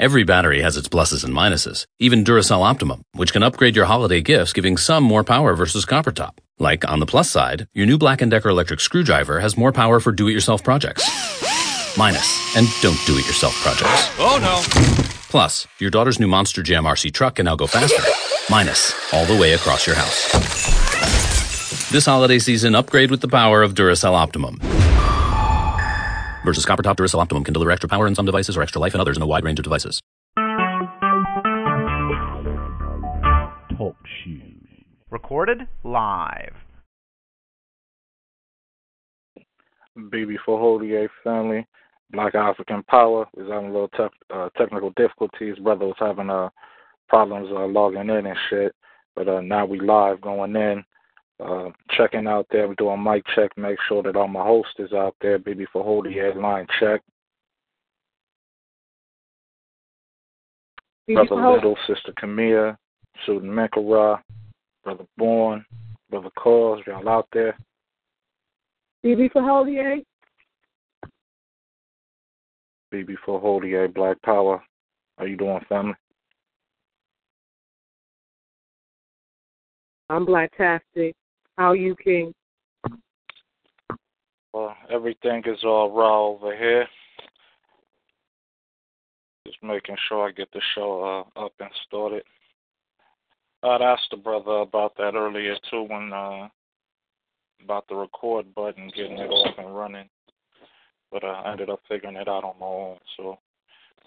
Every battery has its pluses and minuses, even Duracell Optimum, which can upgrade your holiday gifts, giving some more power versus copper top. Like on the plus side, your new Black & Decker electric screwdriver has more power for do-it-yourself projects. Minus, and don't do-it-yourself projects. Oh no! Plus, your daughter's new Monster Jam RC truck can now go faster. Minus, all the way across your house. This holiday season, upgrade with the power of Duracell Optimum. Versus copper top Duracell Optimum can deliver extra power in some devices or extra life in others in a wide range of devices. Talk shoes. Recorded live. BB for Holy family, Black African Power was having a little tech uh, technical difficulties. Brother was having uh, problems uh, logging in and shit, but uh, now we live going in. Uh, checking out there, we're doing mic check, make sure that all my hosts is out there. Baby for Holy line check. Brother Little, Sister Camilla, Sudan Menkara, Brother Born, Brother Cause, y'all out there. BB for Holy BB for Holy Black Power. How you doing, family? I'm Blacktastic. How you, King? Well, everything is all raw over here. Just making sure I get the show uh, up and started. I'd asked the brother about that earlier too, when uh, about the record button, getting it off and running. But uh, I ended up figuring it out on my own. So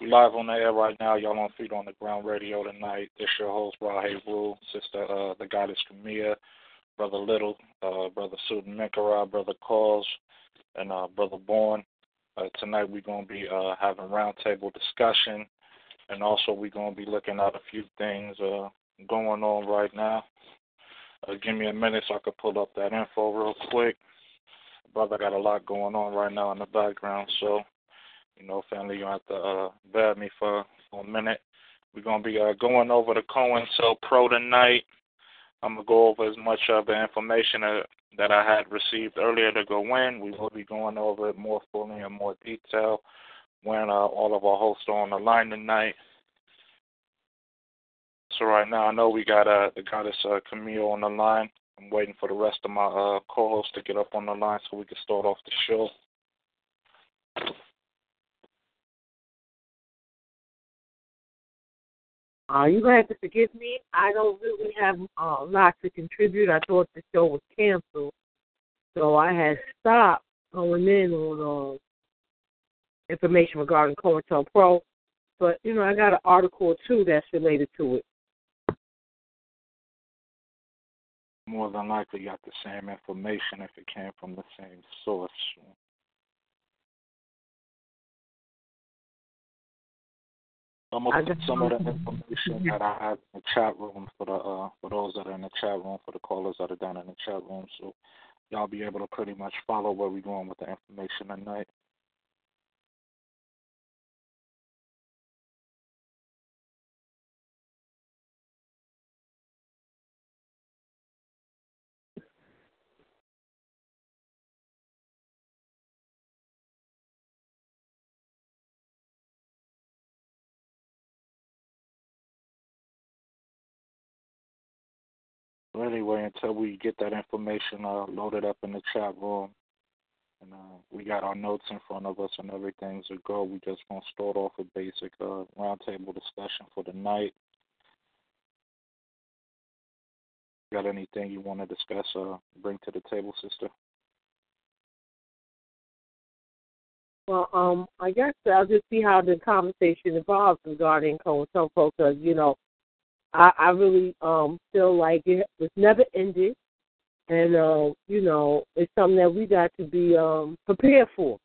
we live on the air right now. Y'all on Feet on the Ground Radio tonight. This your host, Rahe Rule, sister, uh, the goddess Camilla. Brother Little, uh, Brother Sudan Menkara, Brother Calls, and uh, Brother Bourne. Uh, tonight we're going to be uh, having roundtable discussion, and also we're going to be looking at a few things uh, going on right now. Uh, give me a minute so I can pull up that info real quick. Brother got a lot going on right now in the background, so you know, family, you have to uh, bear me for, for a minute. We're gonna be uh, going over the Cohen Cell Pro tonight. I'm gonna go over as much of the information that I had received earlier to go in. We will be going over it more fully and more detail when uh, all of our hosts are on the line tonight. So right now, I know we got uh, the goddess uh, Camille on the line. I'm waiting for the rest of my uh, co-hosts to get up on the line so we can start off the show. Uh, you're gonna have to forgive me. I don't really have uh, a lot to contribute. I thought the show was canceled, so I had stopped going in on uh, information regarding COINTELPRO. Pro. But you know, I got an article two that's related to it. More than likely, got the same information if it came from the same source. I'm gonna some of the information that I have in the chat room for the uh, for those that are in the chat room, for the callers that are down in the chat room, so y'all be able to pretty much follow where we're going with the information tonight. Until we get that information uh, loaded up in the chat room, and uh, we got our notes in front of us and everything's a go, we just gonna start off a basic uh, roundtable discussion for the night. Got anything you want to discuss? Uh, bring to the table, sister. Well, um, I guess I'll just see how the conversation evolves regarding COINTELPRO because you know I, I really um feel like it was never ended, and uh, you know it's something that we got to be um prepared for.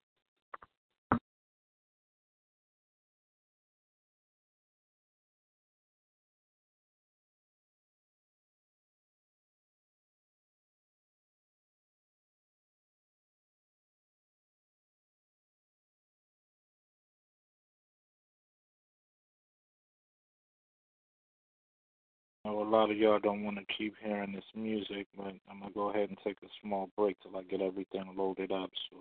Know a lot of y'all don't want to keep hearing this music, but I'm gonna go ahead and take a small break till I get everything loaded up. So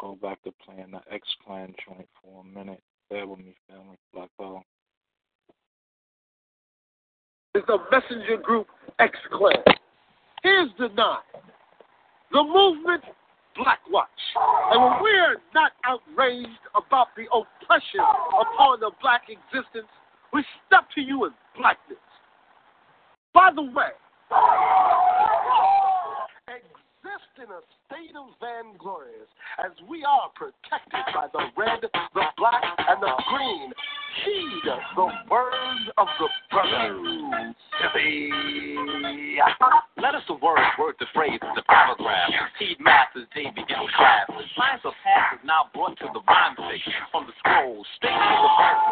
go back to playing the X Clan joint for a minute. Bear with me, family. Black Power. Is the messenger group X Clan. Here's the nine. The movement Black Watch. And when we're not outraged about the oppression upon the black existence, we step to you in blackness. By the way, exist in a state of vainglorious as we are protected by the red, the black, and the green. Heed the words of the brother. Let us the word, word the phrase, the paragraph. Heed masters, they begin class. Science of past is now brought to the rhyme section. From the scroll, straight to the verse.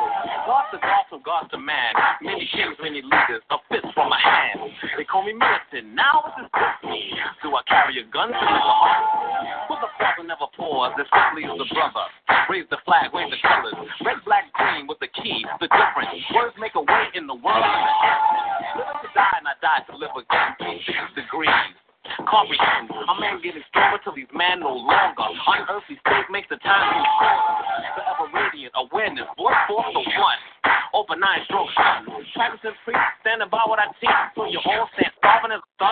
God to God, from God to man. Many kings, many leaders, a fist from my hand. They call me militant. Now what does this mean? Do I carry a gun to the heart? Put the father never pause, as as the brother. Raise the flag, wave the colors. Red, black, green with the key, the difference. Words make a way in the world. Live to die and I die to live again. 360 degrees. Comprehend. A man getting stronger till he's man no longer. Unearthly state makes the time seem shorter. Forever radiant awareness. Voice forth the one. Open nine stroke sun. Practicing free, standing by what I teach. So you all stand starving as a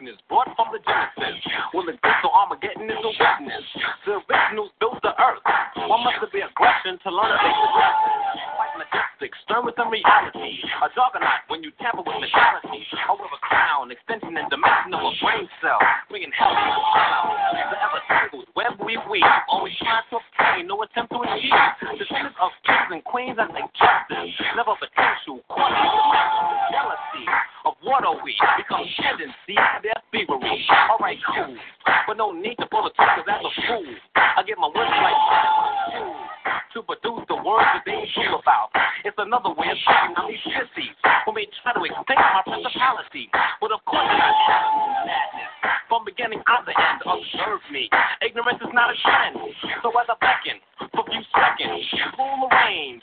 blackness brought from the Genesis. When the gift of Armageddon is a witness. The originals built the earth. One must be aggression to learn take the Quite majestic, stern within reality. A juggernaut when you tamper with mentality. A crown, extension and dimension of a brain cell. Bringing hell to the cloud. The ever tangles, web we weave. Always trying to obtain, no attempt to achieve. Descendants of kings and queens, I think justice. Never potential, quantity, jealousy. Of what are we? Become tendency, their thievery. Alright, cool. But no need to pull trick, cause that's a fool. I get my words like to produce the words that they dream about. Another way of talking on these sissies who may try to extinct my principality. But of course. From beginning to the end, observe me. Ignorance is not a trend. So as I beckon for a few seconds, pull the reins.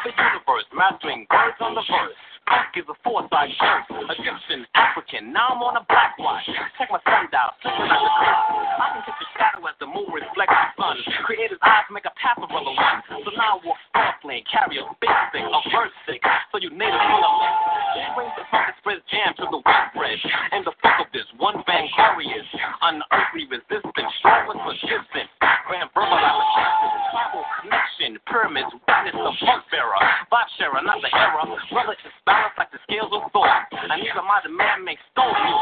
the universe, mastering words on the verse. Black is a foresight shirt, Egyptian, African. Now I'm on a black watch. Check my sundial, flipping out the clock. I can catch a shadow as the moon reflects the sun. Creator's eyes make a path of one. So now I walk softly and carry a big stick, a verse stick. So you native feel a Bring the funk spread jam to the wet bread. And the fuck of this one bang glorious. Unearthly resistance, strong with persistence. Grand verbal tribal connection, pyramids, witness the funk bearer. Vibe sharer, not the error. Brother is balanced like the scales of thought. And neither my demand makes stones you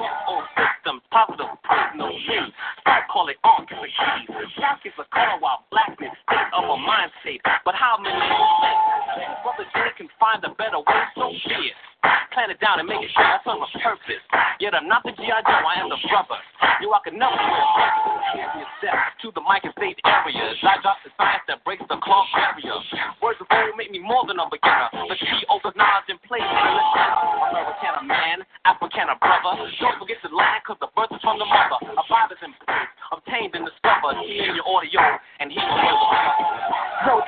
Corrupt old systems, positive personal news. Start call it on the key. Black is a color while blackness state of a mind state. But how many Brother J can find a better way, so be it. Plan it down and make it sure I serve a purpose. Yet I'm not the G.I. Joe, I am the brother. You, I can never wear a step to the mic and stage areas. I drop the science that breaks the clock barrier. Words of old make me more than a beginner. The key opens knowledge and the American a man, African a brother. Don't forget the land, cause the birth is from the mother. A is in place, obtained and discovered. He in your audio, and he will. So,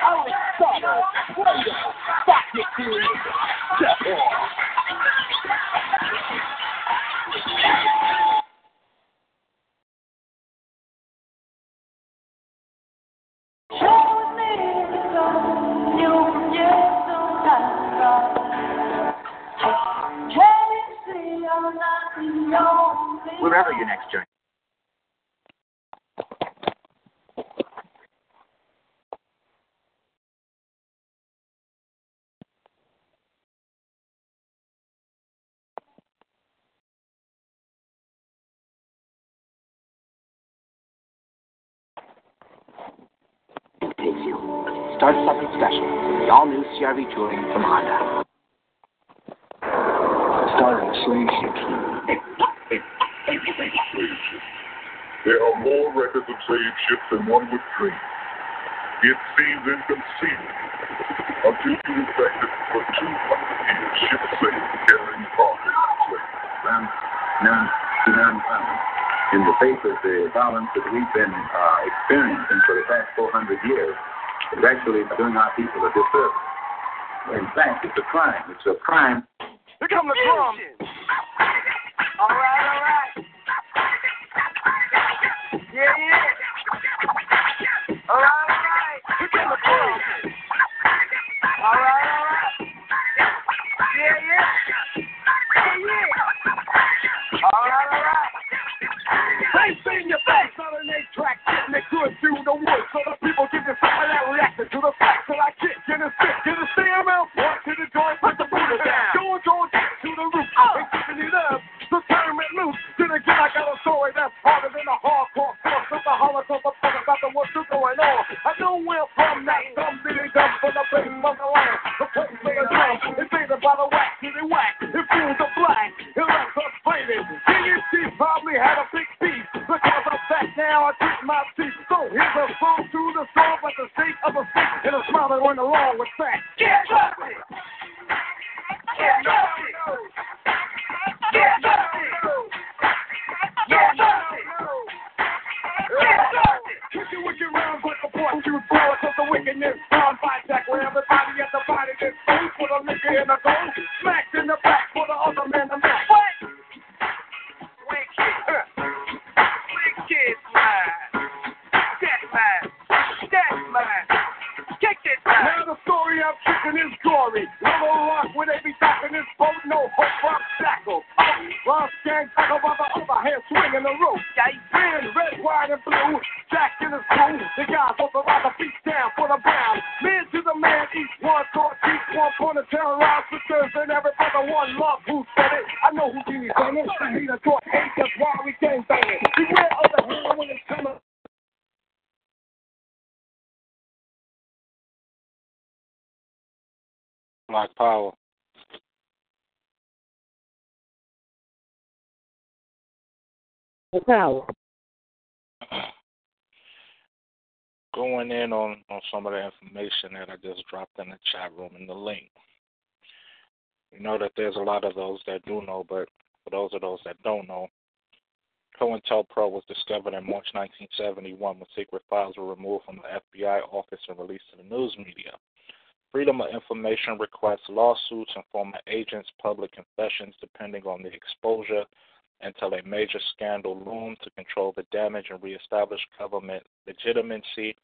legitimacy.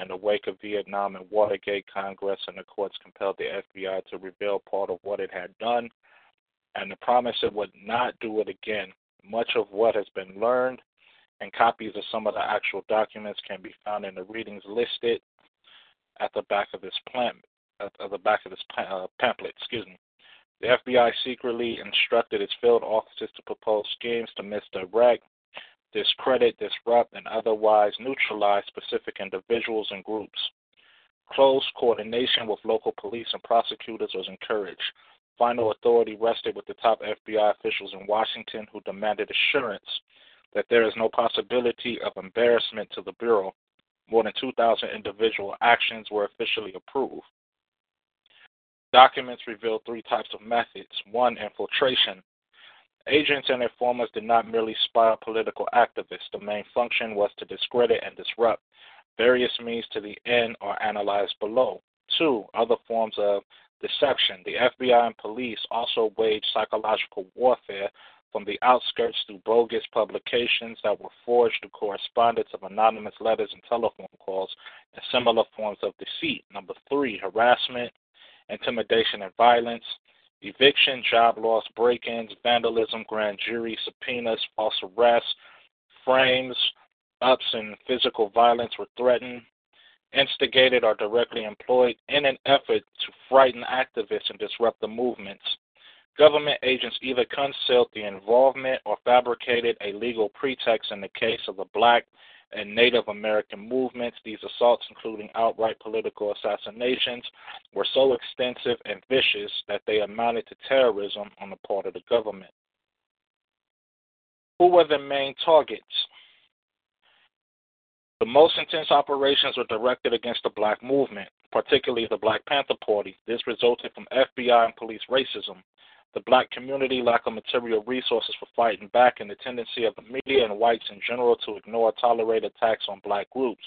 In the wake of Vietnam and Watergate, Congress and the courts compelled the FBI to reveal part of what it had done and the promise it would not do it again. Much of what has been learned and copies of some of the actual documents can be found in the readings listed at the back of this plant, at the back of this uh, pamphlet. Excuse me. The FBI secretly instructed its field officers to propose schemes to misdirect, discredit, disrupt, and otherwise neutralize specific individuals and groups. Close coordination with local police and prosecutors was encouraged. Final authority rested with the top FBI officials in Washington who demanded assurance that there is no possibility of embarrassment to the Bureau. More than 2,000 individual actions were officially approved. Documents reveal three types of methods. One, infiltration. Agents and informers did not merely spy on political activists. The main function was to discredit and disrupt. Various means to the end are analyzed below. Two, other forms of deception. The FBI and police also waged psychological warfare from the outskirts through bogus publications that were forged through correspondence of anonymous letters and telephone calls and similar forms of deceit. Number three, harassment, intimidation and violence, eviction, job loss, break ins, vandalism, grand jury, subpoenas, false arrests, frames, ups, and physical violence were threatened, instigated, or directly employed in an effort to frighten activists and disrupt the movements. Government agents either concealed the involvement or fabricated a legal pretext in the case of the black and Native American movements. These assaults, including outright political assassinations, were so extensive and vicious that they amounted to terrorism on the part of the government. Who were the main targets? The most intense operations were directed against the black movement, particularly the Black Panther Party. This resulted from FBI and police racism. The black community lack of material resources for fighting back, and the tendency of the media and whites in general to ignore or tolerate attacks on black groups.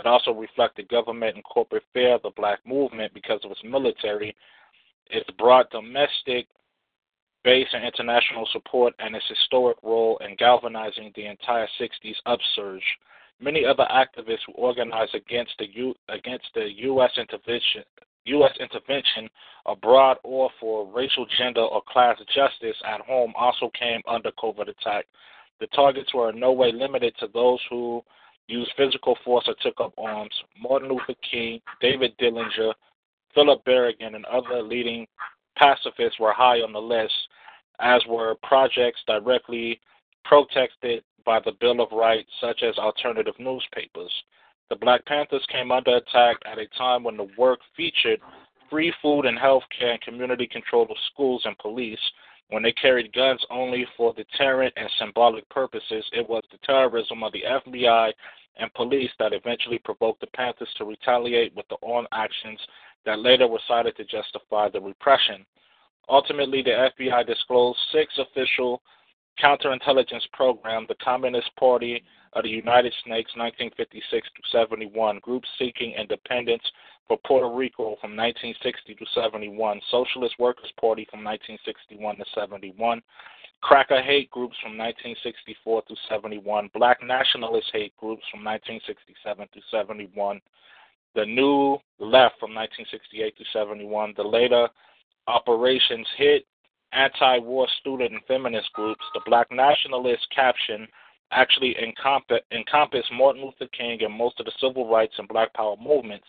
It also reflected government and corporate fear of the black movement because of its military, its broad domestic base and international support, and its historic role in galvanizing the entire 60s upsurge. Many other activists who organized against the U, against the U.S. intervention U.S. intervention abroad or for racial, gender, or class justice at home also came under covert attack. The targets were in no way limited to those who used physical force or took up arms. Martin Luther King, David Dellinger, Philip Berrigan, and other leading pacifists were high on the list, as were projects directly protected by the Bill of Rights, such as alternative newspapers. The Black Panthers came under attack at a time when the work featured free food and health care and community control of schools and police. When they carried guns only for deterrent and symbolic purposes, it was the terrorism of the FBI and police that eventually provoked the Panthers to retaliate with the armed actions that later were cited to justify the repression. Ultimately, the FBI disclosed six official counterintelligence programs the Communist Party of the United States 1956 to 71, groups seeking independence for Puerto Rico from 1960 to 71, Socialist Workers Party from 1961 to 71, Cracker hate groups from 1964 to 71, Black nationalist hate groups from 1967 to 71, the New Left from 1968 to 71, the later Operations Hit anti-war student and feminist groups, the Black nationalist caption actually encompass, encompass Martin Luther King and most of the civil rights and Black Power movements.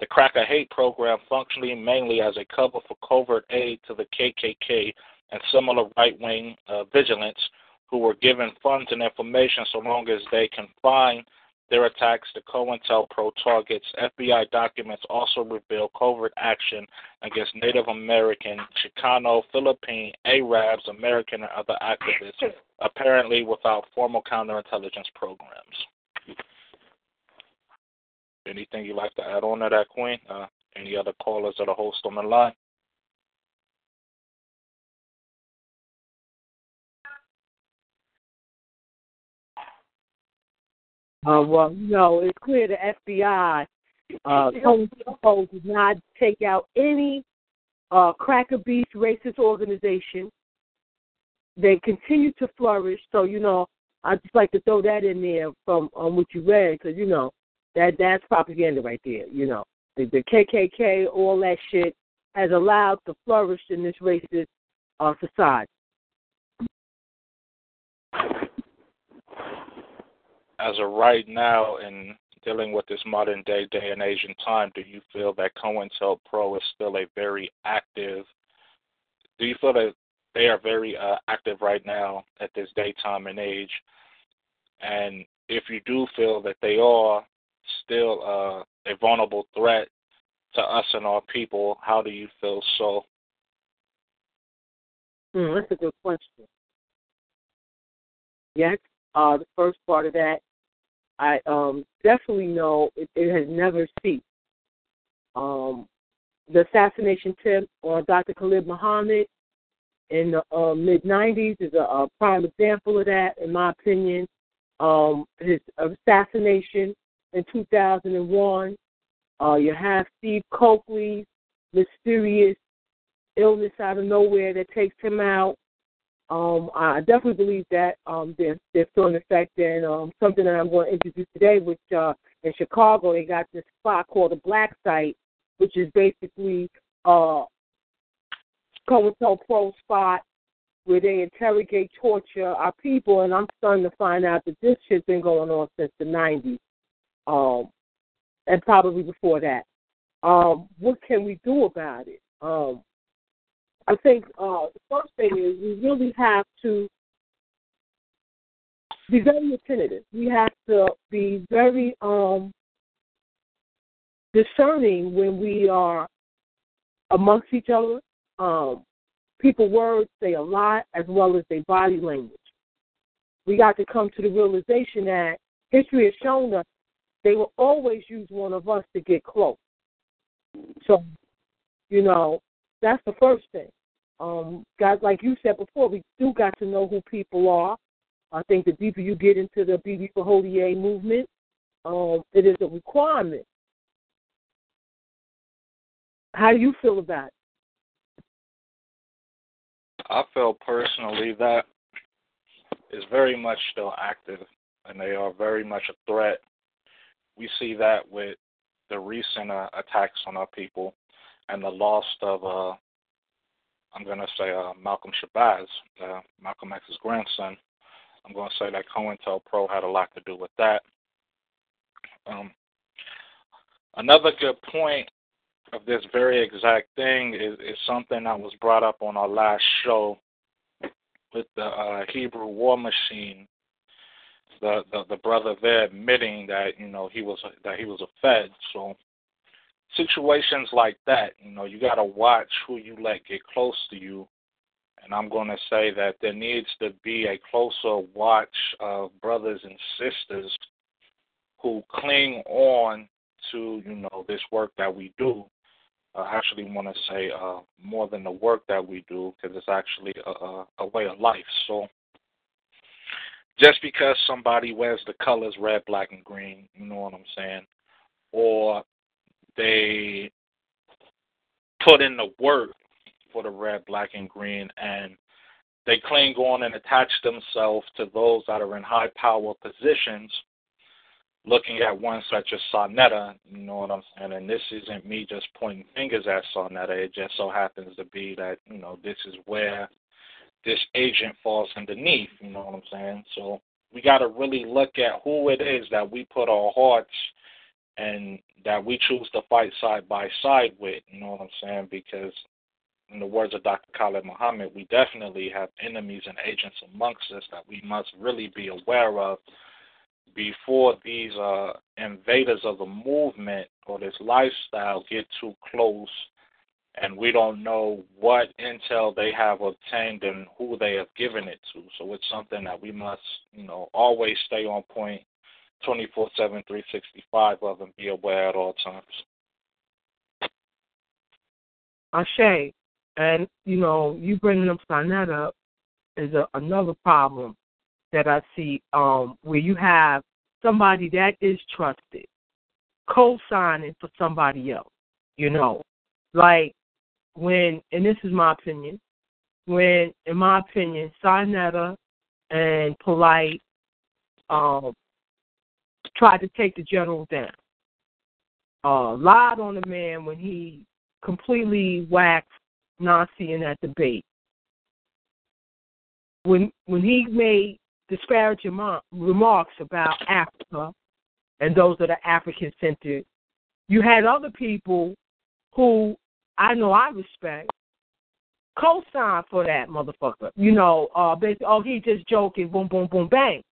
The Cracker Hate program functioning mainly as a cover for covert aid to the KKK and similar right-wing uh, vigilants who were given funds and information so long as they confined their attacks to COINTELPRO targets. FBI documents also reveal covert action against Native American, Chicano, Philippine, Arabs, American, and other activists, apparently without formal counterintelligence programs. Anything you'd like to add on to that, Queen? Uh, any other callers or the host on the line? Uh, well, no, it's clear the FBI uh, Tony did not take out any uh, cracker beast racist organization. They continue to flourish. So you know, I just like to throw that in there from um, what you read because you know that that's propaganda right there. You know, the, the KKK, all that shit has allowed to flourish in this racist uh, society. As of right now in dealing with this modern day day and age and time, do you feel that COINTELPRO is still a very active? Do you feel that they are very uh, active right now at this day, time, and age? And if you do feel that they are still uh, a vulnerable threat to us and our people, how do you feel so? Hmm, that's a good question. Yes, uh, the first part of that I um, definitely know it, it has never ceased. Um, the assassination attempt on Dr. Khalid Muhammad in the uh, mid 90s is a, a, prime example of that, in my opinion. Um, his assassination in 2001. Uh, you have Steve Cokely's mysterious illness out of nowhere that takes him out. Um, I definitely believe that um, they're, they're um, something that I'm going to introduce today, which uh, in Chicago, they got this spot called the Black Site, which is basically a uh, COINTELPRO spot where they interrogate, torture our people. And I'm starting to find out that this shit's been going on since the 90s um, and probably before that. Um, what can we do about it? Um, I think uh, the first thing is we really have to be very attentive. We have to be very um, discerning when we are amongst each other. Um, people words say a lot as well as their body language. We got to come to the realization that history has shown us they will always use one of us to get close. So, you know, that's the first thing. Um, guys, like you said before, we do got to know who people are. I think the deeper you get into the BB for Holier movement, um, it is a requirement. How do you feel about it? I feel personally that is very much still active, and they are very much a threat. We see that with the recent uh, attacks on our people and the loss of, uh, I'm going to say, uh, Malcolm Shabazz, uh, Malcolm X's grandson. I'm going to say that COINTELPRO had a lot to do with that. Um, another good point of this very exact thing is, is something that was brought up on our last show with the uh, Hebrew War Machine. The, the the brother there admitting that you know he was that he was a Fed. So situations like that, you know, you got to watch who you let get close to you. And I'm going to say that there needs to be a closer watch of brothers and sisters who cling on to you know this work that we do I actually want to say uh, more than the work that we do because it's actually a, a, a way of life. So just because somebody wears the colors red, black, and green, you know what I'm saying, or they put in the work for the red, black, and green, and they cling on and attach themselves to those that are in high power positions looking at one such as Sonetta, you know what I'm saying? And this isn't me just pointing fingers at Sonetta. It just so happens to be that, you know, this is where this agent falls underneath, you know what I'm saying? So we got to really look at who it is that we put our hearts and that we choose to fight side by side with, you know what I'm saying? Because in the words of Dr. Khalid Muhammad, we definitely have enemies and agents amongst us that we must really be aware of before these uh, invaders of the movement or this lifestyle get too close and we don't know what intel they have obtained and who they have given it to. So it's something that we must, you know, always stay on point 24 7, 365 of and be aware at all times. Ashe, and you know, you bringing up Signet up is a, another problem that I see um, where you have somebody that is trusted co-signing for somebody else. You know, like when, and this is my opinion, when, in my opinion, Sinetta and Polite um, tried to take the general down, uh, lied on the man when he completely waxed Nazi in that debate. When when he made disparaging remarks about Africa and those that are African centered. You had other people who I know I respect co-sign for that motherfucker. You know, uh, basically, oh, he just joking, boom, boom, boom, bang,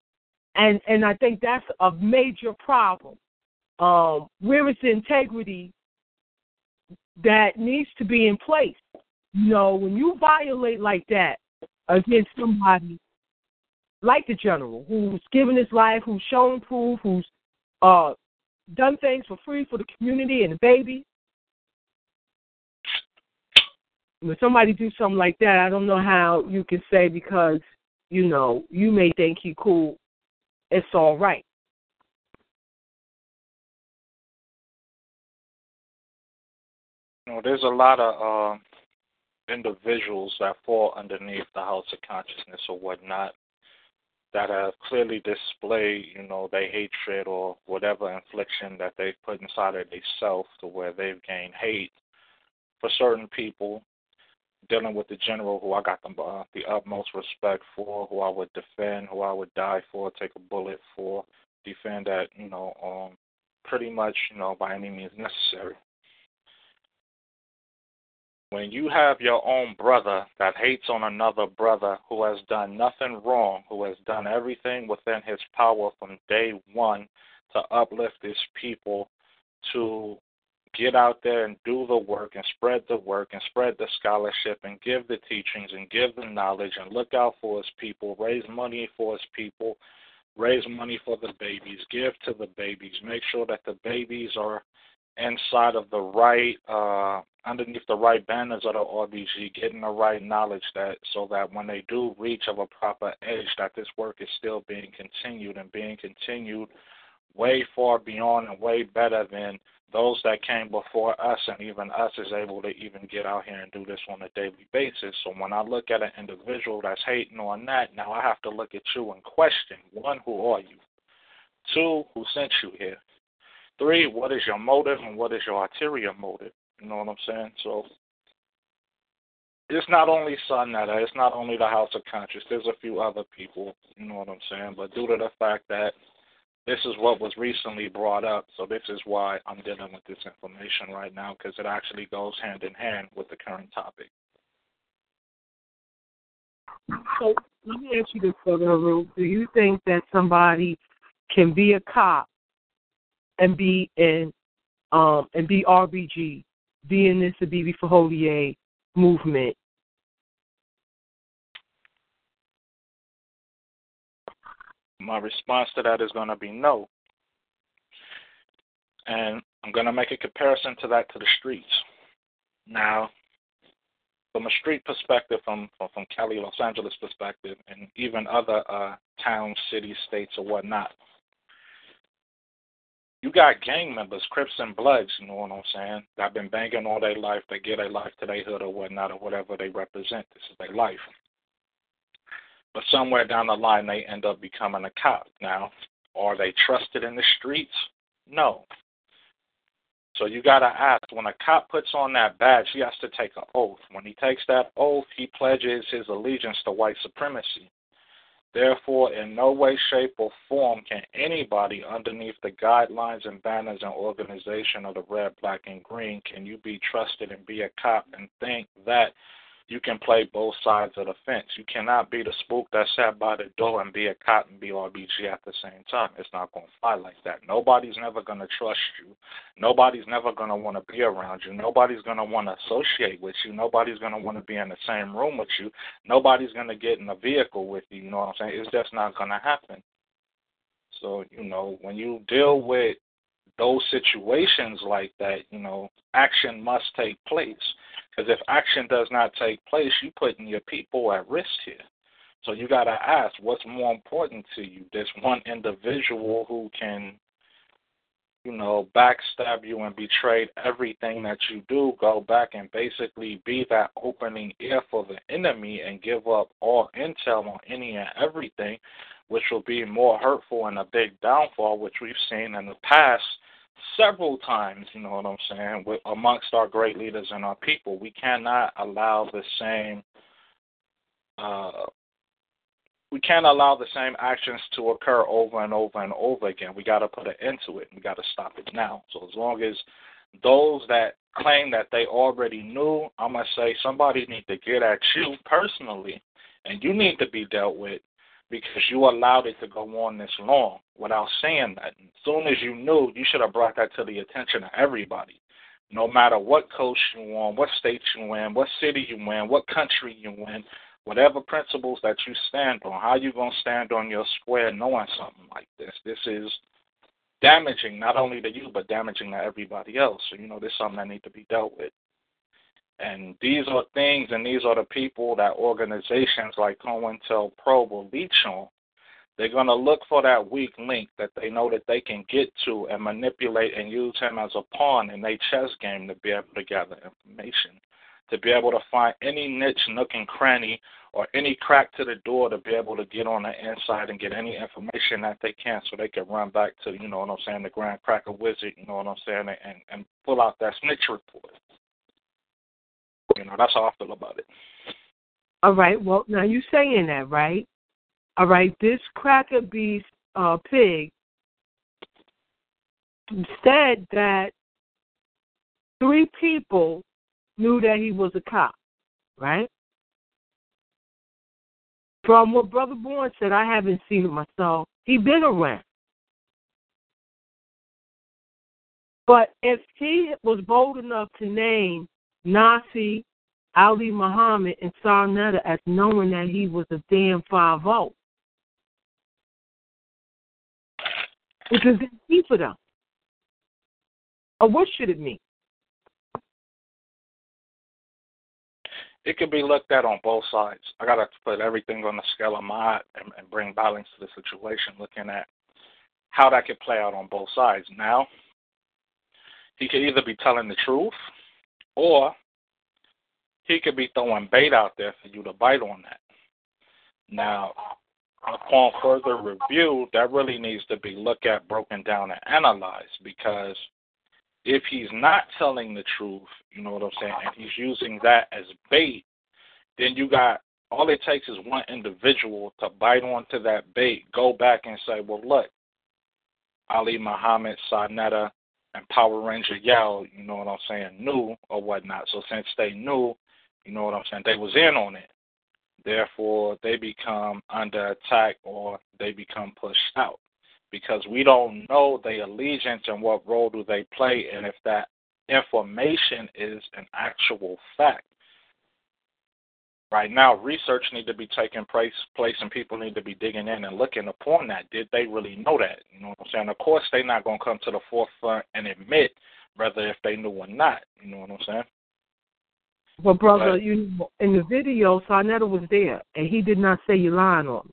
and and I think that's a major problem. Um, where is the integrity that needs to be in place? You know, when you violate like that against somebody like the general, who's given his life, who's shown proof, who's uh, done things for free for the community and the baby. When somebody do something like that, I don't know how you can say because you know you may think he cool, it's all right. You know, there's a lot of uh, individuals that fall underneath the house of consciousness or whatnot that have clearly displayed, you know, their hatred or whatever infliction that they've put inside of themselves to where they've gained hate for certain people, dealing with the general who I got the, uh, the utmost respect for, who I would defend, who I would die for, take a bullet for, defend that, you know, um, pretty much, you know, by any means necessary. When you have your own brother that hates on another brother who has done nothing wrong, who has done everything within his power from day one to uplift his people, to get out there and do the work and spread the work and spread the scholarship and give the teachings and give the knowledge and look out for his people, raise money for his people, raise money for the babies, give to the babies, make sure that the babies are inside of the right, uh, underneath the right banners of the RBG, getting the right knowledge that so that when they do reach of a proper age, that this work is still being continued and being continued way far beyond and way better than those that came before us and even us is able to even get out here and do this on a daily basis. So when I look at an individual that's hating on that, now I have to look at you and question one, who are you? Two, who sent you here? Three, what is your motive and what is your ulterior motive? You know what I'm saying? So it's not only Netta, it's not only the House of Conscious. There's a few other people, you know what I'm saying? But due to the fact that this is what was recently brought up, so this is why I'm dealing with this information right now because it actually goes hand in hand with the current topic. So let me ask you this, Brother Haru. Do you think that somebody can be a cop and be in um and be RBG, be in this the for Holy movement My response to that is going to be no. And I'm going to make a comparison to that to the streets. Now, from a street perspective, from from, Cali, Los Angeles perspective, and even other uh, towns, cities, states, or whatnot, you got gang members, Crips and Bloods, you know what I'm saying? That been banging all their life. They get a life to their hood or whatnot or whatever they represent. This is their life. But somewhere down the line, they end up becoming a cop. Now, are they trusted in the streets? No. So you got to ask when a cop puts on that badge, he has to take an oath. When he takes that oath, he pledges his allegiance to white supremacy. Therefore, in no way, shape, or form can anybody underneath the guidelines and banners and organization of the red, black, and green can you be trusted and be a cop and think that you can play both sides of the fence. You cannot be the spook that sat by the door and be a cop and be RBG at the same time. It's not going to fly like that. Nobody's never going to trust you. Nobody's never going to want to be around you. Nobody's going to want to associate with you. Nobody's going to want to be in the same room with you. Nobody's going to get in a vehicle with you. You know what I'm saying? It's just not going to happen. So, you know, when you deal with those situations like that, you know, action must take place. Because if action does not take place, you're putting your people at risk here. So you got to ask, what's more important to you? This one individual who can, you know, backstab you and betray everything that you do, go back and basically be that opening ear for the enemy and give up all intel on any and everything, which will be more hurtful and a big downfall, which we've seen in the past several times, you know what I'm saying, with, amongst our great leaders and our people. We cannot allow the same uh, we can't allow the same actions to occur over and over and over again. We got to put an end to it. We got to stop it now. So as long as those that claim that they already knew, I'm gonna say somebody need to get at you personally, and you need to be dealt with because you allowed it to go on this long without saying that. As soon as you knew, you should have brought that to the attention of everybody. No matter what coast you on, what state you in, what city you in, what country you in, whatever principles that you stand on, how you gonna stand on your square knowing something like this. This is damaging not only to you but damaging to everybody else. So you know this is something that needs to be dealt with. And these are things and these are the people that organizations like COINTELPRO will leech on. They're going to look for that weak link that they know that they can get to and manipulate and use him as a pawn in their chess game to be able to gather information, to be able to find any niche, nook, and cranny or any crack to the door to be able to get on the inside and get any information that they can so they can run back to, you know what I'm saying, the Grand Cracker Wizard, you know what I'm saying, and, and pull out that snitch report. You know, that's how I feel about it. All right. Well, now you saying that, right? All right. This cracker beast uh, pig said that three people knew that he was a cop, right? From what Brother Bourne said, I haven't seen it myself. He been around. But if he was bold enough to name Nasi, Ali Muhammad, and Sarnetta as knowing that he was a damn 5 0. Which is key for them. Or what should it mean? It can be looked at on both sides. I gotta put everything on the scale of my and, and bring balance to the situation, looking at how that could play out on both sides. Now, he could either be telling the truth or he could be throwing bait out there for you to bite on that. Now, upon further review, that really needs to be looked at, broken down, and analyzed because if he's not telling the truth, you know what I'm saying, and he's using that as bait, then you got all it takes is one individual to bite onto that bait, go back and say, well, look, Ali Muhammad, Sa Neter, and Power Ranger Yell, you know what I'm saying, knew or whatnot. So since they knew, you know what I'm saying, they was in on it. Therefore, they become under attack or they become pushed out because we don't know their allegiance and what role do they play and if that information is an actual fact. Right now, research need to be taking place, place, and people need to be digging in and looking upon that. Did they really know that? You know what I'm saying? Of course, they're not going to come to the forefront and admit whether if they knew or not. You know what I'm saying? Well, brother, but, you in the video, Sa Neter was there, and he did not say you lying on me.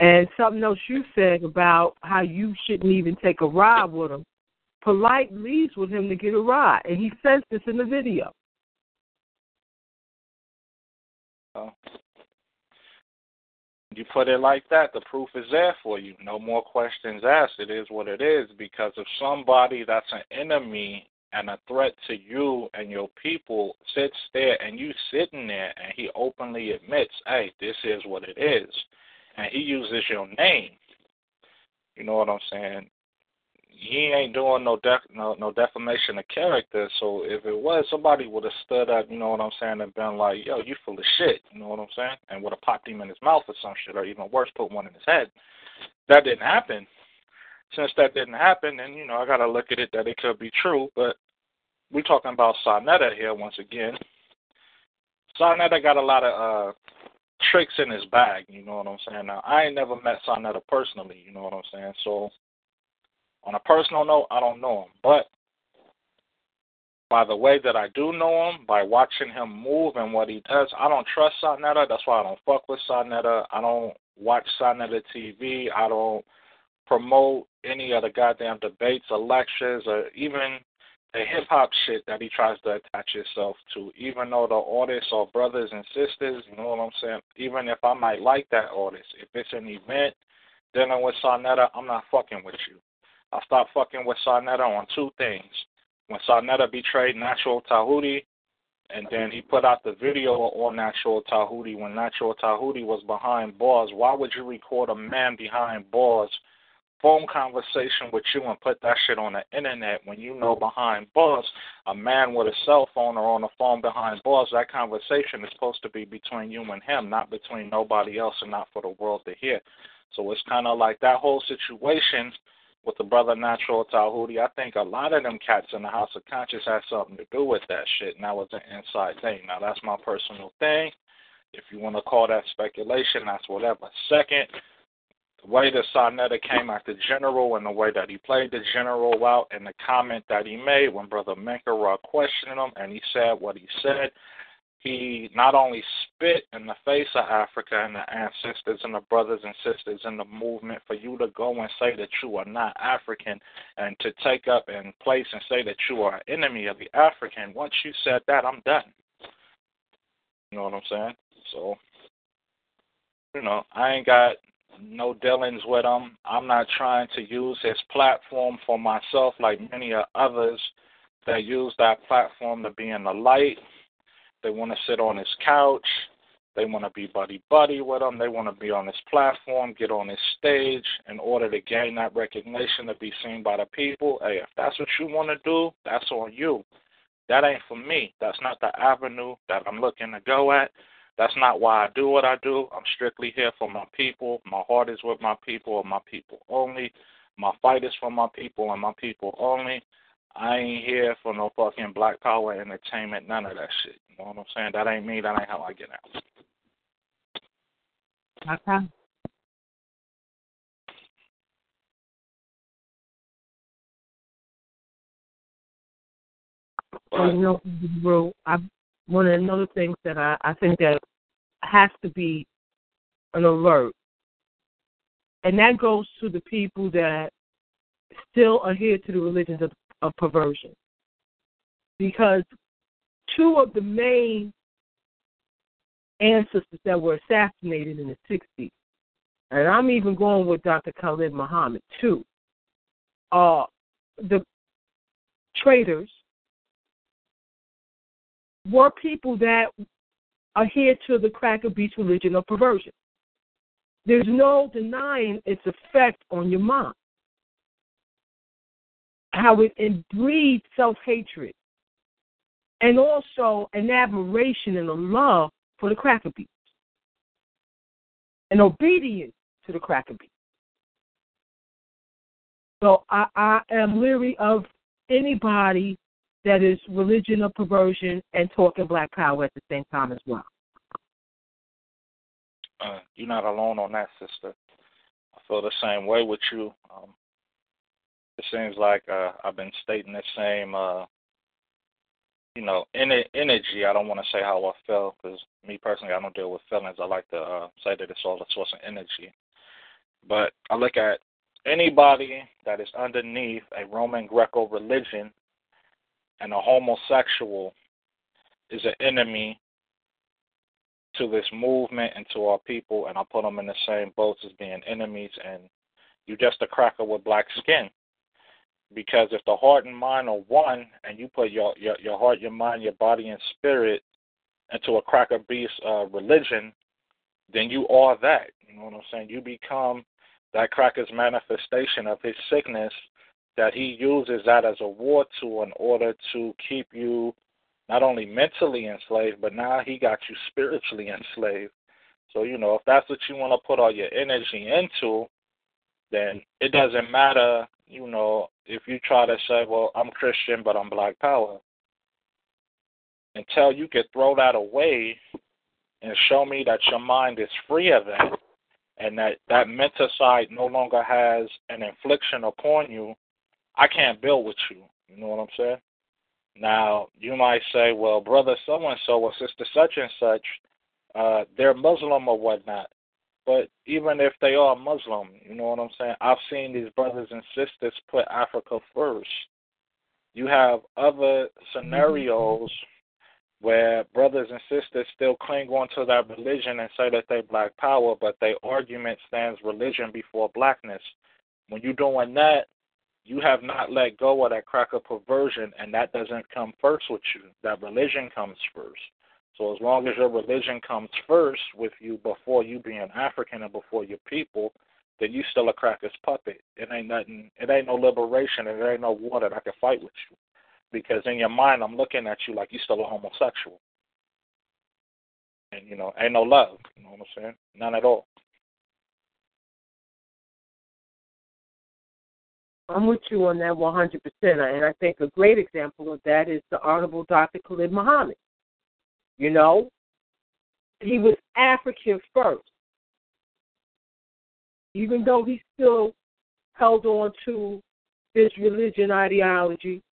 And something else you said about how you shouldn't even take a ride with him. Polite leaves with him to get a ride, and he says this in the video. Oh. You put it like that, the proof is there for you. No more questions asked. It is what it is. Because if somebody that's an enemy and a threat to you and your people sits there and you sitting there and he openly admits, hey, this is what it is, and he uses your name, you know what I'm saying? He ain't doing no def- no no defamation of character. So if it was, somebody would have stood up, you know what I'm saying, and been like, "Yo, you full of shit," you know what I'm saying, and would have popped him in his mouth or some shit, or even worse, put one in his head. That didn't happen since that didn't happen, then you know I gotta look at it that it could be true. But we're talking about Sa Neter here once again. Sa Neter got a lot of uh tricks in his bag. You know what I'm saying? Now I ain't never met Sa Neter personally. You know what I'm saying? So on a personal note, I don't know him, but by the way that I do know him, by watching him move and what he does, I don't trust Sa Neter. That's why I don't fuck with Sa Neter. I don't watch Sa Neter TV. I don't promote any of the goddamn debates or lectures or even the hip hop shit that he tries to attach himself to. Even though the artists are brothers and sisters, you know what I'm saying? Even if I might like that artist, if it's an event dealing with Sa Neter, I'm not fucking with you. I stopped fucking with Sa Neter on two things. When Sa Neter betrayed Natural Tahuti, and then he put out the video on Natural Tahuti when Natural Tahuti was behind bars. Why would you record a man behind bars phone conversation with you and put that shit on the internet when you know behind bars, a man with a cell phone or on the phone behind bars, that conversation is supposed to be between you and him, not between nobody else and not for the world to hear. So it's kind of like that whole situation with the brother Natural Tahuti. I think a lot of them cats in the House of Conscious had something to do with that shit, and that was an inside thing. Now, that's my personal thing. If you want to call that speculation, that's whatever. Second, the way that Sa Neter came the general and the way that he played the general out and the comment that he made when Brother Menkara questioned him and he said what he said, he not only spit in the face of Africa and the ancestors and the brothers and sisters in the movement for you to go and say that you are not African and to take up and place and say that you are an enemy of the African. Once you said that, I'm done. You know what I'm saying? So, you know, I ain't got no dealings with him. I'm not trying to use his platform for myself like many of others that use that platform to be in the light. They want to sit on his couch. They want to be buddy buddy with him. They want to be on his platform, get on his stage in order to gain that recognition to be seen by the people. Hey, if that's what you want to do, that's on you. That ain't for me. That's not the avenue that I'm looking to go at. That's not why I do what I do. I'm strictly here for my people. My heart is with my people and my people only. My fight is for my people and my people only. I ain't here for no fucking black power entertainment, none of that shit. You know what I'm saying? That ain't me. That ain't how I get out. Okay. Well, you know, Brew, I one of the other things that I, I think that has to be an alert, and that goes to the people that still adhere to the religions of, of perversion, because two of the main ancestors that were assassinated in the 60s, and I'm even going with Dr. Khalid Muhammad too, are the traitors were people that adhere to the cracker beast religion of perversion. There's no denying its effect on your mind. How it breeds self hatred and also an admiration and a love for the cracker beast, an obedience to the cracker beast. So I, I am leery of anybody that is religion of perversion and talking black power at the same time as well. Uh, you're not alone on that, sister. I feel the same way with you. Um, it seems like uh, I've been stating the same, uh, you know, energy. I don't want to say how I feel because me personally, I don't deal with feelings. I like to uh, say that it's all a source of energy. But I look at anybody that is underneath a Roman Greco religion and a homosexual is an enemy to this movement and to our people, and I put them in the same boats as being enemies, and you're just a cracker with black skin. Because if the heart and mind are one, and you put your your, your heart, your mind, your body, and spirit into a cracker beast uh, religion, then you are that. You know what I'm saying? You become that cracker's manifestation of his sickness that he uses that as a war tool in order to keep you not only mentally enslaved, but now he got you spiritually enslaved. So, you know, if that's what you want to put all your energy into, then it doesn't matter, you know, if you try to say, well, I'm Christian, but I'm Black Power. Until you can throw that away and show me that your mind is free of that and that that mental side no longer has an infliction upon you, I can't build with you. You know what I'm saying? Now, you might say, well, brother so and so or sister such and such, uh, they're Muslim or whatnot. But even if they are Muslim, you know what I'm saying? I've seen these brothers and sisters put Africa first. You have other scenarios where brothers and sisters still cling on to that religion and say that they black power, but their argument stands religion before blackness. When you're doing that, you have not let go of that cracker perversion, and that doesn't come first with you. That religion comes first. So as long as your religion comes first with you before you being African and before your people, then you still a cracker's puppet. It ain't nothing. It ain't no liberation. It ain't no war that I can fight with you, because in your mind I'm looking at you like you still a homosexual. And you know, ain't no love. You know what I'm saying? None at all. I'm with you on that 100%. And I think a great example of that is the Honorable Dr. Khalid Muhammad. You know, he was African first. Even though he still held on to his religion ideology,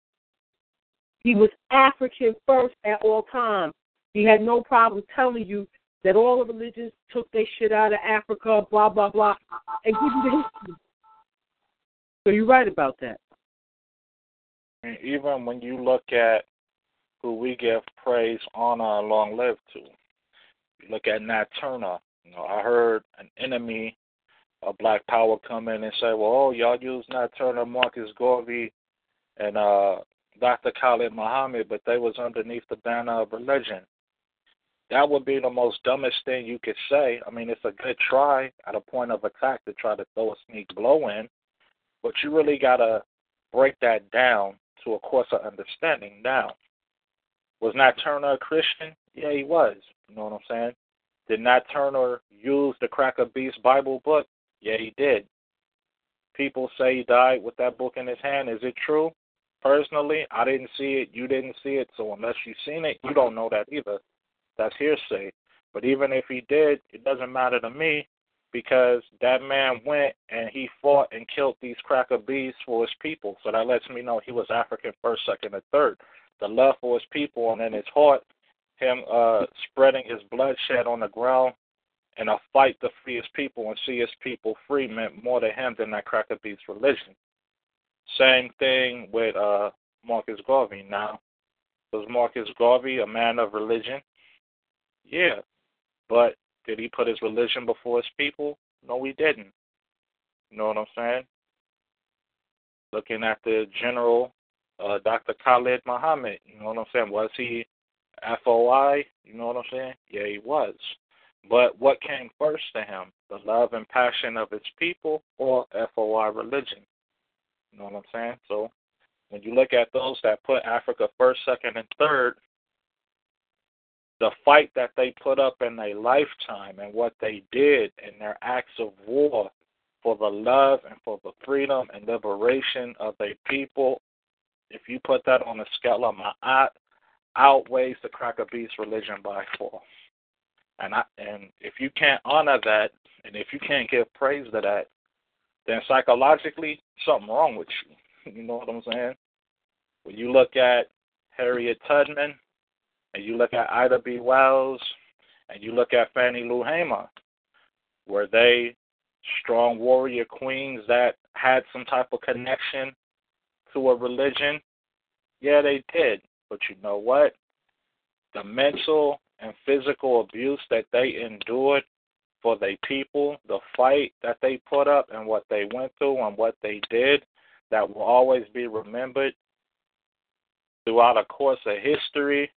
he was African first at all times. He had no problem telling you that all the religions took their shit out of Africa, blah, blah, blah, and give you the history. So you're right about that. And even when you look at who we give praise, honor, and long live to, you look at Nat Turner. You know, I heard an enemy of Black Power come in and say, "Well, oh, y'all use Nat Turner, Marcus Garvey, and uh, Dr. Khalid Muhammad, but they was underneath the banner of religion." That would be the most dumbest thing you could say. I mean, it's a good try at a point of attack to try to throw a sneak blow in, but you really got to break that down to a course of understanding. Now, was Nat Turner a Christian? Yeah, he was. You know what I'm saying? Did Nat Turner use the Cracker Beast Bible book? Yeah, he did. People say he died with that book in his hand. Is it true? Personally, I didn't see it. You didn't see it. So unless you've seen it, you don't know that either. That's hearsay. But even if he did, it doesn't matter to me because that man went and he fought and killed these cracker bees for his people. So that lets me know he was African first, second, and third. the love for his people, and in his heart, him uh, spreading his bloodshed on the ground in a fight to free his people and see his people free meant more to him than that cracker beast religion. Same thing with uh, Marcus Garvey. Now, was Marcus Garvey a man of religion? Yeah, but did he put his religion before his people? No, he didn't. You know what I'm saying? Looking at the general, uh, Dr. Khalid Muhammad, you know what I'm saying? Was he FOI? You know what I'm saying? Yeah, he was. But what came first to him? The love and passion of his people or FOI religion? You know what I'm saying? So when you look at those that put Africa first, second, and third, the fight that they put up in their lifetime and what they did in their acts of war for the love and for the freedom and liberation of their people, if you put that on a scale of my eye, outweighs the cracker beast religion by far. And I and if you can't honor that and if you can't give praise to that, then psychologically something wrong with you. You know what I'm saying? When you look at Harriet Tubman and you look at Ida B. Wells and you look at Fannie Lou Hamer, were they strong warrior queens that had some type of connection to a religion? Yeah, they did. But you know what? The mental and physical abuse that they endured for their people, the fight that they put up and what they went through and what they did, that will always be remembered throughout a course of history,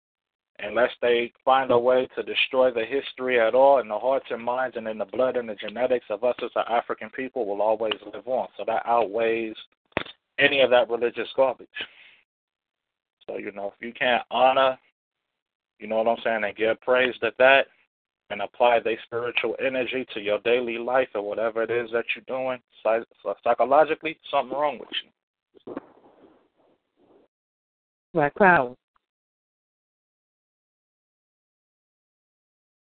unless they find a way to destroy the history at all, in the hearts and minds and in the blood and the genetics of us as an African people will always live on. So that outweighs any of that religious garbage. So, you know, if you can't honor, you know what I'm saying, and give praise to that and apply their spiritual energy to your daily life or whatever it is that you're doing, psychologically, something wrong with you. Black power.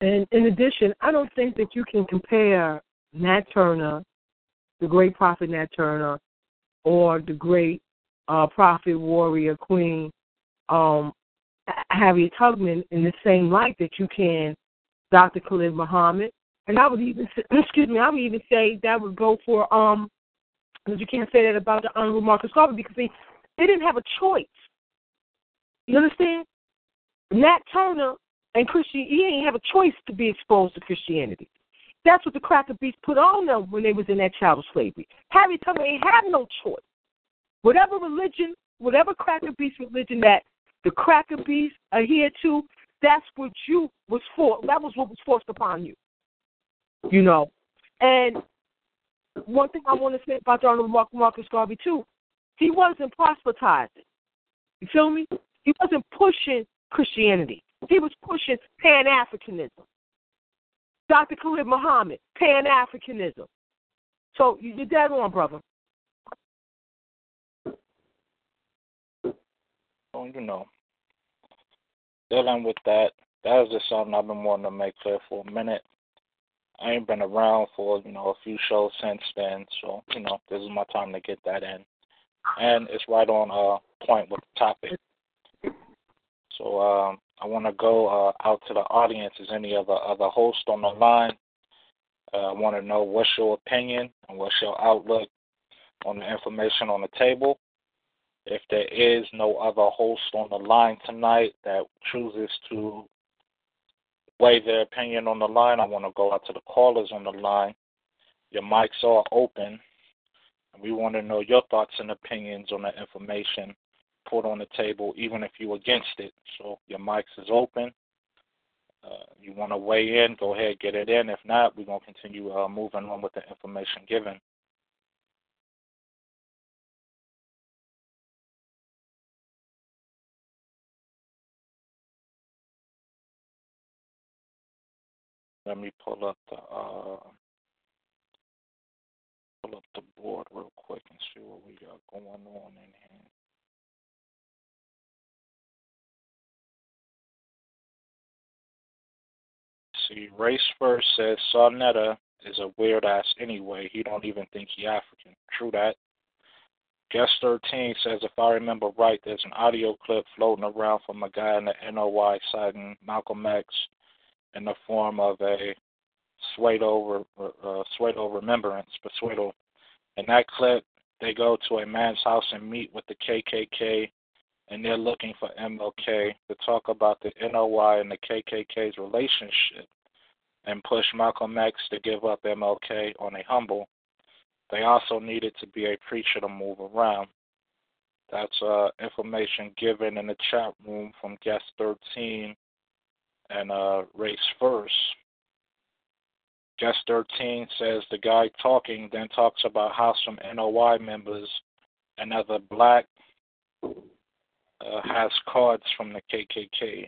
And in addition, I don't think that you can compare Nat Turner, the great prophet Nat Turner, or the great uh, prophet warrior queen um, Harriet Tubman in the same light that you can Dr. Khalid Muhammad. And I would even say, excuse me, I would even say that would go for um because you can't say that about the Honorable Marcus Garvey because they they didn't have a choice. You understand? Nat Turner and Christian he ain't have a choice to be exposed to Christianity. That's what the cracker beast put on them when they was in that child slavery. Harriet Tubman ain't have no choice. Whatever religion, whatever cracker beast religion that the cracker beast adhere to, that's what you was for. That was what was forced upon you. You know, and one thing I want to say about Donald Mark Marcus Garvey too, he wasn't proselytizing. You feel me? He wasn't pushing Christianity. He was pushing Pan Africanism. Dr. Khalid Muhammad, Pan Africanism. So you're dead on, brother. Oh, you know, dealing with that, that is just something I've been wanting to make clear for a minute. I ain't been around for, you know, a few shows since then, so, you know, this is my time to get that in. And it's right on uh point with the topic. So um I wanna go uh out to the audience. Is any other other host on the line? Uh, I wanna know what's your opinion and what's your outlook on the information on the table. If there is no other host on the line tonight that chooses to weigh their opinion on the line, I want to go out to the callers on the line. Your mics are open. We want to know your thoughts and opinions on the information put on the table, even if you're against it. So your mics is open. Uh, you want to weigh in, go ahead, get it in. If not, we're going to continue uh, moving on with the information given. Let me pull up the uh, pull up the board real quick and see what we got going on in here. See, Race First says Sa Neter is a weird ass anyway. He don't even think he African. True that. Guest 13 says, if I remember right, there's an audio clip floating around from a guy in the NOI citing Malcolm X in the form of a pseudo, uh, remembrance, but pseudo. In that clip, they go to a man's house and meet with the KKK, and they're looking for MLK to talk about the NOI and the KKK's relationship and push Malcolm X to give up MLK on a humble. They also needed to be a preacher to move around. That's uh, information given in the chat room from guest 13 and uh, race first. Guest 13 says the guy talking then talks about how some NOI members and other black uh, has cards from the KKK.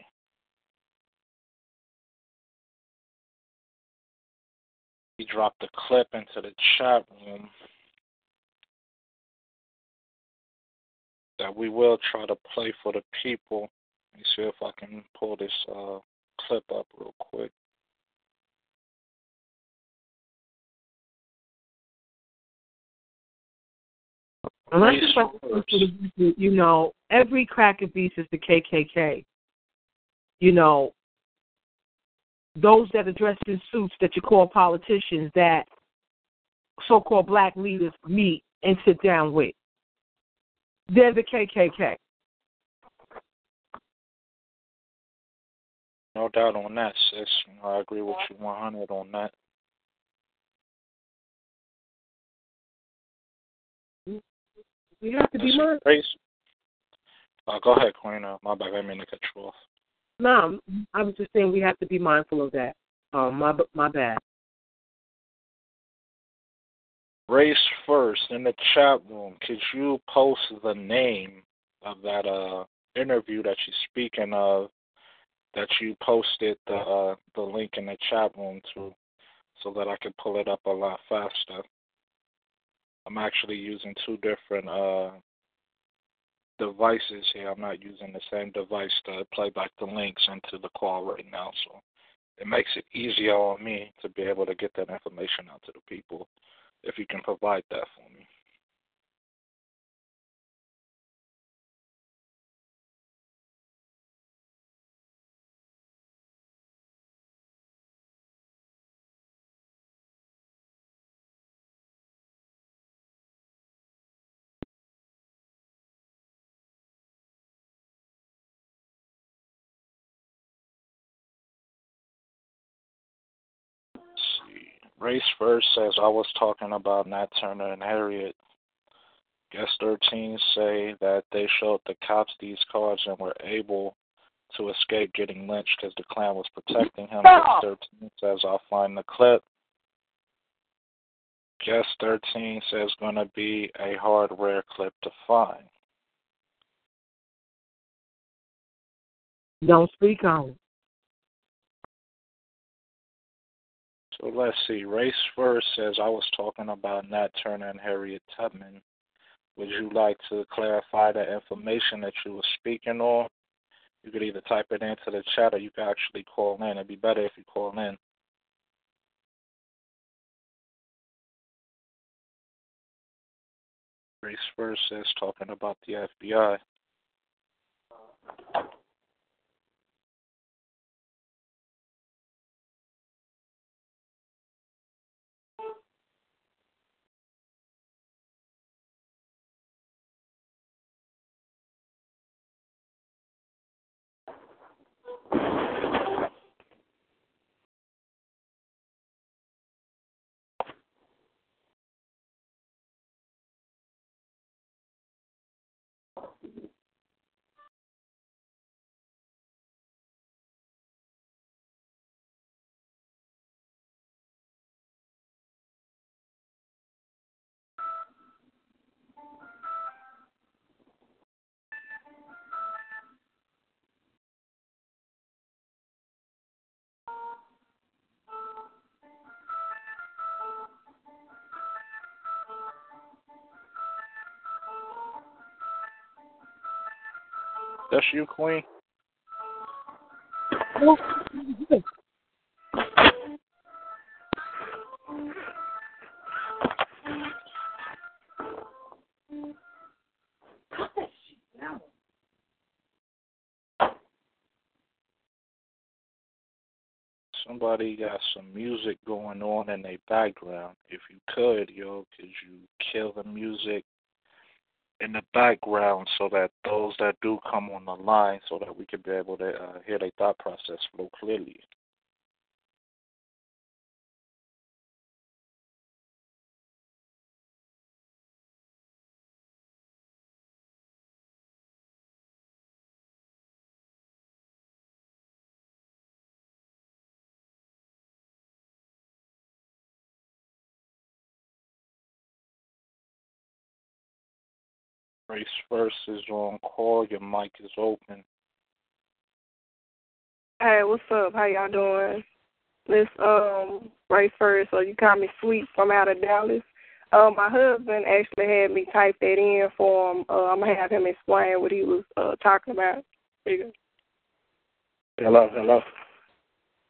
He dropped a clip into the chat room that we will try to play for the people. Let me see if I can pull this uh, clip up real quick. Unless it's like, you know, every crack of beast is the KKK. You know, those that are dressed in suits that you call politicians that so-called black leaders meet and sit down with. They're the KKK. No doubt on that, sis. I agree with you 100 on that. We have to be mindful. Uh, go ahead, Queen. Uh, my bad. I didn't mean to cut you off. No, I was just saying we have to be mindful of that. Um, my my bad. Race first in the chat room. Could you post the name of that uh interview that you're speaking of? That you posted the uh, the link in the chat room to, so that I can pull it up a lot faster. I'm actually using two different uh devices here. I'm not using the same device to play back the links into the call right now, so it makes it easier on me to be able to get that information out to the people if you can provide that for me. Race First says, I was talking about Nat Turner and Harriet. Guest 13 say that they showed the cops these cards and were able to escape getting lynched because the Klan was protecting him. Guest 13 says, I'll find the clip. Guest 13 says, going to be a hard, rare clip to find. Don't speak on it. So let's see. Race First says, I was talking about Nat Turner and Harriet Tubman. Would you like to clarify the information that you were speaking on? You could either type it into the chat or you could actually call in. It'd be better if you call in. Race First says, talking about the FBI. That's you, Queen? Somebody got some music going on in their background. If you could, yo, could you kill the music in the background so that those that do come on the line, so that we can be able to uh, hear their thought process flow clearly. Race First is on call. Your mic is open. Hey, what's up? How y'all doing? This um Race First, so you call me Sweet from out of Dallas. Uh, my husband actually had me type that in for him. Uh, I'm gonna have him explain what he was uh, talking about. Here you go. Hello, hello.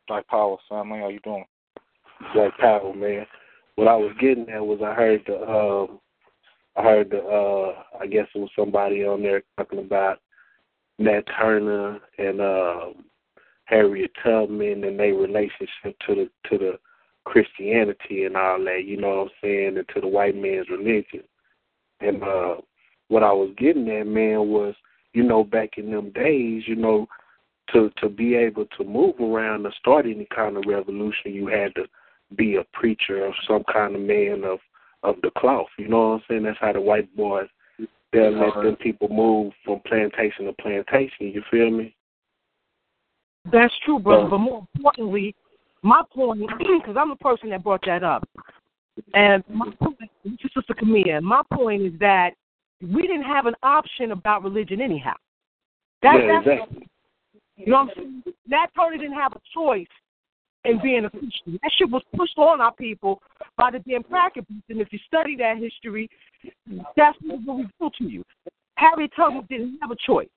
Black Power family, how you doing? Black Power, man. What I was getting at was I heard the um I heard uh I guess it was somebody on there talking about Nat Turner and um Harriet Tubman and their relationship to the to the Christianity and all that, you know what I'm saying, and to the white man's religion. And uh what I was getting at, man, was, you know, back in them days, you know, to to be able to move around or start any kind of revolution you had to be a preacher or some kind of man of of the cloth. You know what I'm saying? That's how the white boys they'll let them people move from plantation to plantation. You feel me? That's true, brother. But more importantly, my point, because I'm the person that brought that up, and my point, Sister Camille, my point is that we didn't have an option about religion anyhow. That, yeah, that's, exactly. You know what I'm saying? Nat Turner didn't have a choice in being a Christian. That shit was pushed on our people by the damn cracker beats. And if you study that history, that's what we do to you. Harry Tubman didn't have a choice.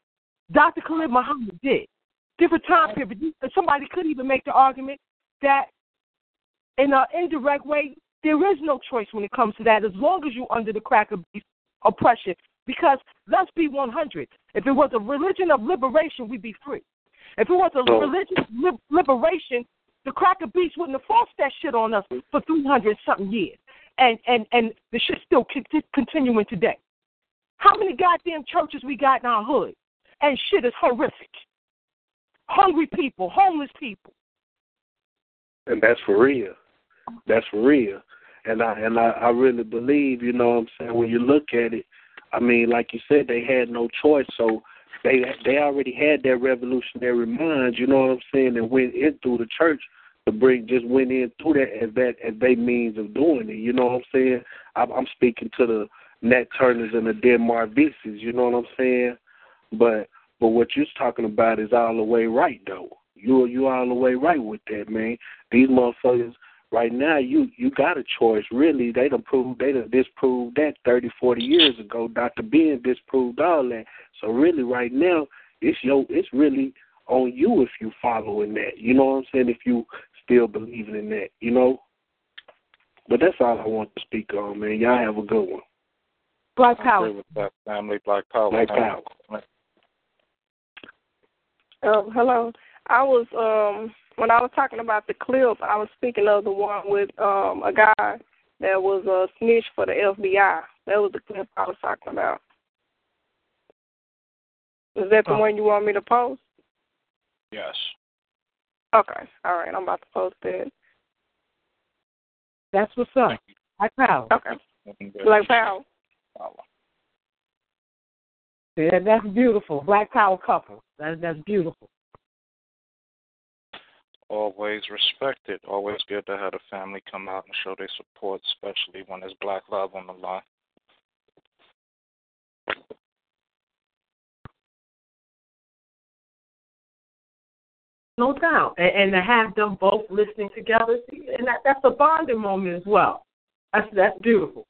Dr. Khalid Muhammad did. Different time period. Somebody could even make the argument that in an indirect way, there is no choice when it comes to that as long as you're under the cracker beast oppression. Because let's be 100. If it was a religion of liberation, we'd be free. If it was a religion of liberation, the cracker beast wouldn't have forced that shit on us for 300 something years. And, and, and the shit's still continuing today. How many goddamn churches we got in our hood? And shit is horrific. Hungry people, homeless people. And that's for real. That's for real. And I and I, I really believe, you know what I'm saying, when you look at it, I mean, like you said, they had no choice, so they they already had their revolutionary minds, you know what I'm saying, and went in through the church to bring just went in through that as that as they means of doing it. You know what I'm saying? I'm, I'm speaking to the Nat Turners and the Denmark Veseys. You know what I'm saying? But but what you're talking about is all the way right though. You you all the way right with that, man. These motherfuckers right now you you got a choice really. They done proved they done disproved that thirty forty years ago. Dr ben disproved all that. So really right now it's your it's really on you if you following that. You know what i'm saying? If you still believing in that you know? But that's all i want to speak on man. Y'all have a good one. Black I power. agree with that. Family, Black Power. Black family. Um, hello. I was um when I was talking about the clip, I was speaking of the one with um a guy that was a snitch for the FBI. That was the clip I was talking about. Is that the Oh. one you want me to post? Yes. Okay. All right. I'm about to post that. That's what's up. Black power. Okay. Black Power. Yeah, that's beautiful. Black power couple. That, that's beautiful. Always respected. Always good to have the family come out and show their support, especially when there's black love on the line. No doubt. And, and to have them both listening together, see, and that, that's a bonding moment as well. That's that's beautiful.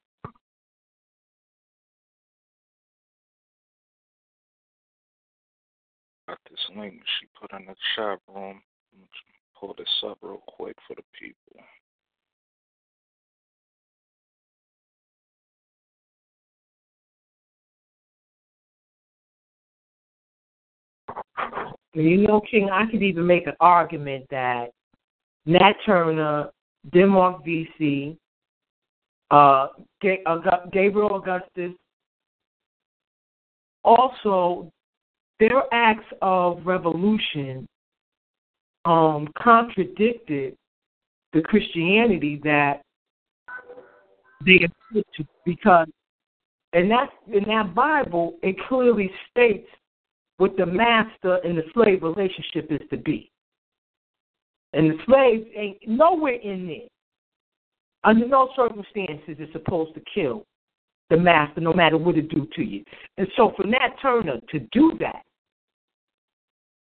Got this link she put in the chat room. Pull this up real quick for the people. You know, King, I could even make an argument that Nat Turner, Denmark Vesey, uh, Gabriel Augustus. Also, their acts of revolution um, contradicted the Christianity that they adhered to because and that in that Bible it clearly states what the master and the slave relationship is to be. And the slave ain't nowhere in there. Under no circumstances is supposed to kill the master, no matter what it do to you. And so for Nat Turner to do that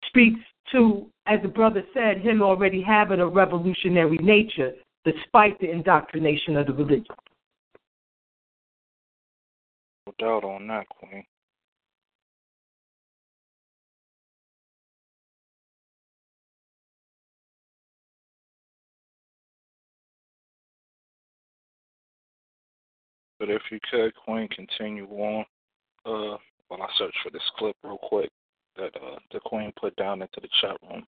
speaks to, as the brother said, him already having a revolutionary nature despite the indoctrination of the religion. No doubt on that, Queen. But if you could, Queen, continue on uh, while I search for this clip real quick that uh, the Queen put down into the chat room.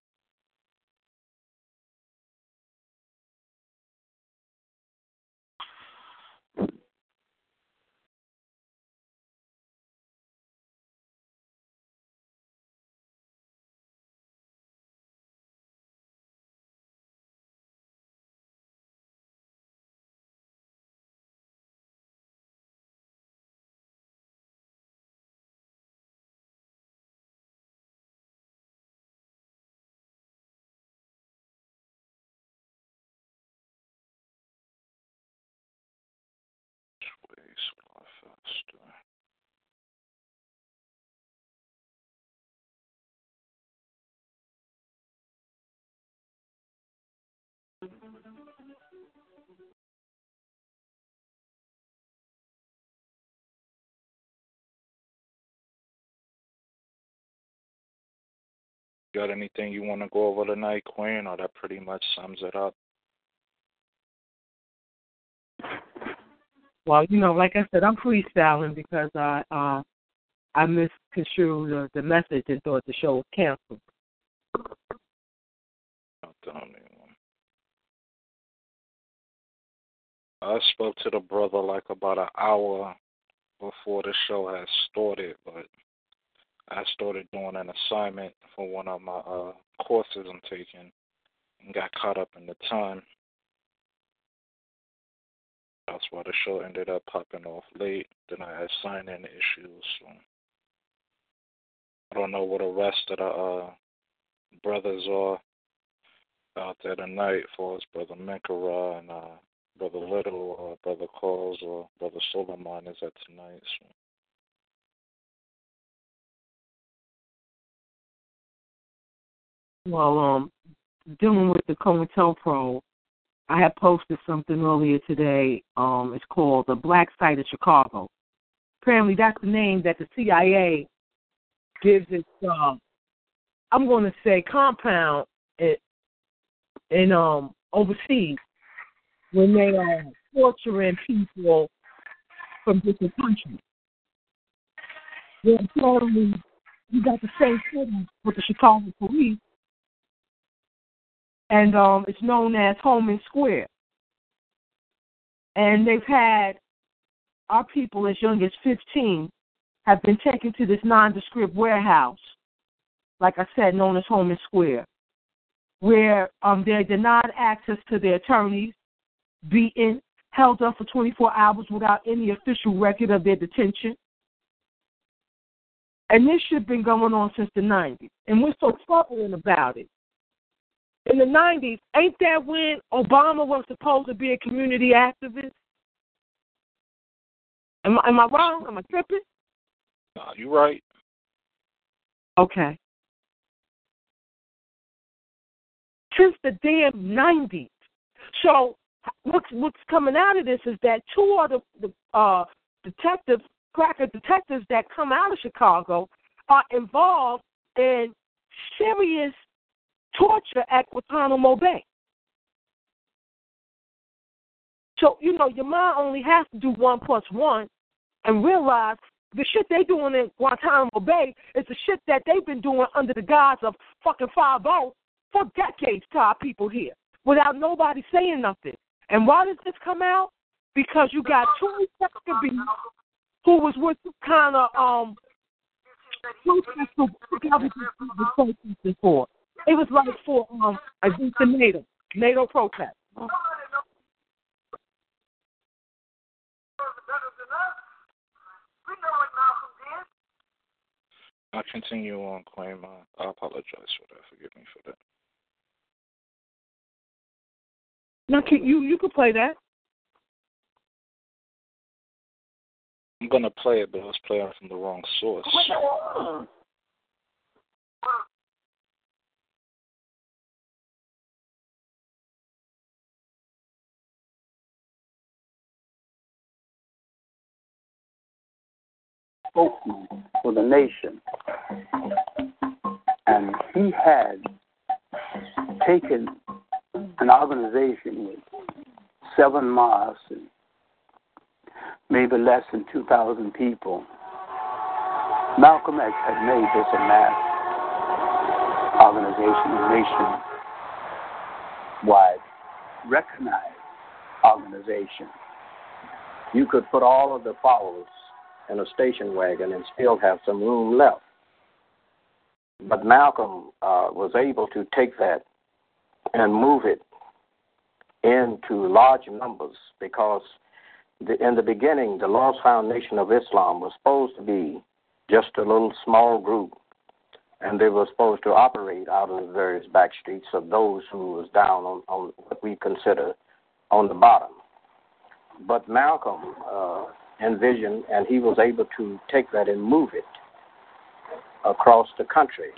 Got anything you want to go over tonight, Queen, or that pretty much sums it up? Well, you know, like I said, I'm freestyling because I uh I misconstrued the, the message and thought the show was canceled. I spoke to the brother like about an hour before the show had started, but I started doing an assignment for one of my uh, courses I'm taking and got caught up in the time. That's why the show ended up popping off late. Then I had sign in issues. So I don't know what the rest of the uh, brothers are out there tonight for us, Brother Menkara and uh, Brother Little or Brother Calls or Brother Solomon is at tonight. So. Well, um, dealing with the COINTELPRO, I had posted something earlier today. Um, it's called the Black Site of Chicago. Apparently, that's the name that the CIA gives its. Uh, I'm going to say compound it in um overseas when they are torturing people from different countries. They're apparently you got the same thing with the Chicago police and um, it's known as Homan Square. And they've had our people as young as 15 have been taken to this nondescript warehouse, like I said, known as Homan Square, where um, they're denied access to their attorneys, beaten, held up for 24 hours without any official record of their detention. And this shit been going on since the 90s. And we're so troubling about it in the 90s, ain't that when Obama was supposed to be a community activist? Am, I, am I wrong? Am I tripping? No, you're right. Okay. Since the damn 90s. So what's what's coming out of this is that two of the, the uh, detectives, cracker detectives that come out of Chicago, are involved in serious torture at Guantanamo Bay. So, you know, your mind only has to do one plus one and realize the shit they doing in Guantanamo Bay is the shit that they've been doing under the guise of fucking 5 for decades to our people here. without nobody saying nothing. And why does this come out? Because you got two Huckabee who was with some kind of um protesting for. It was like for um against the NATO NATO protest. I'll continue on, claim. I apologize for that. Forgive me for that. Now, can you you can play that. I'm gonna play it, but let's play it from the wrong source. Spokesman for the nation. And he had taken an organization with seven mosques and maybe less than 2,000 people. Malcolm X had made this a mass organization, a nationwide recognized organization. You could put all of the followers in a station wagon and still have some room left. But Malcolm uh, was able to take that and move it into large numbers because the, in the beginning, the Lost-Found Nation of Islam was supposed to be just a little small group, and they were supposed to operate out of the various back streets of those who was down on, on what we consider on the bottom. But Malcolm uh, envisioned, and he was able to take that and move it across the country.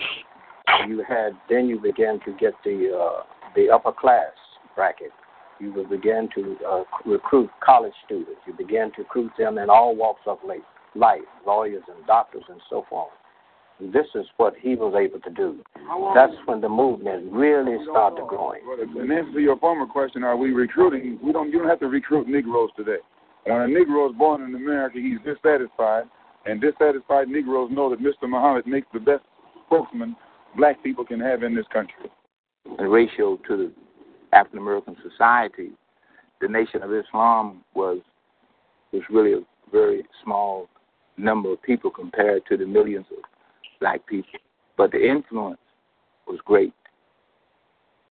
You had then you began to get the uh, the upper class bracket. You would begin to uh, recruit college students. You began to recruit them in all walks of life, lawyers and doctors and so forth. This is what he was able to do. That's when the movement really started growing. In answer to your former question, are we recruiting? We don't. You don't have to recruit Negroes today. When a Negro is born in America, he's dissatisfied, and dissatisfied Negroes know that Mr. Muhammad makes the best spokesman black people can have in this country. In ratio to the African American society, the Nation of Islam was was really a very small number of people compared to the millions of black people. But the influence was great.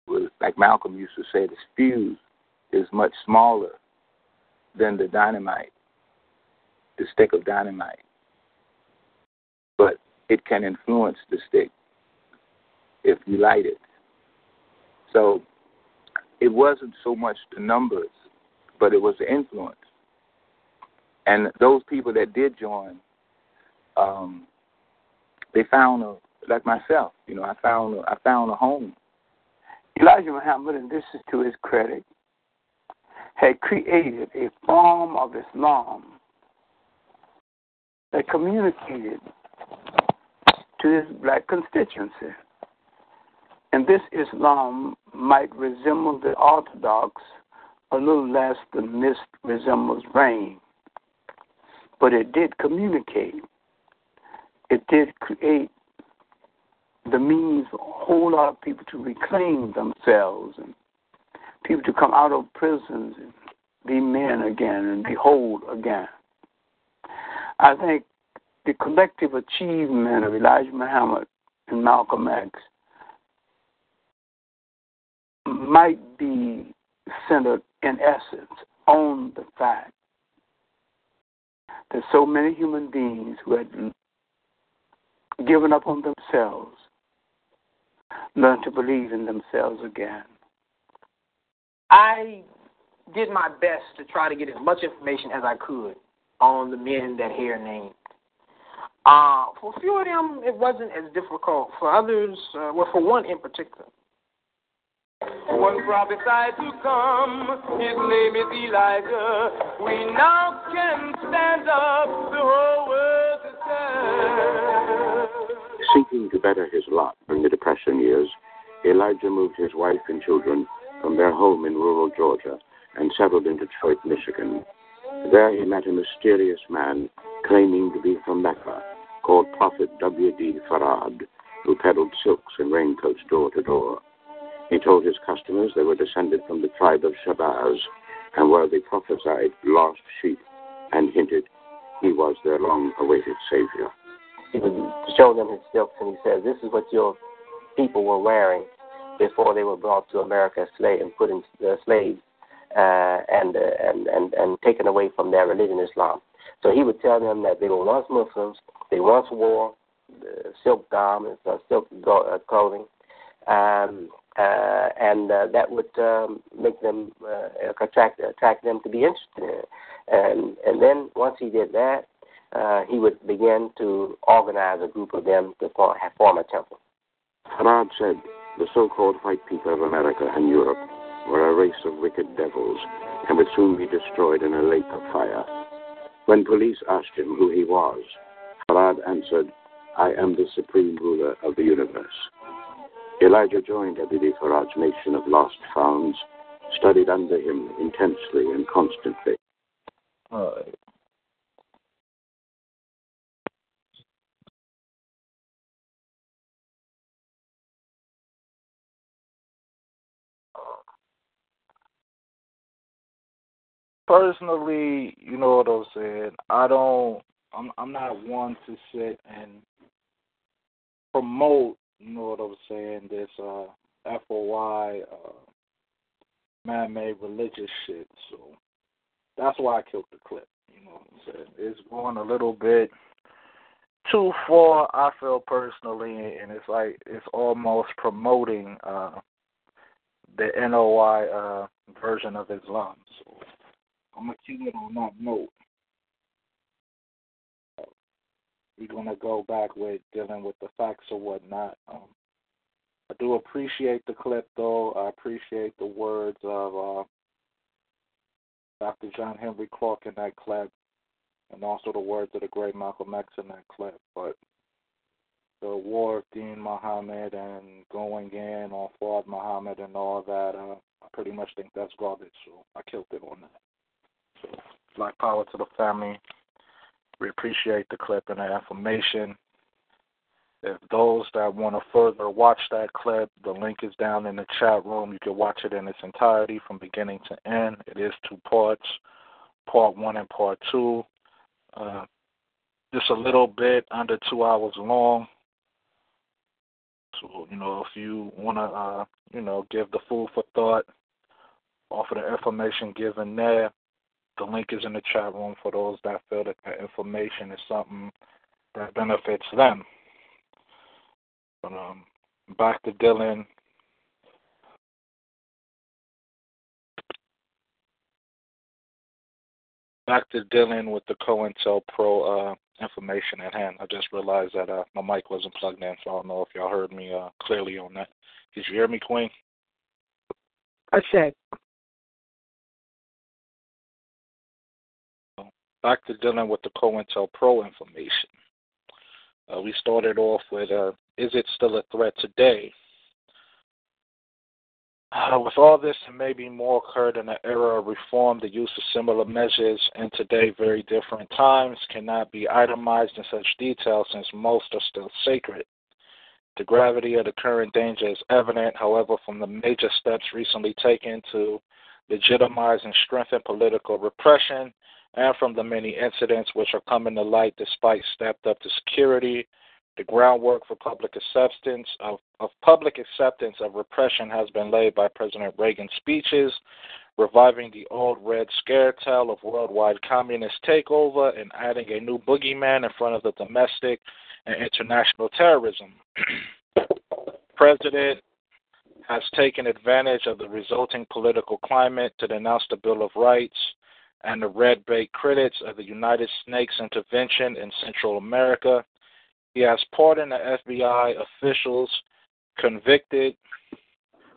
was like Malcolm used to say, the fuse is much smaller than the dynamite, the stick of dynamite. But it can influence the stick if you light it. So it wasn't so much the numbers, but it was the influence. And those people that did join, um, they found a like myself, you know, I found a, I found a home. Elijah Muhammad, and this is to his credit, had created a form of Islam that communicated to his black constituency. And this Islam might resemble the Orthodox a little less than mist resembles rain. But it did communicate. It did create the means for a whole lot of people to reclaim themselves and people to come out of prisons and be men again and be whole again. I think the collective achievement of Elijah Muhammad and Malcolm X might be centered in essence on the fact that so many human beings who had given up on themselves learned to believe in themselves again. I did my best to try to get as much information as I could on the men that here named. Uh, for a few of them, it wasn't as difficult. For others, uh, well, for one in particular. One prophesied to come, his name is Elijah. We now can stand up, the whole world to stand. Seeking to better his lot during the Depression years, Elijah moved his wife and children from their home in rural Georgia and settled in Detroit, Michigan. There he met a mysterious man claiming to be from Mecca called Prophet W.D. Farad, who peddled silks and raincoats door to door. He told his customers they were descended from the tribe of Shabazz and were the prophesied lost sheep, and hinted he was their long awaited Savior. He would show them his silks, and he says, This is what your people were wearing before they were brought to America as slave and put in uh, slaves uh, and, uh, and and and taken away from their religion, Islam. So he would tell them that they were once Muslims, they once wore uh, silk garments, uh, silk go- uh, clothing, um, uh, and uh, that would um, make them uh, attract attract them to be interested in it. And and then once he did that, uh, he would begin to organize a group of them to form, form a temple. Said the so-called white people of America and Europe were a race of wicked devils and would soon be destroyed in a lake of fire. When police asked him who he was, Farad answered, I am the supreme ruler of the universe. Elijah joined Abidi Farad's nation of lost founds, studied under him intensely and constantly. Uh, personally, you know what I'm saying. I don't. I'm. I'm not one to sit and promote. You know what I'm saying. This uh, FOI uh, man-made religious shit. So that's why I killed the clip. You know what I'm saying. It's going a little bit too far. I feel personally, and it's like it's almost promoting uh, the NOI uh, version of Islam. So I'm gonna keep it on that note. We're gonna go back with dealing with the facts or whatnot. Um, I do appreciate the clip, though. I appreciate the words of uh, Dr. John Henrik Clarke in that clip, and also the words of the great Malcolm X in that clip. But the Warith Deen Muhammad and going in on Fard Muhammad and all that, uh, I pretty much think that's garbage. So I killed it on that. Black power to the family. We appreciate the clip and the information. If those that want to further watch that clip, the link is down in the chat room. You can watch it in its entirety from beginning to end. It is two parts, part one and part two. Uh, just a little bit under two hours long. So, you know, if you want to, uh, you know, give the food for thought off of the information given there, the link is in the chat room for those that feel that that information is something that benefits them. But um, back to Dylan. Back to Dylan with the COINTELPRO uh, information at hand. I just realized that uh, my mic wasn't plugged in, so I don't know if y'all heard me uh, clearly on that. Did you hear me, Queen? I said. Back to dealing with the COINTELPRO information. Uh, we started off with uh, Is it still a threat today? Uh, with all this, maybe more occurred in the era of reform, the use of similar measures in today very different times cannot be itemized in such detail since most are still sacred. The gravity of the current danger is evident, however, from the major steps recently taken to legitimize and strengthen political repression and from the many incidents which are coming to light despite stepped up security. The groundwork for public acceptance of, of public acceptance of repression has been laid by President Reagan's speeches, reviving the old red scare tale of worldwide communist takeover and adding a new boogeyman in front of the domestic and international terrorism. President has taken advantage of the resulting political climate to denounce the Bill of Rights and the red bait critics of the United Snakes intervention in Central America. He has pardoned the FBI officials convicted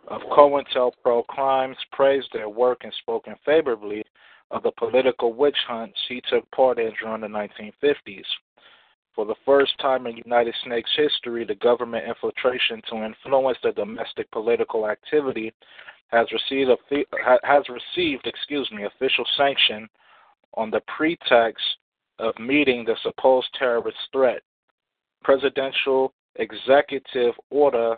of COINTELPRO crimes, praised their work, and spoken favorably of the political witch hunts he took part in during the 1950s. For the first time in United Snakes history, the government infiltration to influence the domestic political activity has received has received, excuse me, official sanction on the pretext of meeting the supposed terrorist threat. Presidential Executive Order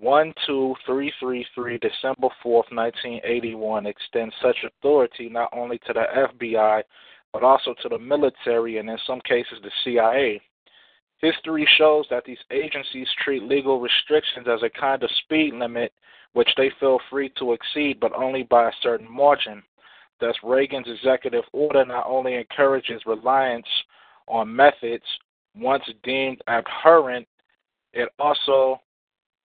12333, December 4th, 1981, extends such authority not only to the FBI, but also to the military and in some cases the CIA. History shows that these agencies treat legal restrictions as a kind of speed limit which they feel free to exceed, but only by a certain margin. Thus, Reagan's executive order not only encourages reliance on methods once deemed abhorrent, it also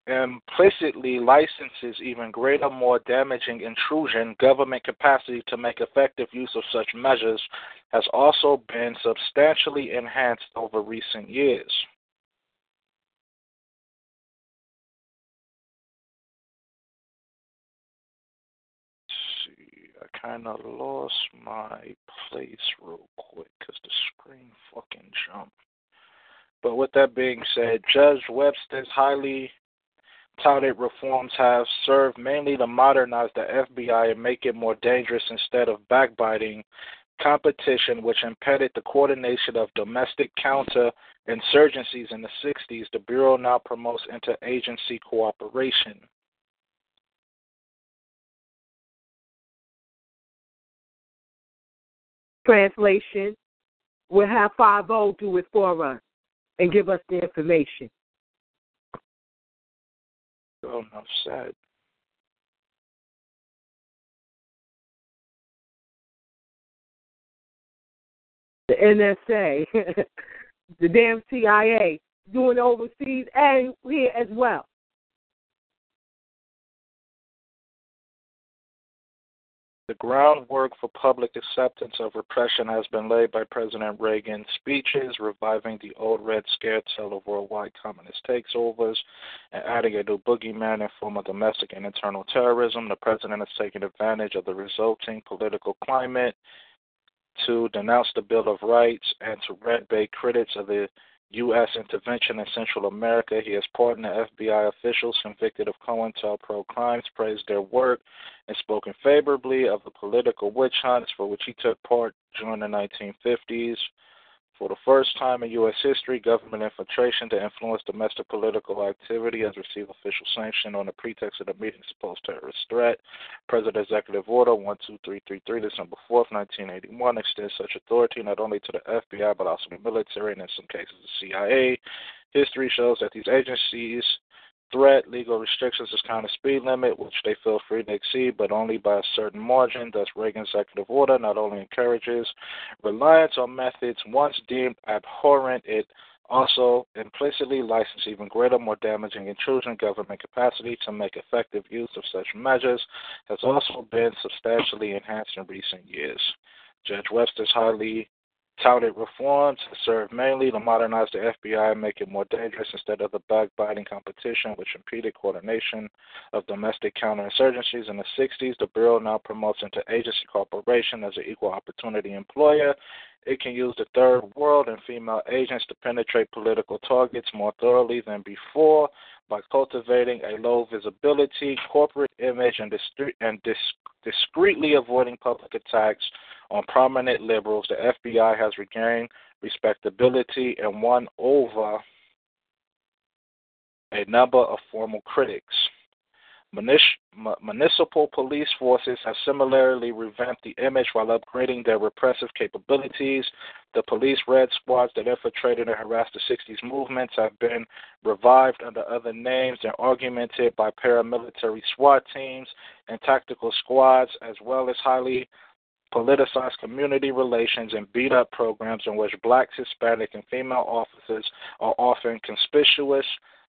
implicitly licenses even greater, more damaging intrusion. Government capacity to make effective use of such measures has also been substantially enhanced over recent years. See, I kind of lost my place real quick because the screen fucking jumped. But with that being said, Judge Webster's highly touted reforms have served mainly to modernize the FBI and make it more dangerous instead of backbiting competition, which impeded the coordination of domestic counter insurgencies in the 60s. The Bureau now promotes interagency cooperation. Translation, we'll have 5 do it for us and give us the information. Oh, enough said. The NSA, the damn CIA, doing overseas and here as well. The groundwork for public acceptance of repression has been laid by President Reagan's speeches, reviving the old Red Scare tale of worldwide communist takeovers and adding a new boogeyman in form of domestic and internal terrorism. The president has taken advantage of the resulting political climate to denounce the Bill of Rights and to red bait critics of the U.S. intervention in Central America. He has pardoned FBI officials convicted of COINTELPRO crimes, praised their work, and spoken favorably of the political witch hunts for which he took part during the 1950s. For the first time in U.S. history, government infiltration to influence domestic political activity has received official sanction on the pretext of the meeting's supposed terrorist threat. President Executive Order 12333, December 4th, 1981, extends such authority not only to the FBI but also the military and in some cases the CIA. History shows that these agencies threat, legal restrictions is kind of speed limit, which they feel free to exceed, but only by a certain margin. Thus, Reagan's executive order not only encourages reliance on methods once deemed abhorrent, it also implicitly licenses even greater, more damaging intrusion government capacity to make effective use of such measures has also been substantially enhanced in recent years. Judge Webster's highly touted reforms served mainly to modernize the FBI and make it more dangerous instead of the backbiting competition which impeded coordination of domestic counterinsurgencies in the 60s. The Bureau now promotes interagency cooperation as an equal opportunity employer. It can use the third world and female agents to penetrate political targets more thoroughly than before by cultivating a low visibility corporate image and, discre- and dis- discreetly avoiding public attacks on prominent liberals, the FBI has regained respectability and won over a number of former critics. Municipal police forces have similarly revamped the image while upgrading their repressive capabilities. The police red squads that infiltrated and harassed the 60s movements have been revived under other names and augmented by paramilitary SWAT teams and tactical squads, as well as highly politicized community relations, and beat up programs in which blacks, Hispanic, and female officers are often conspicuous.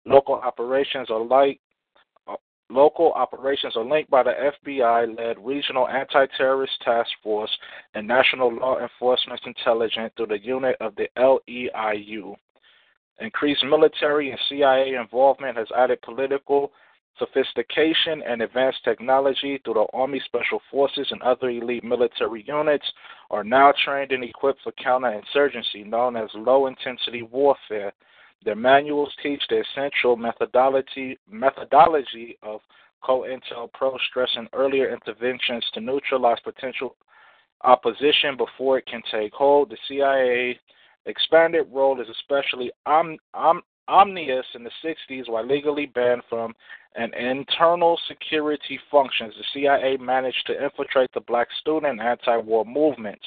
Local operations are like uh, Local operations are linked by the FBI led Regional Anti Terrorist Task Force and National Law Enforcement Intelligence through the unit of the LEIU. Increased military and CIA involvement has added political sophistication and advanced technology through the Army Special Forces and other elite military units are now trained and equipped for counterinsurgency, known as low intensity warfare. Their manuals teach the essential methodology, methodology of COINTELPRO, stressing earlier interventions to neutralize potential opposition before it can take hold. The CIA expanded role is especially om- omnious in the 60s while legally banned from an internal security functions. The CIA managed to infiltrate the black student and anti war movements.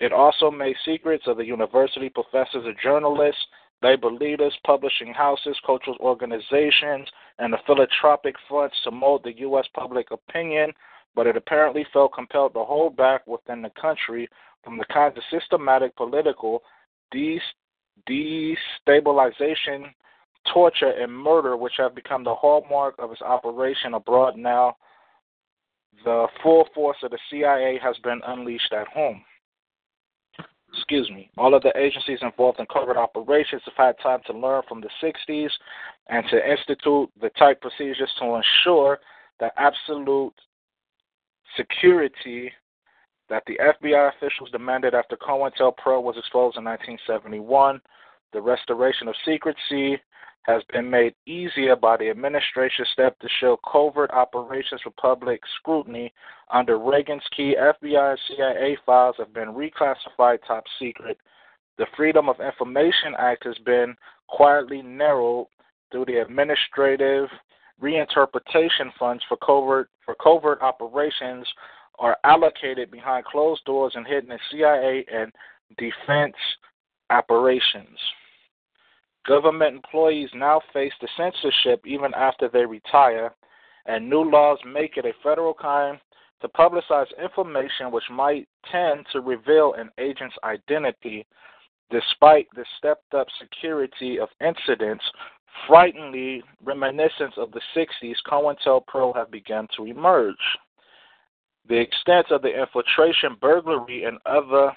It also made secrets of the university professors and journalists, labor leaders, publishing houses, cultural organizations, and the philanthropic fronts to mold the U.S. public opinion, but it apparently felt compelled to hold back within the country from the kinds of systematic political destabilization, torture, and murder which have become the hallmark of its operation abroad now. The full force of the CIA has been unleashed at home. Excuse me. All of the agencies involved in covert operations have had time to learn from the 60s and to institute the tight procedures to ensure that absolute security that the FBI officials demanded after COINTELPRO was exposed in 1971. The restoration of secrecy has been made easier by the administration's step to show covert operations for public scrutiny. Under Reagan's key, FBI and CIA files have been reclassified top secret. The Freedom of Information Act has been quietly narrowed through the administrative reinterpretation funds for covert for covert operations are allocated behind closed doors and hidden in CIA and defense operations. Government employees now face the censorship even after they retire, and new laws make it a federal crime to publicize information which might tend to reveal an agent's identity. Despite the stepped up security of incidents, frighteningly reminiscent of the 60s, COINTELPRO have begun to emerge. The extent of the infiltration, burglary, and other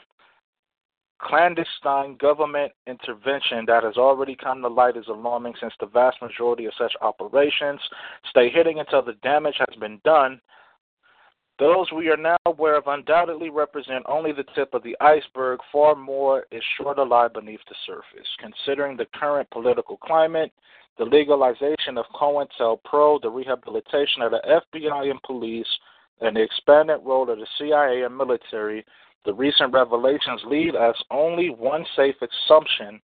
clandestine government intervention that has already come to light is alarming since the vast majority of such operations stay hidden until the damage has been done. Those we are now aware of undoubtedly represent only the tip of the iceberg. Far more is sure to lie beneath the surface. Considering the current political climate, the legalization of COINTELPRO, the rehabilitation of the FBI and police, and the expanded role of the CIA and military, the recent revelations lead us only one safe assumption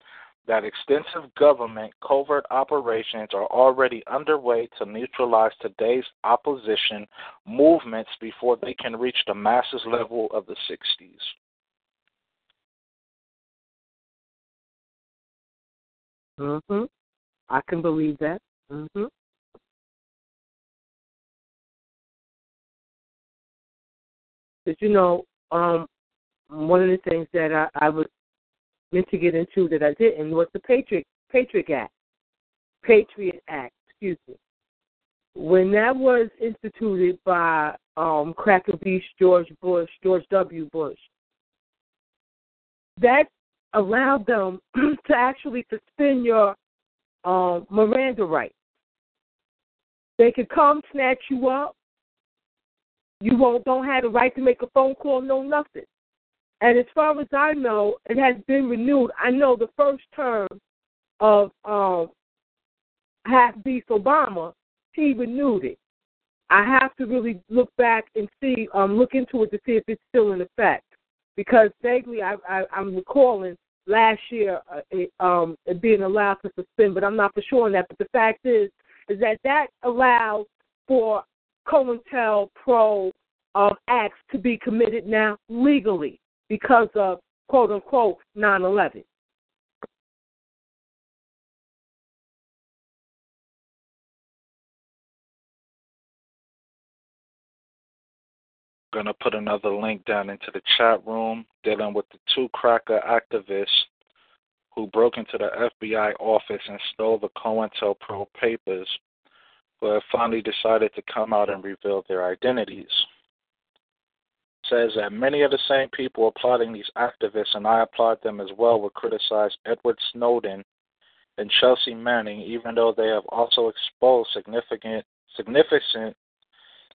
that extensive government covert operations are already underway to neutralize today's opposition movements before they can reach the masses level of the 60s. Mhm. I can believe that. Mhm. But you know, um, one of the things that I, I was meant to get into that I didn't was the Patriot Patriot Act. Patriot Act, excuse me. When that was instituted by um, Cracker Beach George Bush, George W. Bush, that allowed them to actually suspend your um, Miranda rights. They could come snatch you up. You won't don't have the right to make a phone call, no nothing. And as far as I know, it has been renewed. I know the first term of um, half beast Obama, he renewed it. I have to really look back and see, um, look into it to see if it's still in effect. Because vaguely, I, I, I'm recalling last year uh, it, um, it being allowed to suspend, but I'm not for sure on that. But the fact is, is that that allows for COINTELPRO um, acts to be committed now legally because of quote unquote 9 11. going to put another link down into the chat room dealing with the two cracker activists who broke into the FBI office and stole the COINTELPRO papers, who have finally decided to come out and reveal their identities. It says that many of the same people applauding these activists, and I applaud them as well, would criticize Edward Snowden and Chelsea Manning, even though they have also exposed significant significant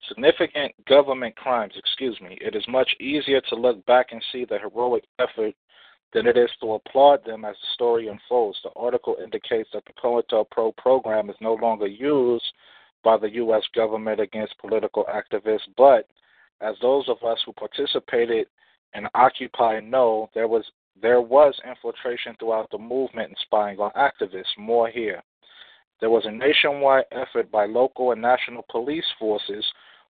significant government crimes, excuse me, it is much easier to look back and see the heroic effort than it is to applaud them as the story unfolds. The article indicates that the COINTELPRO program is no longer used by the U.S. government against political activists, but as those of us who participated in Occupy know, there was there was infiltration throughout the movement and spying on activists. More here. There was a nationwide effort by local and national police forces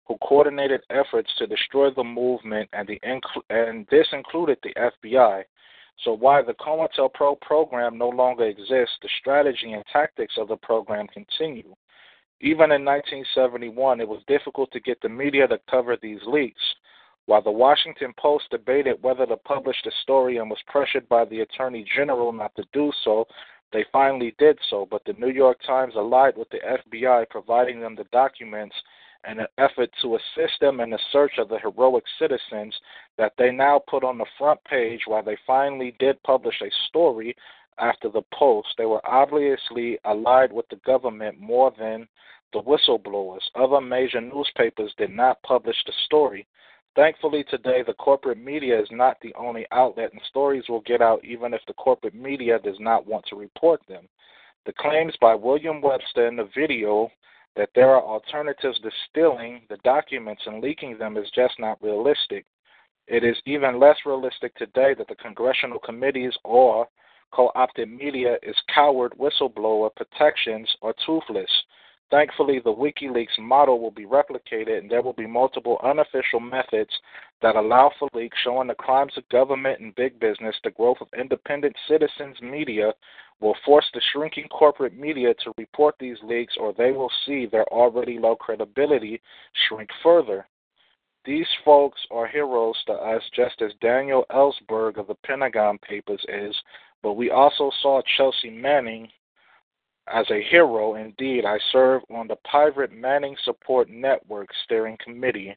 who coordinated efforts to destroy the movement, and, the and this included the FBI. So while the COINTELPRO program no longer exists, the strategy and tactics of the program continue. Even in 1971, it was difficult to get the media to cover these leaks. While the Washington Post debated whether to publish the story and was pressured by the Attorney General not to do so, they finally did so, but the New York Times allied with the FBI, providing them the documents in an effort to assist them in the search of the heroic citizens that they now put on the front page while they finally did publish a story after the Post. They were obviously allied with the government more than the whistleblowers. Other major newspapers did not publish the story. Thankfully, today, the corporate media is not the only outlet, and stories will get out even if the corporate media does not want to report them. The claims by William Webster in the video that there are alternatives to stealing the documents and leaking them is just not realistic. It is even less realistic today that the congressional committees or co opted media is coward whistleblower protections or toothless. Thankfully, the WikiLeaks model will be replicated, and there will be multiple unofficial methods that allow for leaks showing the crimes of government and big business. The growth of independent citizens' media will force the shrinking corporate media to report these leaks, or they will see their already low credibility shrink further. These folks are heroes to us, just as Daniel Ellsberg of the Pentagon Papers is, but we also saw Chelsea Manning as a hero, indeed, I serve on the Private Manning Support Network Steering Committee.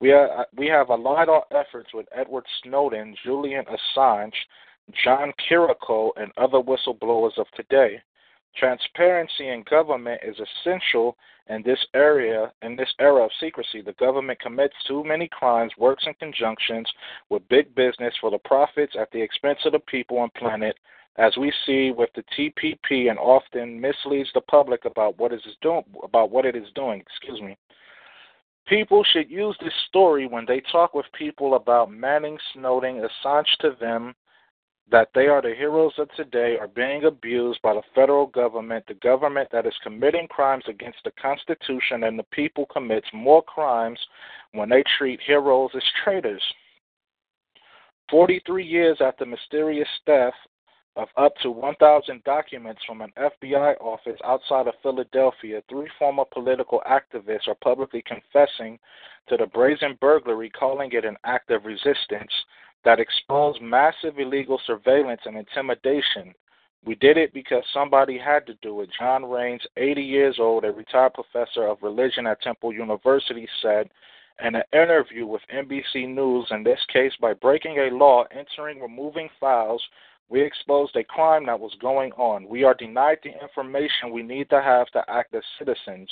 We, are, we have aligned our efforts with Edward Snowden, Julian Assange, John Kiriakou, and other whistleblowers of today. Transparency in government is essential in this area in this era of secrecy. The government commits too many crimes, works in conjunctions with big business for the profits at the expense of the people and planet, as we see with the TPP, and often misleads the public about what it is doing. About what it is doing. Excuse me. People should use this story when they talk with people about Manning, Snowden, Assange to them that they are the heroes of today are being abused by the federal government. The government that is committing crimes against the Constitution and the people commits more crimes when they treat heroes as traitors. 43 years after mysterious theft of up to 1,000 documents from an FBI office outside of Philadelphia, three former political activists are publicly confessing to the brazen burglary, calling it an act of resistance that exposed massive illegal surveillance and intimidation. We did it because somebody had to do it. John Raines, 80 years old, a retired professor of religion at Temple University, said in an interview with NBC News, in this case, by breaking a law, entering, removing files, we exposed a crime that was going on. We are denied the information we need to have to act as citizens.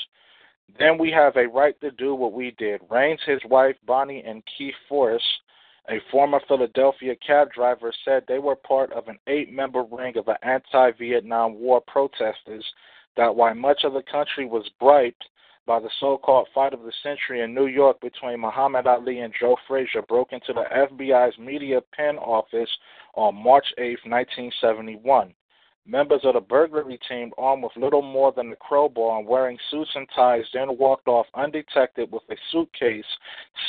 Then we have a right to do what we did. Raines, his wife, Bonnie, and Keith Forrest, a former Philadelphia cab driver, said they were part of an eight member ring of anti Vietnam War protesters that while much of the country was bribed by the so called fight of the century in New York between Muhammad Ali and Joe Frazier, broke into the FBI's media pen office on March 8, 1971. Members of the burglary team, armed with little more than a crowbar and wearing suits and ties, then walked off undetected with a suitcase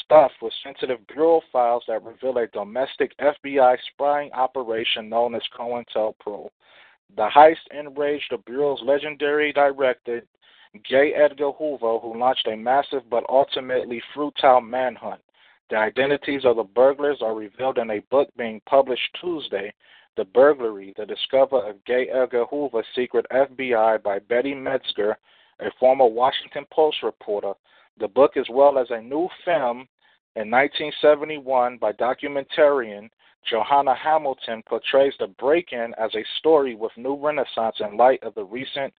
stuffed with sensitive bureau files that reveal a domestic FBI spying operation known as COINTELPRO. The heist enraged the Bureau's legendary director, J. Edgar Hoover, who launched a massive but ultimately futile manhunt. The identities of the burglars are revealed in a book being published Tuesday, The Burglary, The Discovery of J. Edgar Hoover's Secret FBI by Betty Medsger, a former Washington Post reporter. The book, as well as a new film in 1971 by documentarian Johanna Hamilton, portrays the break in as a story with new renaissance in light of the recent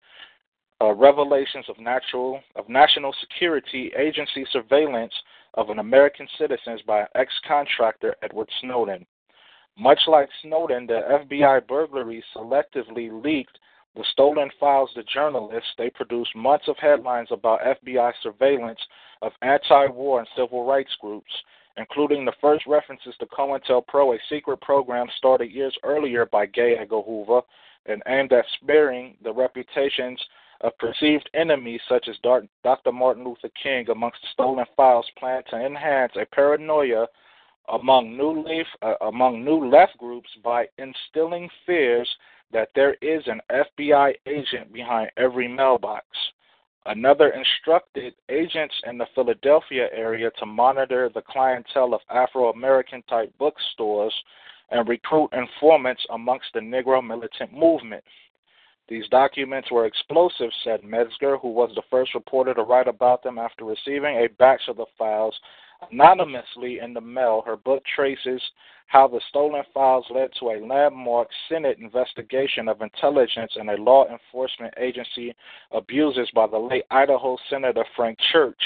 uh, revelations of natural of national security agency surveillance of an American citizens by ex-contractor Edward Snowden. Much like Snowden, the FBI burglary selectively leaked the stolen files to journalists. They produced months of headlines about FBI surveillance of anti-war and civil rights groups. including the first references to COINTELPRO, a secret program started years earlier by J. Edgar Hoover and aimed at sparing the reputations of perceived enemies such as Dr. Martin Luther King amongst the stolen files planned to enhance a paranoia among new left, uh, among new left groups by instilling fears that there is an FBI agent behind every mailbox. Another instructed agents in the Philadelphia area to monitor the clientele of Afro American type bookstores and recruit informants amongst the Negro militant movement. These documents were explosive, said Medsger, who was the first reporter to write about them after receiving a batch of the files anonymously in the mail. Her book traces how the stolen files led to a landmark Senate investigation of intelligence and a law enforcement agency abuses by the late Idaho Senator Frank Church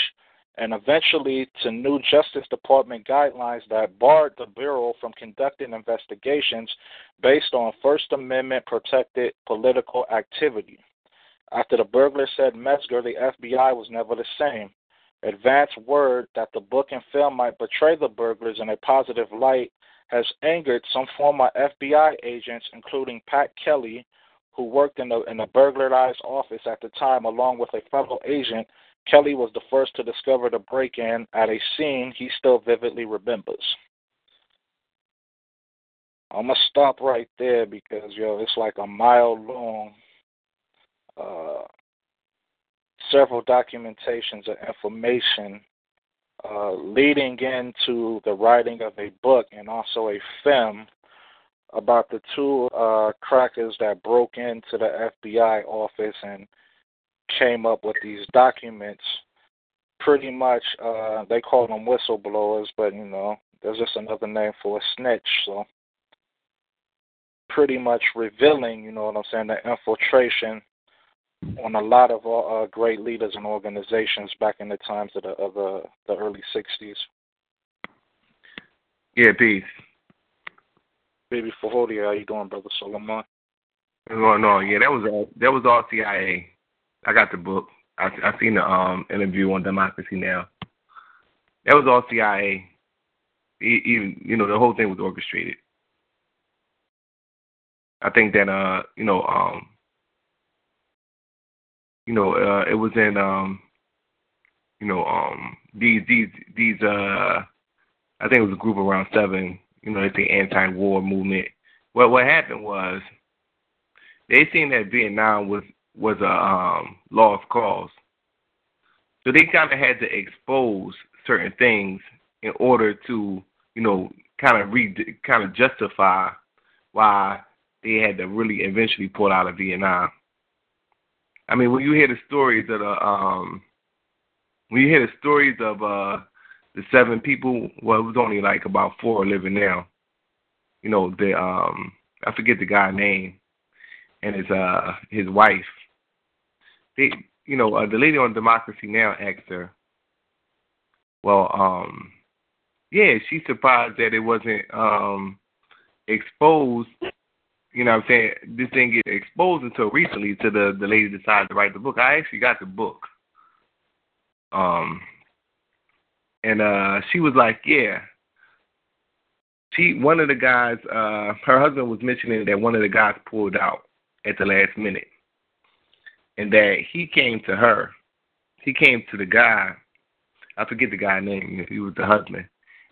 and eventually to new Justice Department guidelines that barred the Bureau from conducting investigations based on First Amendment protected political activity. After the burglar said Medsger, the FBI was never the same. Advance word that the book and film might portray the burglars in a positive light has angered some former FBI agents, including Pat Kelly, who worked in the in burglarized office at the time, along with a fellow agent Kelly was the first to discover the break in at a scene he still vividly remembers. I'm gonna stop right there because yo, it's like a mile long. Uh, several documentations of information uh, leading into the writing of a book and also a film about the two uh, crackers that broke into the FBI office and came up with these documents. Pretty much, uh, they call them whistleblowers, but you know, there's just another name for a snitch. So, pretty much revealing, you know what I'm saying, the infiltration on a lot of uh, great leaders and organizations back in the times of the of the, the early '60s. Yeah, peace. Baby Fahodi, how you doing, brother Solomon? What's going on? yeah, that was all. That was all CIA. I got the book. I I seen the um interview on Democracy Now. That was all CIA. Even you know the whole thing was orchestrated. I think that uh you know um you know uh it was in um you know um these these these uh I think it was a group around seven you know it's the anti-war movement. Well, what happened was they seen that Vietnam was was a um, lost cause. So they kind of had to expose certain things in order to, you know, kind of re kind of justify why they had to really eventually pull out of Vietnam. I mean, when you hear the stories of the um, when you hear the stories of uh the seven people, well, it was only like about four living now. You know, the um, I forget the guy's name, and his uh his wife they, you know, uh, the lady on Democracy Now asked her, well, um, yeah, she's surprised that it wasn't um exposed. You know what I'm saying? This didn't get exposed until recently to the the lady decided to write the book. I actually got the book. Um and uh she was like, Yeah. She one of the guys, uh her husband was mentioning that one of the guys pulled out at the last minute and that he came to her. He came to the guy. I forget the guy's name. He was the husband,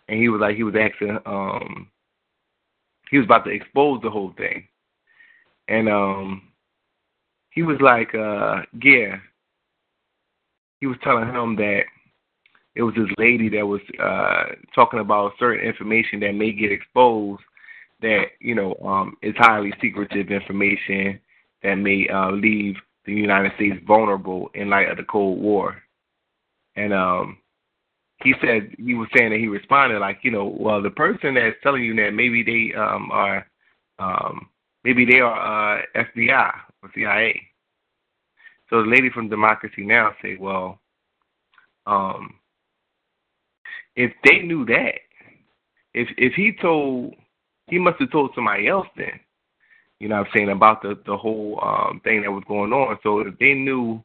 and he was like he was asking. Um, he was about to expose the whole thing, and um, he was like, uh, yeah. He was telling him that it was this lady that was uh talking about certain information that may get exposed that you know um is highly secretive information that may uh leave the United States vulnerable in light of the Cold War. And um, he said he was saying that he responded like, you know, well, the person that's telling you that maybe they um, are um, maybe they are uh, FBI or CIA. So the lady from Democracy Now said, well, um, if they knew that, if if he told, he must have told somebody else then you know what I'm saying, about the, the whole um, thing that was going on. So if they knew,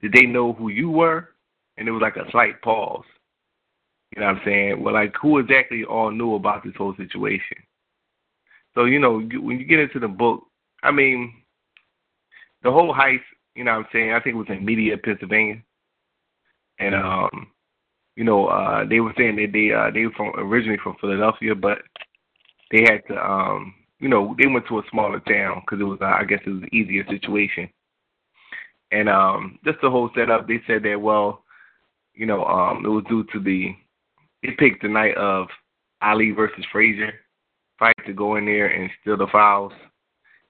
did they know who you were? And it was like a slight pause. You know what I'm saying? Well, like who exactly all knew about this whole situation? So you know, when you get into the book, I mean, the whole heist. You know what I'm saying? I think it was in Media, Pennsylvania, and um, you know, uh, they were saying that they uh, they were from originally from Philadelphia, but they had to um, you know, they went to a smaller town because it was uh, I guess it was an easier situation. And um, just the whole setup, they said that well, you know, um, it was due to the they picked the night of Ali versus Frazier fight to go in there and steal the files.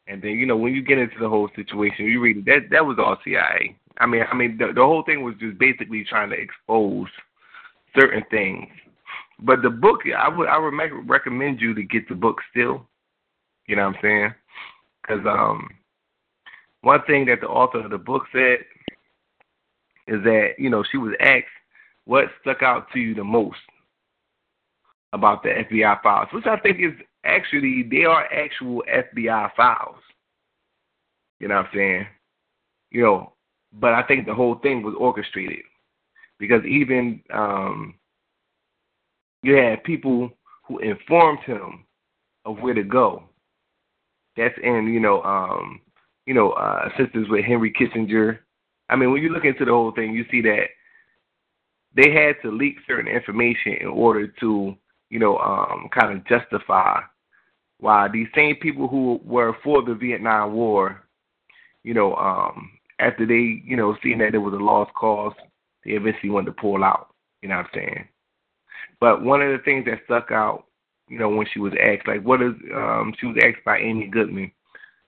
And then you know when you get into the whole situation, you read that that was all CIA. I mean, I mean the the whole thing was just basically trying to expose certain things. But the book, I would I would make, recommend you to get the book still. You know what I'm saying? Because um, one thing that the author of the book said is that you know she was asked what stuck out to you the most about the FBI files, which I think is actually they are actual FBI files. You know what I'm saying? You know, but I think the whole thing was orchestrated because even um, you had people who informed him of where to go. That's in you know um, you know uh, assistance with Henry Kissinger. I mean, when you look into the whole thing, you see that they had to leak certain information in order to you know um, kind of justify why these same people who were for the Vietnam War, you know, um, after they, you know, seeing that it was a lost cause, they eventually wanted to pull out. You know what I'm saying? But one of the things that stuck out, you know, when she was asked, like, what is, um, she was asked by Amy Goodman.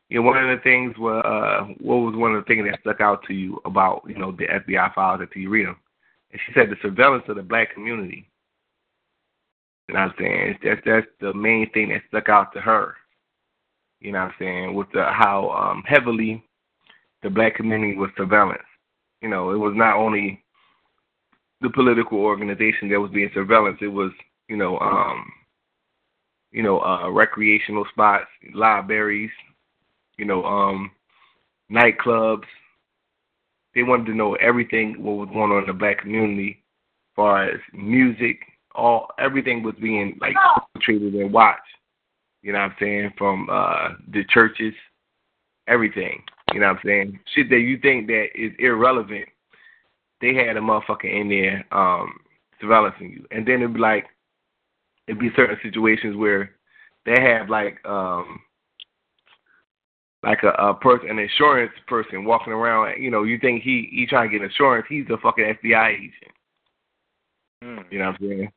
You know, one of the things was, uh, what was one of the things that stuck out to you about, you know, the FBI files after you read them? And she said the surveillance of the black community. You know what I'm saying? That's that's the main thing that stuck out to her. You know what I'm saying? With the how um heavily the black community was surveillance. You know, it was not only the political organization that was being surveillance, it was, you know, um you know, uh recreational spots, libraries, you know, um nightclubs. They wanted to know everything what was going on in the black community as far as music, all everything was being like treated and watched. You know what I'm saying? From uh the churches, everything. You know what I'm saying? Shit that you think that is irrelevant, they had a motherfucker in there um surveillancing you. And then it'd be like it'd be certain situations where they have like um like a, a person an insurance person walking around, you know, you think he he trying to get insurance, he's a fucking FBI agent. You know what I'm saying?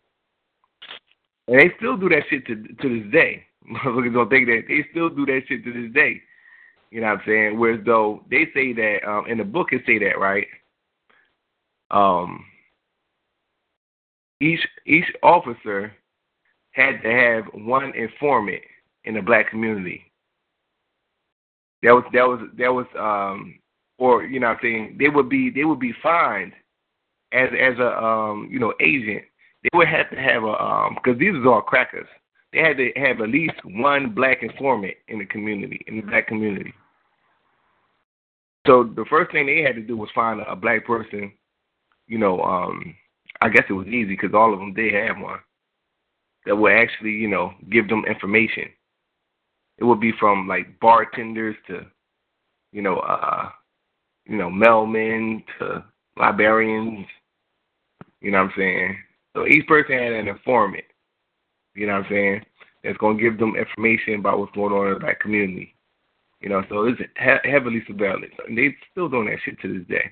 And they still do that shit to to this day. Motherfuckers don't think that they still do that shit to this day. You know what I'm saying? Whereas though they say that um in the book it say that, right? Um each each officer had to have one informant in the black community. That was that was that was um or you know what I'm saying, they would be they would be fined as as a um you know agent they would have to have a um because these are all crackers. They had to have at least one black informant in the community, in the black community. So the first thing they had to do was find a, a black person. You know, um, I guess it was easy because all of them did have one that would actually, you know, give them information. It would be from like bartenders to, you know, uh, you know, mailmen to librarians. You know what I'm saying? So each person had an informant, you know what I'm saying, that's going to give them information about what's going on in that community. You know, so it's he- heavily surveillance. And they still doing that shit to this day.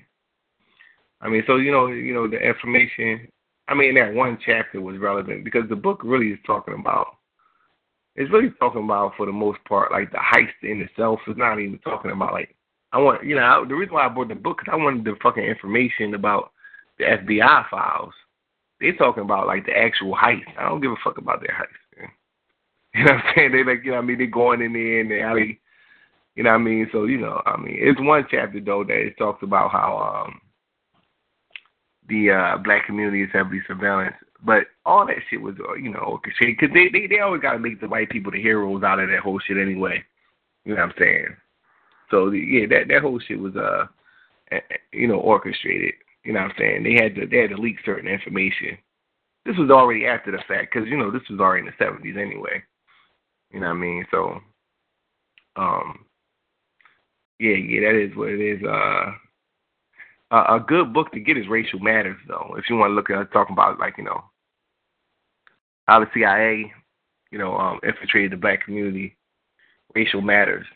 I mean, so you know, you know, the information. I mean, that one chapter was relevant because the book really is talking about. It's really talking about, for the most part, like the heist in itself. It's not even talking about like I want, you know, I, the reason why I bought the book because I wanted the fucking information about the FBI files. They talking about like the actual heist. I don't give a fuck about their heist. Man. You know what I'm saying? They like, you know, what I mean, They're going in there and they alley. You know what I mean? So you know, I mean, it's one chapter though that it talks about how um the uh black community is heavily surveillance. But all that shit was, uh, you know, orchestrated because they, they they always got to make the white people the heroes out of that whole shit anyway. You know what I'm saying? So yeah, that that whole shit was uh, you know, orchestrated. You know what I'm saying? They had to they had to leak certain information this was already after the fact because you know this was already in the seventies anyway. You know what I mean? So, um, yeah, yeah, that is what it is. Uh, a, a good book to get is Racial Matters, though. If you want to look at talking about like you know how the CIA, you know, um, infiltrated the black community, Racial Matters.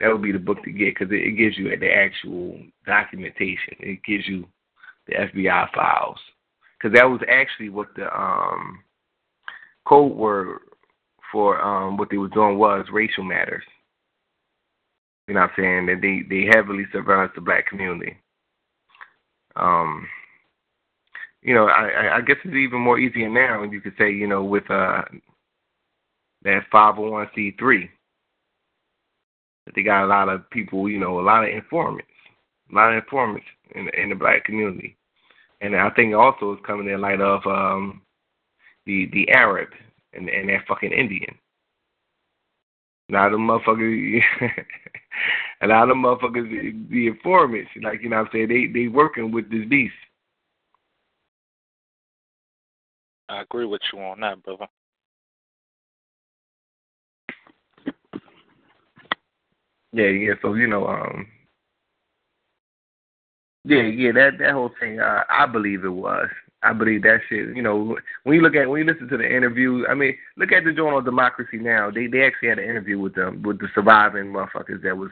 That would be the book to get because it, it gives you the actual documentation. It gives you the FBI files because that was actually what the um, code word for um, what they were doing was racial matters. You know what I'm saying? That they, they heavily surveillance the black community. Um, you know, I, I guess it's even more easier now. You could say, you know, with uh, that 501c3, that they got a lot of people, you know, a lot of informants, a lot of informants in in the black community, and I think also it's coming in light of um, the the Arab and and that fucking Indian. Now the motherfuckers, a lot of motherfuckers, the informants, like you know, what I'm saying they they working with this beast. I agree with you on that, brother. Yeah, yeah. So you know, um, yeah, yeah. That that whole thing, uh, I believe it was. I believe that shit. You know, when you look at when you listen to the interview, I mean, look at the Journal of Democracy now. They they actually had an interview with them with the surviving motherfuckers that was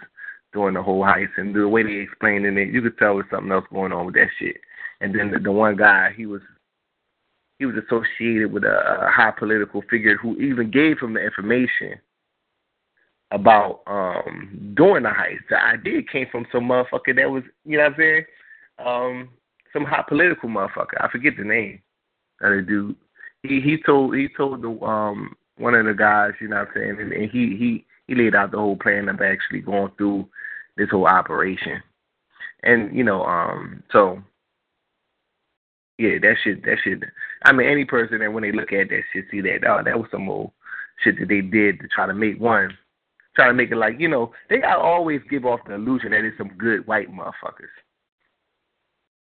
doing the whole heist, and the way they explained it, you could tell there's something else going on with that shit. And then the, the one guy, he was he was associated with a, a high political figure who even gave him the information about um doing the heist. The idea came from some motherfucker that was, you know what I'm saying? Um, some hot political motherfucker. I forget the name of the dude. He he told he told the um one of the guys, you know what I'm saying, and, and he he he laid out the whole plan of actually going through this whole operation. And, you know, um so yeah, that shit that shit I mean any person that when they look at that shit see that oh that was some old shit that they did to try to make one try to make it like, you know, they gotta always give off the illusion that it's some good white motherfuckers.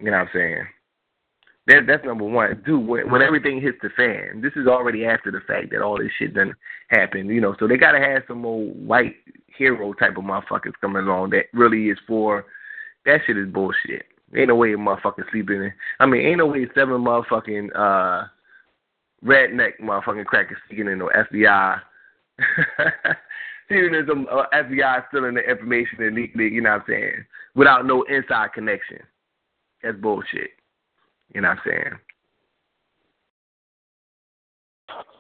You know what I'm saying? That that's number one. Dude, when, when everything hits the fan, this is already after the fact that all this shit done happened, you know. So they gotta have some old white hero type of motherfuckers coming along that really is for that shit is bullshit. Ain't no way a motherfucker sleeping in I mean, ain't no way seven motherfucking uh redneck motherfucking crackers sneaking in no FBI some uh, FBI stealing the information and illegally, you know what I'm saying, without no inside connection. That's bullshit. You know what I'm saying?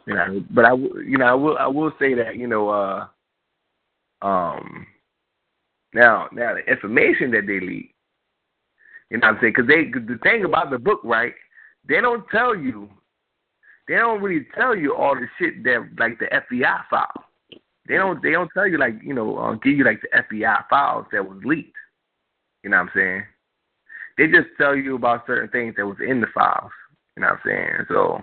You know, but I, you know, I will, I will say that, you know, uh, um, now, now the information that they leak, you know what I'm saying? Because they, cause the thing about the book, right? They don't tell you, they don't really tell you all the shit that like the FBI file. They don't, they don't tell you like, you know, uh, give you like the FBI files that was leaked. You know what I'm saying? They just tell you about certain things that was in the files. You know what I'm saying? So,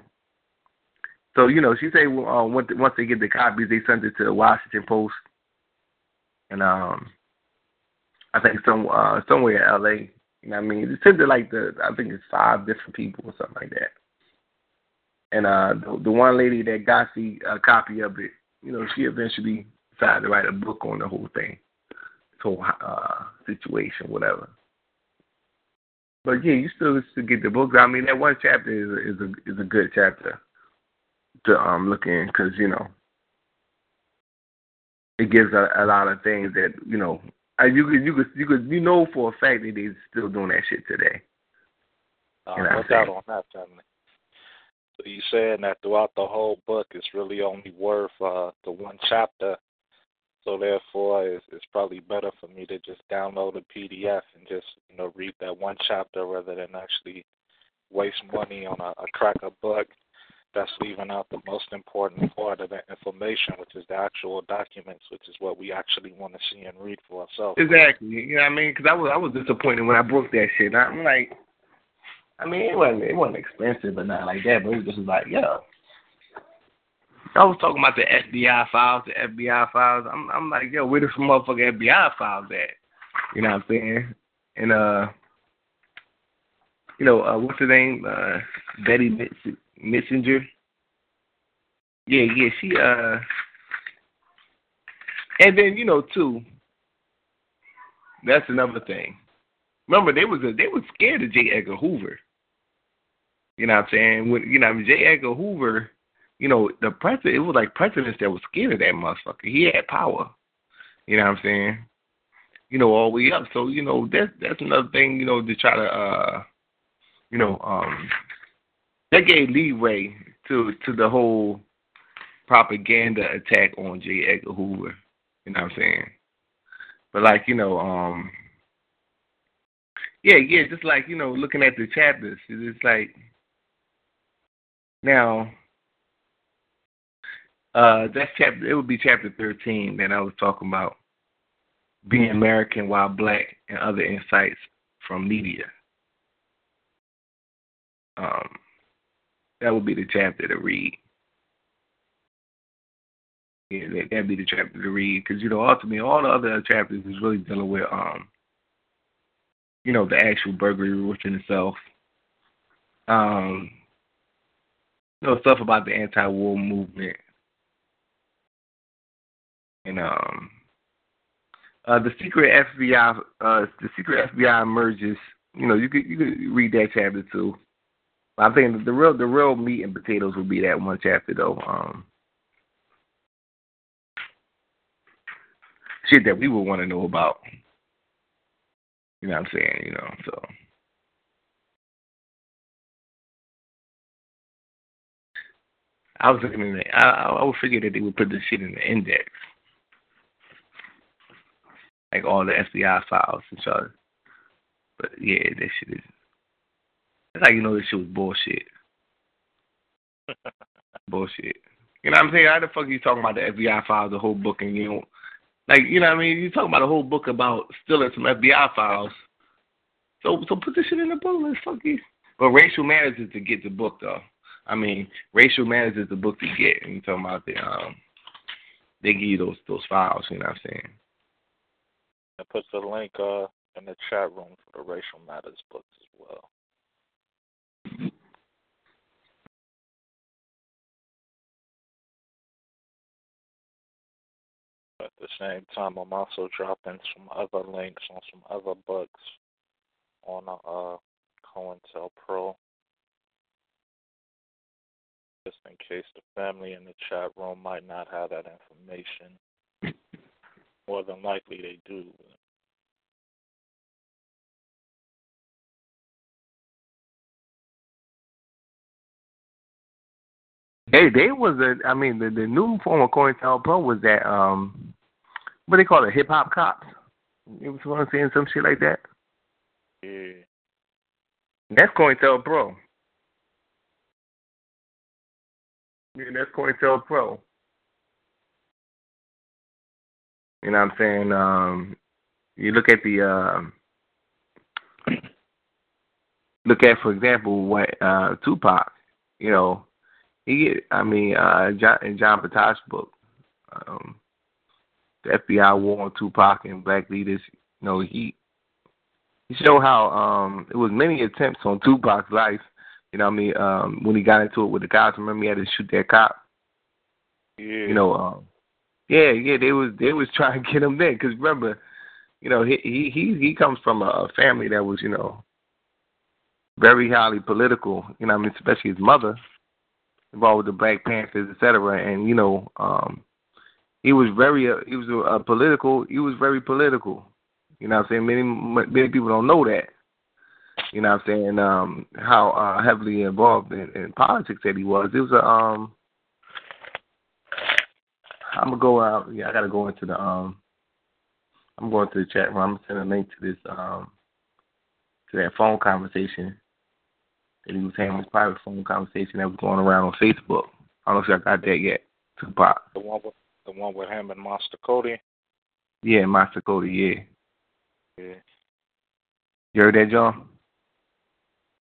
so you know, she say well, uh, once once they get the copies, they send it to the Washington Post, and um, I think some uh somewhere in L.A. You know what I mean? They sent it like the I think it's five different people or something like that. And uh, the, the one lady that got the uh, copy of it, you know, she eventually decided to write a book on the whole thing, this whole uh, situation, whatever. But yeah, you still should get the book. I mean, that one chapter is a, is a is a good chapter to um look in because you know it gives a, a lot of things that you know uh, you could you could you could you know for a fact that they're still doing that shit today. Uh, no doubt on that, family. So you saying that throughout the whole book, it's really only worth uh, the one chapter. So therefore, it's, it's probably better for me to just download a PDF and just you know read that one chapter rather than actually waste money on a, a cracker book that's leaving out the most important part of the information, which is the actual documents, which is what we actually want to see and read for ourselves. Exactly. You know what I mean? Because I was I was disappointed when I broke that shit. I'm like, I mean, it wasn't it wasn't expensive, but not like that. But it was just like, yeah. I was talking about the FBI files, the FBI files. I'm I'm like, yo, where the motherfucking FBI files at? You know what I'm saying? And uh, you know, uh, what's her name? Uh, Betty Medsger. Yeah, yeah, she uh and then, you know, too, that's another thing. Remember they was a, they was scared of J. Edgar Hoover. You know what I'm saying? When you know, J. Edgar Hoover, you know, the president it was like presidents that was scared of that motherfucker. He had power. You know what I'm saying? You know, all the way up. So, you know, that's that's another thing, you know, to try to uh you know, um that gave leeway to to the whole propaganda attack on J. Edgar Hoover. You know what I'm saying? But like, you know, um yeah, yeah, just like, you know, looking at the chapters, it's like now uh that's chapter it would be chapter thirteen that I was talking about. Being American while black and other insights from media. Um that would be the chapter to read. Yeah, that, that'd be the chapter to read because you know ultimately all the other chapters is really dealing with um, you know, the actual burglary within itself. Um, know, stuff about the anti-war movement, and um, uh, the secret FBI, uh, the secret FBI emerges. You know, you could you could read that chapter too. I think the real the real meat and potatoes would be that one chapter though. Um, shit that we would want to know about. You know what I'm saying? You know, so. I was looking in the, I, I would figure that they would put this shit in the index. Like all the FBI files and so. But yeah, that shit is. That's how you know this shit was bullshit. bullshit. You know what I'm saying? How the fuck are you talking about the FBI files, the whole book, and you don't like, you know what I mean? You talking about a whole book about stealing some FBI files. So so put this shit in the book. Let's fuck you. But racial matters is to get the book though. I mean, racial matters is the book to get. And you talking about the um they give you those those files, you know what I'm saying? I put the link uh in the chat room for the racial matters books as well. At the same time, I'm also dropping some other links on some other books on uh, COINTELPRO. Just in case the family in the chat room might not have that information. More than likely they do. Hey, they was a. I mean, the the new form of COINTELPRO was that um, what they call it, hip hop cops. You was want saying some shit like that. Yeah. That's COINTELPRO. Yeah, that's COINTELPRO. Pro. You know what I'm saying? Um, you look at the um, look at, for example, what uh, Tupac. You know, he get. I mean, uh, John, in John Potash's book, um, the FBI war on Tupac and black leaders. You know, he he showed how um it was many attempts on Tupac's life. You know, what I mean, um, when he got into it with the cops, remember he had to shoot that cop. Yeah. You know, um, yeah, yeah, they was they was trying to get him there because remember, you know, he he he he comes from a family that was you know very highly political. You know, what I mean, especially his mother involved with the Black Panthers, et cetera, and you know, um, he was very uh, he was a, a political. He was very political. You know, what I'm saying many many people don't know that. You know, what I'm saying um, how uh, heavily involved in, in politics that he was. It was a um. I'm gonna go out. Yeah, I gotta go into the um. I'm going to the chat room. I'm gonna send a link to this um to that phone conversation that he was having his private phone conversation that was going around on Facebook. I don't know if I got that yet. Tupac. The one with the one with him and Monster Cody. Yeah, Monster Cody. Yeah. Yeah. You heard that, John?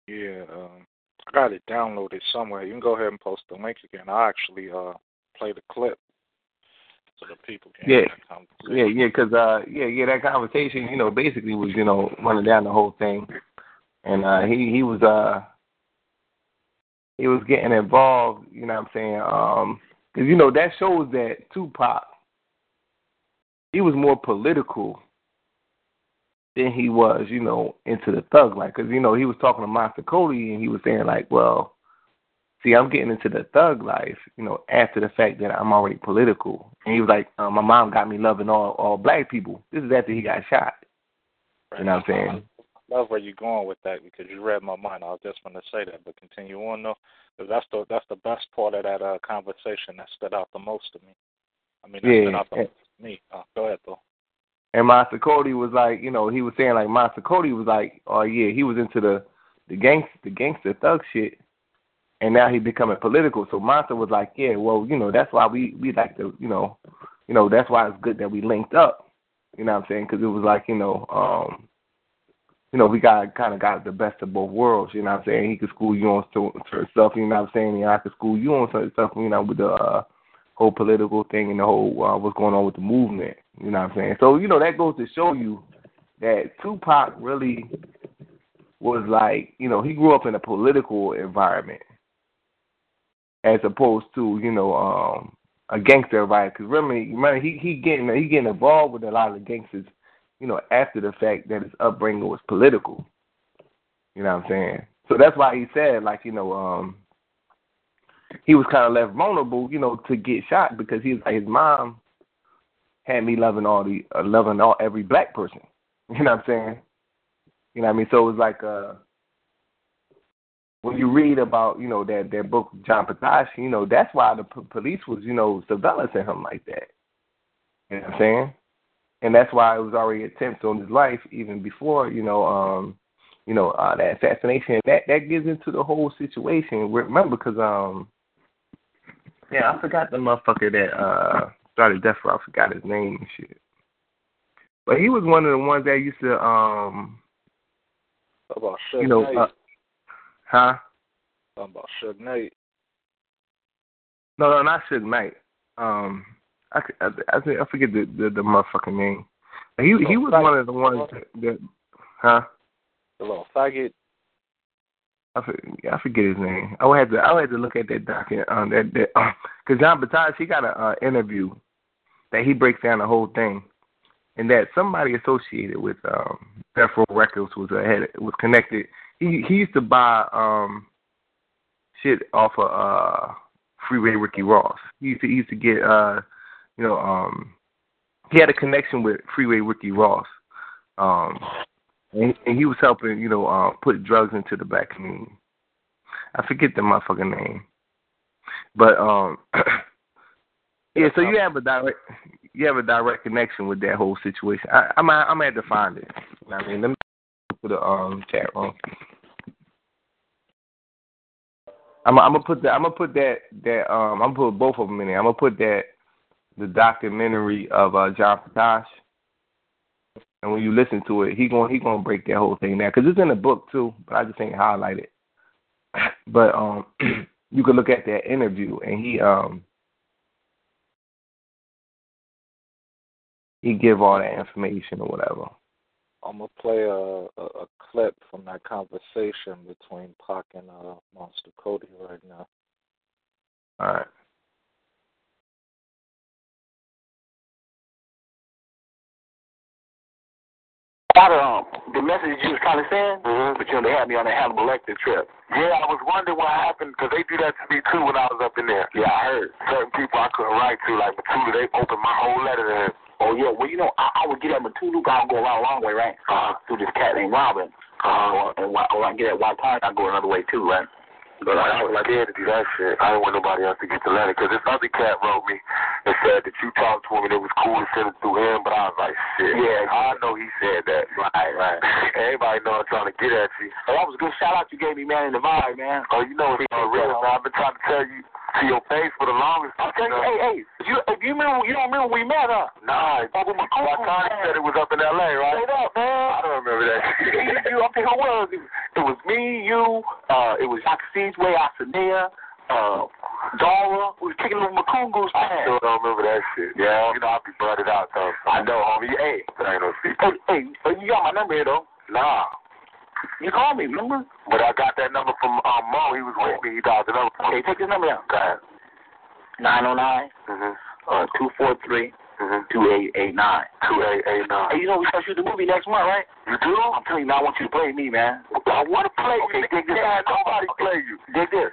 Yeah. Um, I got it downloaded somewhere. You can go ahead and post the link again. I actually uh play the clip so the people can. Yeah. Yeah, yeah, because uh, yeah, yeah, that conversation, you know, basically was you know running down the whole thing, and uh, he he was uh he was getting involved. You know what I'm saying? Um, because you know that shows that Tupac he was more political than he was, you know, into the thug life. Because you know he was talking to Monster Cody and he was saying like, well, see, I'm getting into the thug life, you know, after the fact that I'm already political. And he was like, uh, my mom got me loving all all black people. This is after he got shot. You know what I'm saying? I love where you're going with that because you read my mind. I was just going to say that, but continue on though, because that's the that's the best part of that uh, conversation that stood out the most to me. I mean, that Yeah. stood out the most to me. Uh, go ahead though. And Monster Cody was like, you know, he was saying like Monster Cody was like, oh yeah, he was into the the gangster the gangster thug shit, and now he becoming political. So Monster was like, yeah, well, you know, that's why we we like to, you know, you know, that's why it's good that we linked up. You know what I'm saying? Because it was like, you know, um, you know, we got kind of got the best of both worlds. You know what I'm saying? He could school you on certain stuff. You know what I'm saying? And I could school you on certain stuff. You know, with the uh, whole political thing and the whole uh, what's going on with the movement. You know what I'm saying? So you know that goes to show you that Tupac really was like, you know, he grew up in a political environment as opposed to, you know, um, a gangster environment. Because remember, remember, he he getting he getting involved with a lot of gangsters, you know, after the fact that his upbringing was political. You know what I'm saying? So that's why he said, like, you know, um, he was kind of left vulnerable, you know, to get shot because he was like his mom had me loving all the uh, loving all every black person. You know what I'm saying? You know what I mean? So it was like uh when you read about, you know, that that book John Potash, you know, that's why the p- police was, you know, surveillancing him like that. You know what I'm saying? And that's why it was already attempts on his life even before, you know, um, you know, uh, that assassination. That that gets into the whole situation. Remember, because um, yeah, I forgot the motherfucker that uh started Death Row. I forgot his name and shit. But he was one of the ones that used to um, about Suge you know, Knight? uh, huh? How about Suge Knight? No, no, not Suge Knight. Um, I I, I, I forget the, the the motherfucking name. He he was one of the ones that, that huh? The little faggot. I forget, I forget his name. I would have to I would have to look at that document um that that because John Batage he got a uh, interview that he breaks down the whole thing, and that somebody associated with um Death Row Records was ahead was connected. He he used to buy um shit off of uh Freeway Ricky Ross. He used to he used to get uh you know um he had a connection with Freeway Ricky Ross. Um and, and he was helping, you know, uh, put drugs into the black community. I forget the motherfucking name, but um, yeah. So you have a direct, you have a direct connection with that whole situation. I, I'm, I'm gonna have to find it. You know what I mean, let me put the um chat room. I'm, I'm gonna put that. I'm gonna put that. That um, I'm gonna put both of them in there. I'm gonna put that the documentary of uh, John Potash. And when you listen to it, he going he gonna break that whole thing down because it's in the book too, but I just ain't highlight it. But um, you could look at that interview, and he um he give all that information or whatever. I'm gonna play a, a a clip from that conversation between Pac and uh, Monster Cody right now. All right. Out um, the message you was kind of saying, but you know they had me on that Hannibal Lecter trip. Yeah, I was wondering what happened because they do that to me too when I was up in there. Yeah, I heard. Certain people I couldn't write to, like Mutulu, they opened my whole letter to him. Oh yeah, well you know I, I would get at Mutulu, I would go around a long way, right? Uh, through this cat named Robin. Uh, and when when I get at White Pine, I go another way too, right? But I was scared to do that shit. I didn't want nobody else to get the letter because this other cat wrote me and said that you talked to him and it was cool to send it through him. But I was like, shit. Yeah. I know he said that. Right, right. Everybody know I'm trying to get at you. Oh, that was a good shout out you gave me, man, in the vibe, man. Oh, you know it's all real. I've been trying to tell you to your face for the longest I'm time. telling hey, hey, you, you remember, you don't remember we met, huh? Nah, Over my Wakani said it was up in L.A., right? Straight up, man. I don't remember that shit. you, I think who was it? It was me, you, uh, it was Jacques Way, Asanea, uh, Dara. We was kicking over Makungu's I man. still don't remember that shit. Yeah. You know, I'll be butted out, though. I know, homie. Hey, That ain't no secret. hey, hey, but you got my number here, though. Nah. You called me, remember? But I got that number from um, Mo. He was with me. He dialed the number Okay, take this number down. Go ahead. Nine oh nine Mm-hmm. uh two four three Mm-hmm. two eight eight nine. Two eight eight nine. Hey, you know we start shooting the movie next month, right? You do? I'm telling you, man, I want you to play me, man. I want to play Okay, you. dig this Yeah, nobody Okay. play you. Dig this.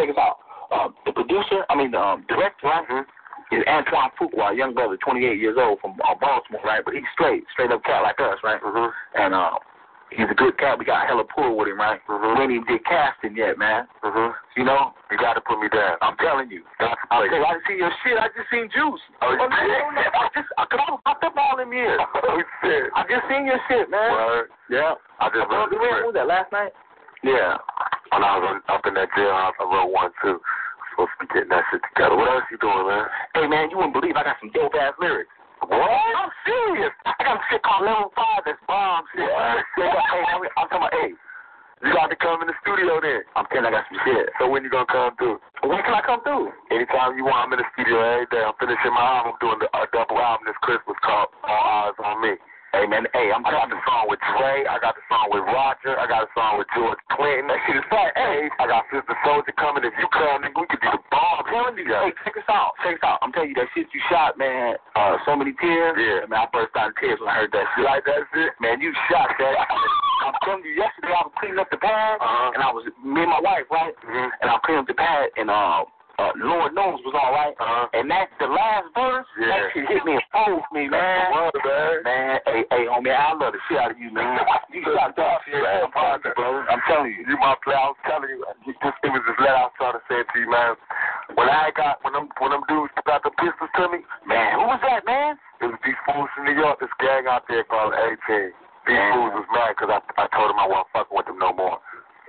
Check this out. Uh, the producer, I mean the um, director, right? Is Antoine Fuqua, a young brother, 28 years old from uh, Baltimore, right? But he's straight, straight up cat like us, right? Mm-hmm. And uh, he's a good cat. We got hella pull with him, right? Mhm. We ain't even did casting yet, man. Mm-hmm. You know, You got to put me down. I'm telling you. To I'm play. I just seen your shit. I just seen Juice. Oh, you no, no. I just, I, cause I was up all them years. Oh, shit. I just seen your shit, man. Word. Yeah. I just What wrote the was that last night? Yeah. When I was up in that jailhouse, I wrote one too. Supposed to be getting that shit together. What else you doing, man? Hey man, you wouldn't believe I got some dope ass lyrics. What? I'm serious. I got some shit called Level Five that's bomb shit. They got, hey, I'm, I'm talking about, hey, You got to come in the studio then. I'm telling you, I got some shit. So when you gonna come through? When can I come through? Anytime you want. I'm in the studio every day. I'm finishing my album. I'm doing the, a double album this Christmas called uh, All Eyez on Me. Hey man, hey, I'm I got the song with Dre. I got the song with Roger. I got a song with George Clinton. That shit is fat. Hey, I got Sister Soldier coming. If you come, nigga, we could do the bomb. I'm telling you, hey, check this out. Check this out. I'm telling you, that shit you shot, man, uh, so many tears. Yeah. Man, I burst out in tears when I heard that You shit. like that shit? Man, you shot that. I'm telling you, yesterday I was cleaning up the pad, Uh-huh. and I was, me and my wife, right? Mhm. And I cleaned up the pad, and uh, uh, Lord knows was all right. Uh-huh. And that, the last verse, Yeah. that shit hit me and froze me, man. What, man? Man, hey, hey, homie, I love the shit out of you, man. You shot that shit, Man, I'm bro. I'm telling you. You my player. I was telling you, you just, it was this letter I was trying to send to you, man. When I got when them when them dudes got the pistols to me, Man, who was that, man? it was these fools from New York. This gang out there called 18. These Man. fools was mad because I I told them I wasn't fucking with them no more.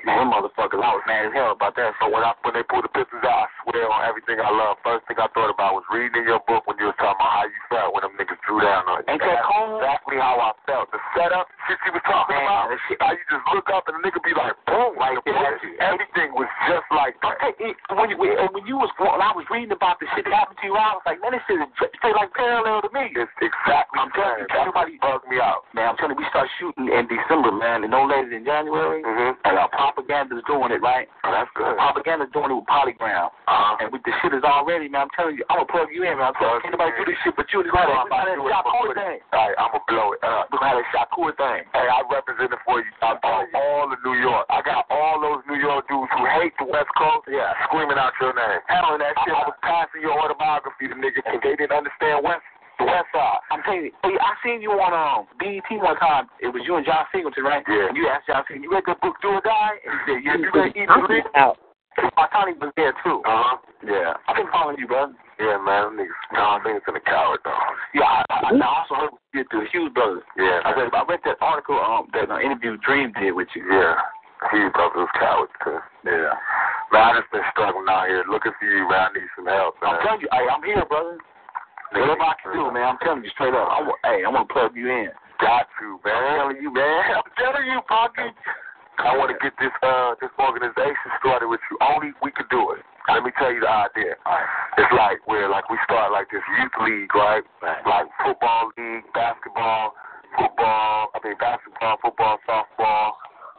Man, them motherfuckers, I was mad as hell about that. So when I when they pulled the pistols out, I swear on everything I love. First thing I thought about was reading in your book when you was talking about how you felt when them niggas drew down on you. Ain't that cold? Exactly how I felt. The setup, shit you was talking Man, about. shit- How you just look up and the nigga be like, boom, like Yeah, Everything was just like that. Hey, when you when, you was when I was reading about the shit that happened to you, I was like, man, this shit is straight like parallel to me. It's exactly I'm telling you, everybody- bugged me out. Man, I'm telling you, we start shooting in December, man, and no later than January. Mm-hmm. And our propaganda's doing it, right? Oh, that's good. Propaganda's doing it with Polygram. Uh-huh. And with the shit is already, man, I'm telling you, I'm gonna plug you in, man. I'm telling you, can't nobody do this shit but you. We're gonna I'm have to do it. I'ma put it- thing. All right, I'm gonna blow it up. We're gonna have that thing. Hey, I represent it for you. I all, all of New York. I got all those New York dudes who hate the West Coast Yeah. screaming out your name. Handling that I, shit. I was passing your autobiography to niggas because they didn't understand West the West Side. I'm telling you, hey, I seen you on um BET one time. It was you and John Singleton, right? Yeah. And you asked John Singleton, you read that book, Do or Die? And he said, yeah, you ready to eat I'm the lick? out. Tony was there too. Uh huh. Yeah. I've been following you, brother. Yeah, man, them niggas. John Singleton a coward though. Yeah, I, I, I also heard you did the Hughes brothers. Yeah, I read, I read that article, um, that uh, interview Dream did with you. Yeah. He brothers was cowards too. Yeah. Man, I just been struggling out here looking for you, man. I need some help, man. I'm telling you, hey, I'm here, brother. Whatever I can do, man. I'm telling you straight up. I hey, I'm gonna plug you in. Got to, man. I'm telling you, man. I'm telling you, Pocky. I want to get this uh this organization started with you. Only we could do it. Let me tell you the idea. It's like where like we start like this youth league, right? Like football league, basketball, football. I mean basketball, football, softball,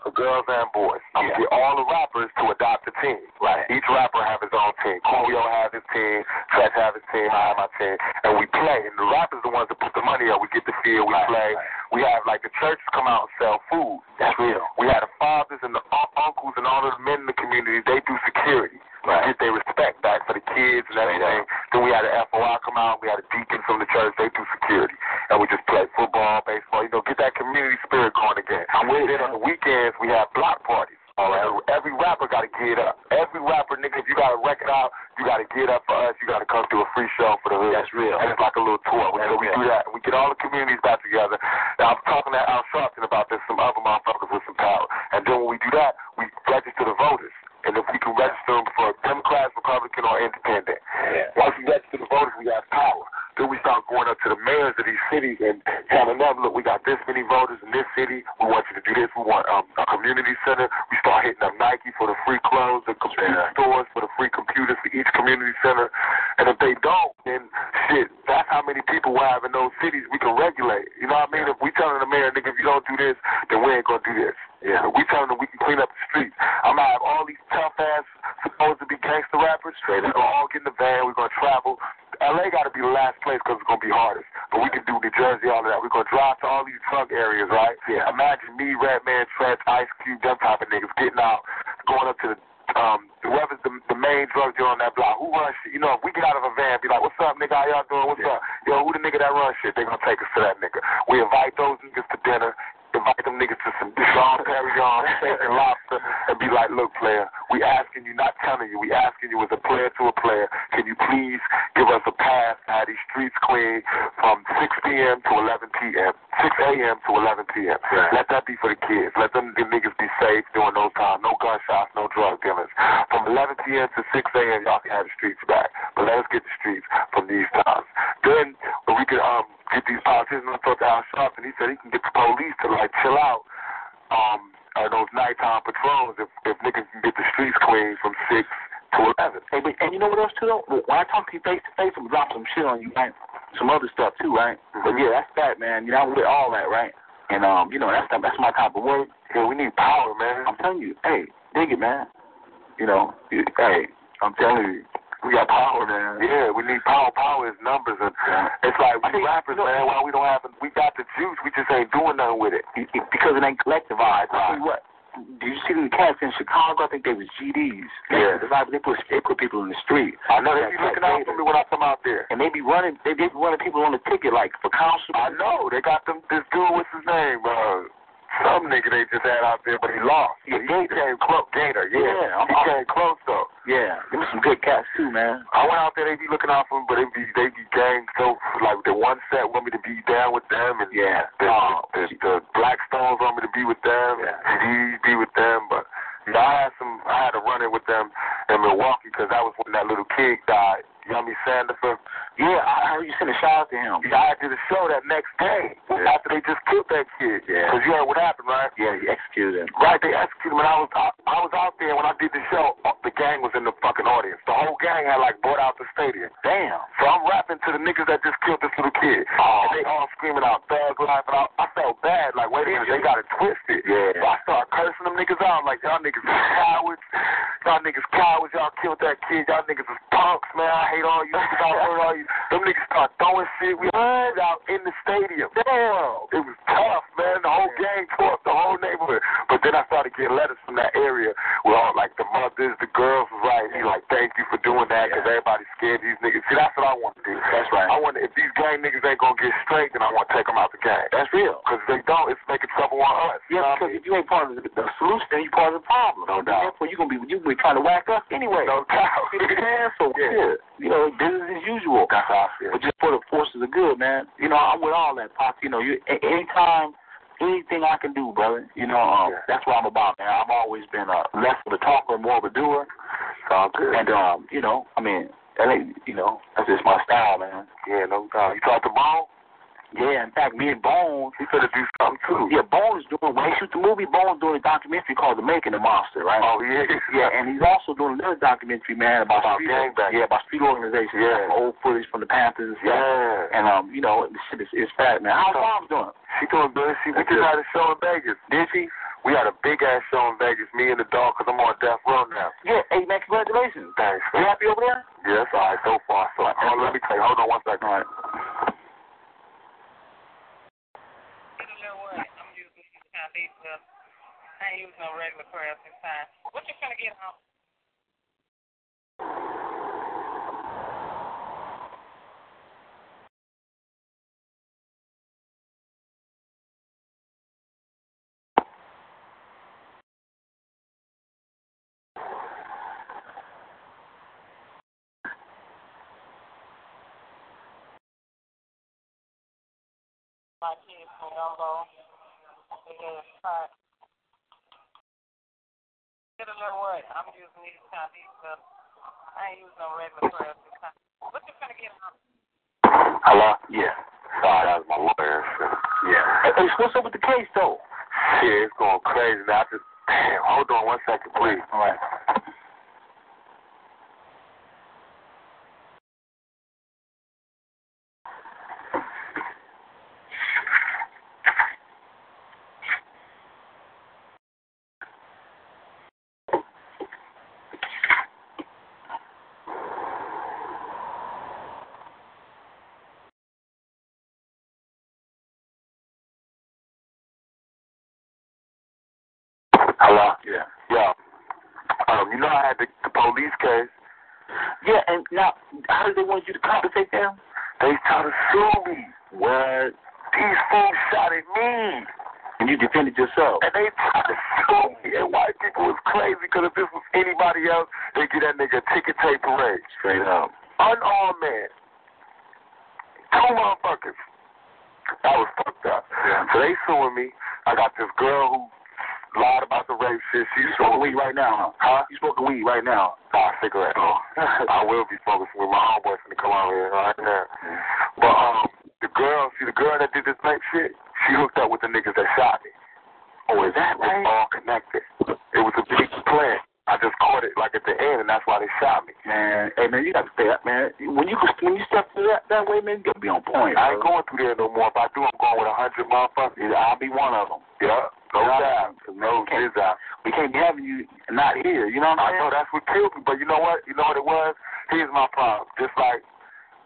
girls and boys. I'm gonna get all the rappers to adopt a team. Right. Each rapper have his own team. Coolio have his team. Stretch have his team. I have my team. And we play. And the rappers the ones that put the money up. We get the field. We play. We have like the churches come out and sell food. That's real. We had the fathers and the uncles and all the men in the community. They do security. Right. Get their respect back for the kids and everything. Then we had the FOI come out. We had a deacon from the church. They do security. And we just play football, baseball. You know, get that community spirit going again. I'm with it. Then on the weekends, we have block parties. All right. Every rapper got to get up. Every rapper, nigga, if you got a record out, you got to get up for us. You got to come to a free show for the hood. That's real. And it's like a little tour. We, so we do that. We get all the communities back together. Now, I'm talking to Al Sharpton about this, some other motherfuckers with some power. And then when we do that, we register the voters. And if we can register them for Democrat, Republican, or Independent. Yeah. Once we register the voters, we have power. Then we start going up to the mayors of these cities and telling them, look, we got this many voters in this city. We want you to do this. We want um, a community center. We start hitting up Nike for the free clothes, the computer stores for the free computers for each community center. And if they don't, then shit, that's how many people we have in those cities we can regulate. You know what I mean? If we telling the mayor, nigga, if you don't do this, then we ain't gonna do this. Yeah, we tell them we can clean up the streets. I'm gonna have all these tough ass supposed to be gangster rappers. Straight We're gonna all get in the van. We're gonna travel. LA got to be the last place because it's gonna be hardest. But we can do New Jersey, all of that. We're gonna drive to all these drug areas, right? Yeah. Imagine me, Redman, Treach, Ice Cube, them type of niggas getting out, going up to the um whoever's the the main drug dealer on that block. Who runs shit? You know, if we get out of a van, be like, "What's up, nigga? How y'all doing? What's up? Yo, who the nigga that runs shit?" They gonna take us to that nigga. We invite those niggas to dinner. Invite them niggas to some Sean Perignon, steak and lobster, and be like, look, player, we asking you, not telling you, we asking you as a player to a player, can you please give us a pass to have these streets clean from 6 p.m. to 11 p.m., 6 a.m. to 11 p.m. Let that be for the kids. Let them the niggas be safe during those times. No gunshots, no drug dealers. From 11 p.m. to 6 a.m., y'all can have the streets back. But let us get the streets from these times. Then we can um get these politicians. I talked to Al Sharpton. He said he can get the police to like chill out um on those nighttime patrols if if niggas can get the streets clean from six to eleven. Hey, but, and you know what else too though? When I talk to you face to face, I'm drop some shit on you, right? Some other stuff too, right? But yeah, that's that, man. You know, I'm with all that, right? And um, you know, that's that's my type of work. Yeah, we need power, man. I'm telling you, hey, dig it, man. You know, hey, I'm telling you, we got power, man. Yeah, we need power. Power is numbers, and it's like we rappers, man. Why we don't have? We got the juice. We just ain't doing nothing with it because it ain't collectivized. I tell you what. Do you see the cats in Chicago? I think they was GDs. Yeah. It's like they put they put people in the street. I know they be looking out for me when I come out there. And they be running they they be running people on the ticket like for council. I know. They got them this dude, what's his name? Uh some nigga they just had out there, but he lost. Yeah, he came close. Gator, yeah. Yeah, he came close though. Yeah, them some good cats too, man. I went out there, they be looking out for me, but they be they be gang so like the one set want me to be down with them, and yeah, the, the, oh. the Black Stones want me to be with them, and he be with them, but you know, I had some I had to run in with them in Milwaukee because that was when that little kid died, Yummy Sandifer. Yeah, I heard you sent a shout out to him. Yeah, I did a show that next day after they just killed that kid. Yeah. Cause you heard what happened, right? Yeah, you executed him. Right, they executed him. And I was I, I was out there when I did the show. uh, The gang was in the fucking audience. The whole gang had like bought out the stadium. Damn. So I'm rapping to the niggas that just killed this little kid. Oh. And they all screaming out thug life. And I, I felt bad. Like, wait a minute, they got it twisted. Yeah. So I started cursing them niggas out. I'm like, y'all niggas cowards. Y'all niggas cowards. Y'all killed that kid. Y'all niggas is punks, man. I hate all you niggas. I hate all you. Them niggas start throwing shit. We heard out in the stadium. Damn. It was tough, man. The whole gang tore up the whole neighborhood. But then I started getting letters from that area where all like the mothers, the girls was writing me like, thank you for doing that because everybody's scared these niggas. See, that's what I want to do. That's right. I want if these gang niggas ain't gonna get straight, then I want to take them out the gang. That's real. Because if they don't, it's making trouble on us. Yeah, because if you ain't part of the, the solution, then you part of the problem. No doubt. Therefore, you gonna be you gonna be trying to whack us anyway. No doubt. You know what I'm? So Yeah. yeah, you know, business as usual. That's how I feel. But just for the forces of good, man. You know, I'm with all that, Pop. You know, you anytime, anything I can do, brother. You know, um, that's what I'm about, man. I've always been uh, less of a talker, more of a doer. Sounds good. And um, you know, I mean, that ain't, you know, that's just my style, man. Yeah, no doubt. You talk to Bone? Yeah, in fact, me and Bone, He finna do something too. yeah, Bone is doing when he shoots the movie. Bone's doing a documentary called The Making of Monster, right? Oh, yeah. Yeah, and he's also doing another documentary, man, about, About street, yeah, about street organization, Yeah. old footage from the Panthers and stuff. Yeah. And um, you know, the shit is, is fat, man. How's mom's doing? She doing good. She, we just had a show in Vegas. Did she? We had a big ass show in Vegas, me and the dog, because I'm on death row now. Yeah. Hey, man, congratulations. Thanks, You happy over there? Yes, all right so far. So, hold on, let me tell you. Hold on one second. All right. I ain't using no regular prayers this time. What you finna get home? My kids from Gumbo. They had a. Get a little what? I'm using these kind these stuff. I ain't using no regular prayers this time. What you finna get home? Hello? Yeah. Sorry, that was my lawyer. Yeah. Hey, hey, what's up with the case, though? Shit, it's going crazy now. I just, damn, hold on one second, please. All right. Hello. Yeah. Yeah. Um, you know I had the, the police case. Yeah, and now, how did they want you to compensate them? They tried to sue me. What? These fools shot at me. And you defended yourself. And they tried to sue me. And white people was crazy because if this was anybody else, they get that nigga a ticket tape parade. Straight up. Unarmed man. Two motherfuckers. That was fucked up. So they suing me. I got this girl who lied about the rape shit. She You smoking weed right now, Huh? huh? You smoking weed right now. Nah, cigarette. Oh. I will be smoking with my homeboys from the Columbia right now. But um, the girl, see the girl that did this rape shit, she hooked up with the niggas that shot me. Oh, is that It's all connected. It was a big plan. I just caught it like at the end, and that's why they shot me. Man, hey man, you got to stay up, man. When you when you step through that that way, man, you got to be on point. I ain't bro. going through there no more. If I do, I'm going with a hundred motherfuckers. I'll be one of them. Yeah, no doubt. No doubt. We can't be having you not here. You know what I I'm know saying? that's what killed me, but you know what? You know what it was? Here's my problem. Just like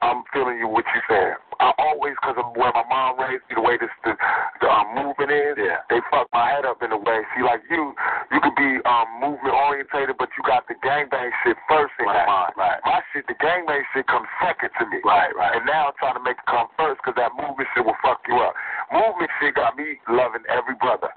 I'm feeling you, what you saying. I always, because of where my mom raised me, the way this the, the um, movement is, Yeah. they fuck my head up in a way. See, like you, you could be um, movement orientated, but you got the gangbang shit first in your Right, mind. right. My shit, the gangbang shit comes second to me. Right, right. And now I'm trying to make it come first because that movement shit will fuck you up. Movement shit got me loving every brother.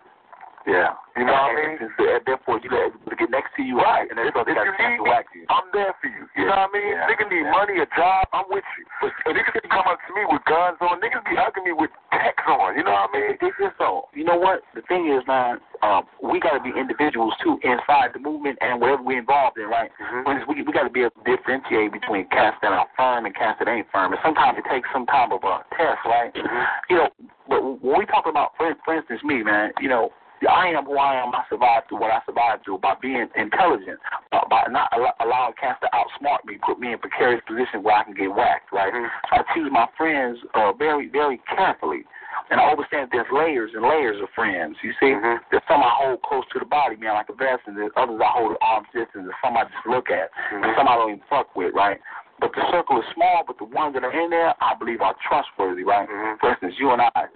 Yeah. You know what I mean? And, and, and therefore, you let everybody get next to you, Right. And If, if you need me, you. I'm there for you. You Yeah. know what I mean? Yeah. Nigga need Yeah. money, a job, I'm with you. But niggas can come up to me with guns on. Niggas be hugging me with techs on. You know what I mean? It's just so. You know what? The thing is, man, um, we got to be individuals too inside the movement and whatever we're involved in, right? Mm-hmm. We we got to be able to differentiate between cats that are firm and cats that ain't firm. And sometimes it takes some time of a test, right? Mm-hmm. You know, but when we talk about, for, for instance, me, man, you know, I am who I am. I survived through what I survived through by being intelligent, uh, by not allow, allowing cats to outsmart me, put me in precarious position where I can get whacked, right? Mhm. So I choose my friends uh, very, very carefully. And I understand there's layers and layers of friends. You see, Mhm. there's some I hold close to the body, man, like a vest, and there's others I hold at arm's distance, and some I just look at, and Mhm. some I don't even fuck with, right? But the circle is small, but the ones that are in there, I believe are trustworthy, right? Mhm. For instance, you and I,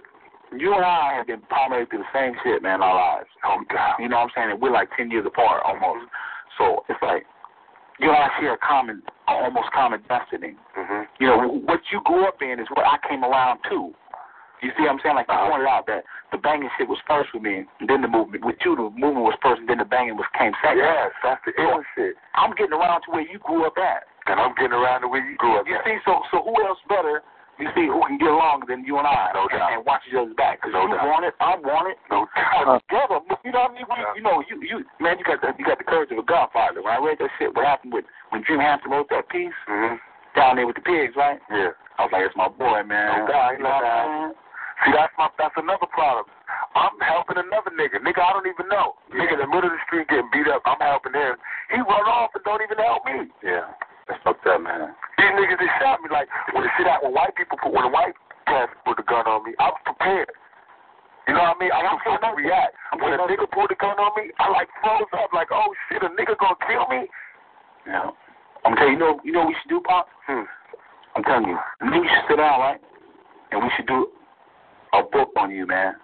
you and I have been primarily through the same shit, man, our lives. Oh, God. You know what I'm saying? And we're like 10 years apart almost. So it's like, you and I share a common, almost common destiny. Mhm. You know, what you grew up in is what I came around to. You see what I'm saying? Like I pointed out that the banging shit was first with me, and then the movement. With you, the movement was first, and then the banging was came second. Yes, that's the ill shit. I'm getting around to where you grew up at. And I'm getting around to where you grew up. You see, so so who else better? You see, who can get along than you and I? No and, doubt. and watch each other's back. Because No you doubt. want it, I want it. No doubt. together, you know what I mean? We, Yeah. You know, you you man, you got the you got the courage of a godfather. When I read that shit, what happened with when Jim Hampton wrote that piece Mhm. down there with the pigs, right? Yeah. I was like, it's my boy, man. No doubt. You know what I'm saying? See, that's my that's another problem. I'm helping another nigga. Nigga, I don't even know. Nigga in the middle of the street getting beat up. I'm helping him. He run off and don't even help me. Yeah, that's fucked up, man. These niggas that shot me like when the shit out when white people put when the white cats put the gun on me, I was prepared. You know what I mean? I was supposed to react. When a nigga pulled the gun on me, I like froze up like, oh shit, a nigga gonna kill me? Yeah. I'm telling you, you know, you know what we should do, Pop? Hmm. I'm telling you, we should sit down, right? And we should do a book on you, man.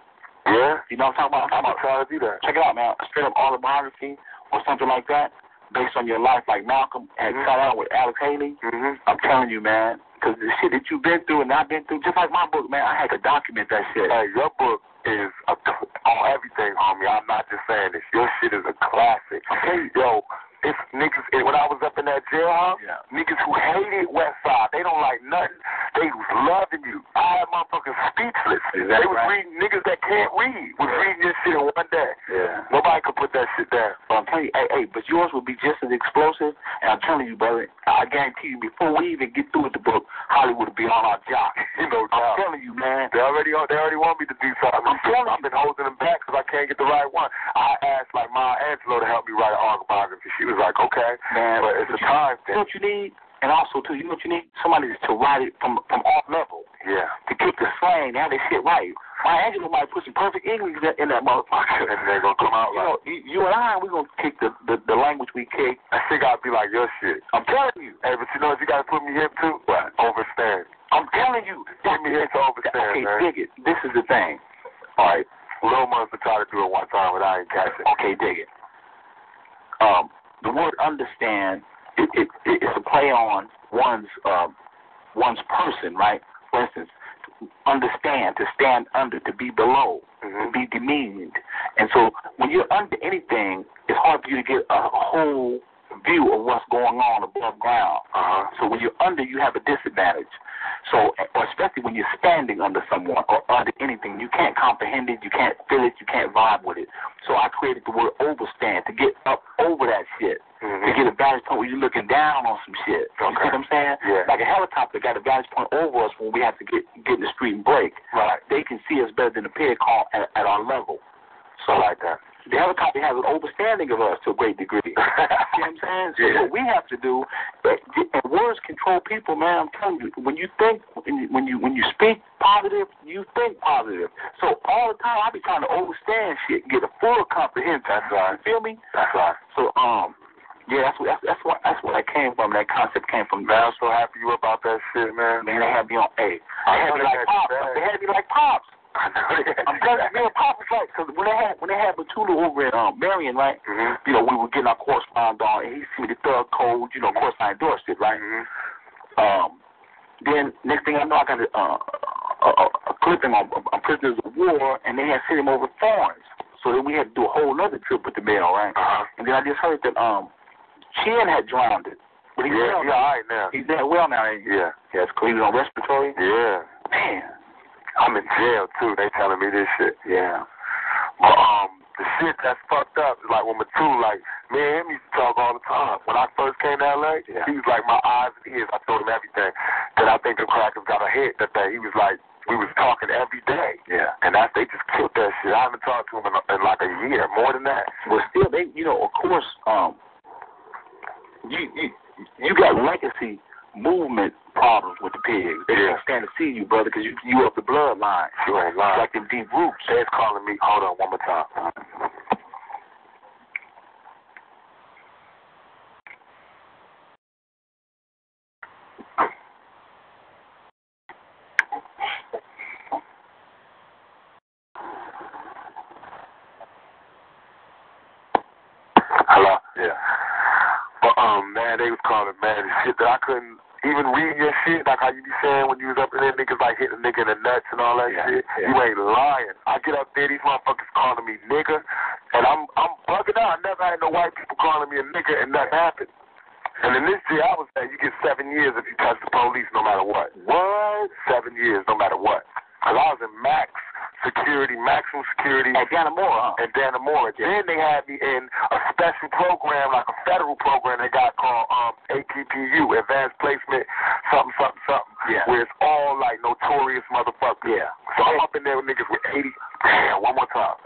Yeah? You know what I'm talking about? I'm I'm talking about trying to do that. check it out, man. A straight up autobiography or something like that, based on your life, like Malcolm had Mhm. cut out with Alex Haley. Mm-hmm. I'm telling you, man, because the shit that you've been through and I've been through, just like my book, man, I had to document that shit. Hey, your book is a, on everything, homie. I'm not just saying this. Your shit is a classic. Okay. Yo, it's niggas. When I was up in that jailhouse, Yeah. niggas who hated West Side, they don't like nothing. They was loving you. I had motherfuckers speechless. They was right? reading niggas that can't read was Yeah. reading this shit in one day. Yeah. Nobody could put that shit down. But I'm telling you, hey, hey, but yours will be just as explosive. And I'm telling you, brother, I guarantee you, before we even get through with the book, Hollywood will be on our job. You know, I'm telling you, man. They already they already want me to do something. I'm telling I've been holding them back because I can't get the right one. I asked like Maya Angelou to help me write an autobiography. She was like, okay, Man, but it's a you- time You know thing. what you need? And also, too, you know what you need? Somebody to write it from from off level. Yeah. To keep the slang, to have this shit right. Maya Angelou might put some perfect English in that- in that motherfucker. and they're gonna come out You know, you, you and I, we're going to kick the, the, the language we kick. That shit gotta be like your shit. I'm telling you. Hey, but you know what you gotta put me hip to? What? Overstand. I'm telling you. Put me hip to overstand, Okay, man. dig it. This is the thing. All right. Lil Mustard tried to do it one time, but I ain't catch it. Okay, dig it. Um, the word understand it, it, it it's a play on one's um, one's person, right? For instance, understand to stand under, to be below, to be demeaned, and so when you're under anything, it's hard for you to get a whole view of what's going on above ground. Uh-huh. So when you're under, you have a disadvantage. So, or especially when you're standing under someone or under anything, you can't comprehend it, you can't feel it, you can't vibe with it. So I created the word overstand to get up over that shit, to get a vantage point where you're looking down on some shit. You see what I'm saying? Yeah. Like a helicopter got a vantage point over us when we have to get get in the street and break. Right. They can see us better than the pig call at, at our level. So like that. The helicopter has an overstanding of us to a great degree. See what I'm saying? So Yeah. what we have to do, and words control people, man. I'm telling you, when you think, when you when you, speak positive, you think positive. So all the time, I be trying to overstand shit, get a full comprehension. That's right. You feel me? That's right. So um, yeah, that's what that's, that's what that's what that came from. That concept came from. Man, I'm so happy you about that shit, man. Man, they had me on. Hey, I they had me like pops. They had me like pops. I know they got I'm you telling bad. you, me and Pop was like, because when they had when they had Mutulu over in um, Marion, right? Mhm. You know, we were getting our correspondence on, and he sent me the thug code. You know, of course I endorsed it, right? Mhm. Um, then next thing I know, I got a, uh, a, a, a clipping on, on prisoners of war, and they had sent him over thorns. So then we had to do a whole other trip with the mail, right? Uh-huh. And then I just heard that um, Chin had drowned it. But he's Yeah, well yeah, now. all right now. He's doing well now. ain't he? Yeah. He was on respiratory. Yeah. Man. I'm in jail too. They telling me this shit. Yeah. But um, the shit that's fucked up is like when Matu, like me and him used to talk all the time. When I first came to LA, Yeah. he was like my eyes and ears. I told him everything. Then I think the crackers got a hit that day. He was like, we was talking every day. Yeah. And that they just killed that shit. I haven't talked to him in, in like a year, more than that. But still, they, you know, of course, um, you you you got legacy movement problems with the pigs. They Yeah. can't stand to see you, brother, because you you up the bloodline. You ain't lying. Like them deep roots. That's calling me. Hold on, one more time. Hello. Yeah. But um, man, they was calling the shit that I couldn't even reading your shit, like how you be saying when you was up in there, niggas like hitting a nigga in the nuts and all that Yeah, shit. yeah. You ain't lying. I get up there, these motherfuckers calling me nigga, and I'm I'm bugging out. I never had no white people calling me a nigga, and nothing happened. And in this jail I was at, you get seven years if you touch the police, no matter what. What? Seven years, no matter what. Was in max security, maximum security. At Dannemora, huh? And Dannemora. Then they had me in a special program, like a federal program they got called um, APPU, Advanced Placement, something, something, something. Yeah. Where it's all like notorious motherfuckers. Yeah. So I'm up in there with niggas with 80. Damn, one more time.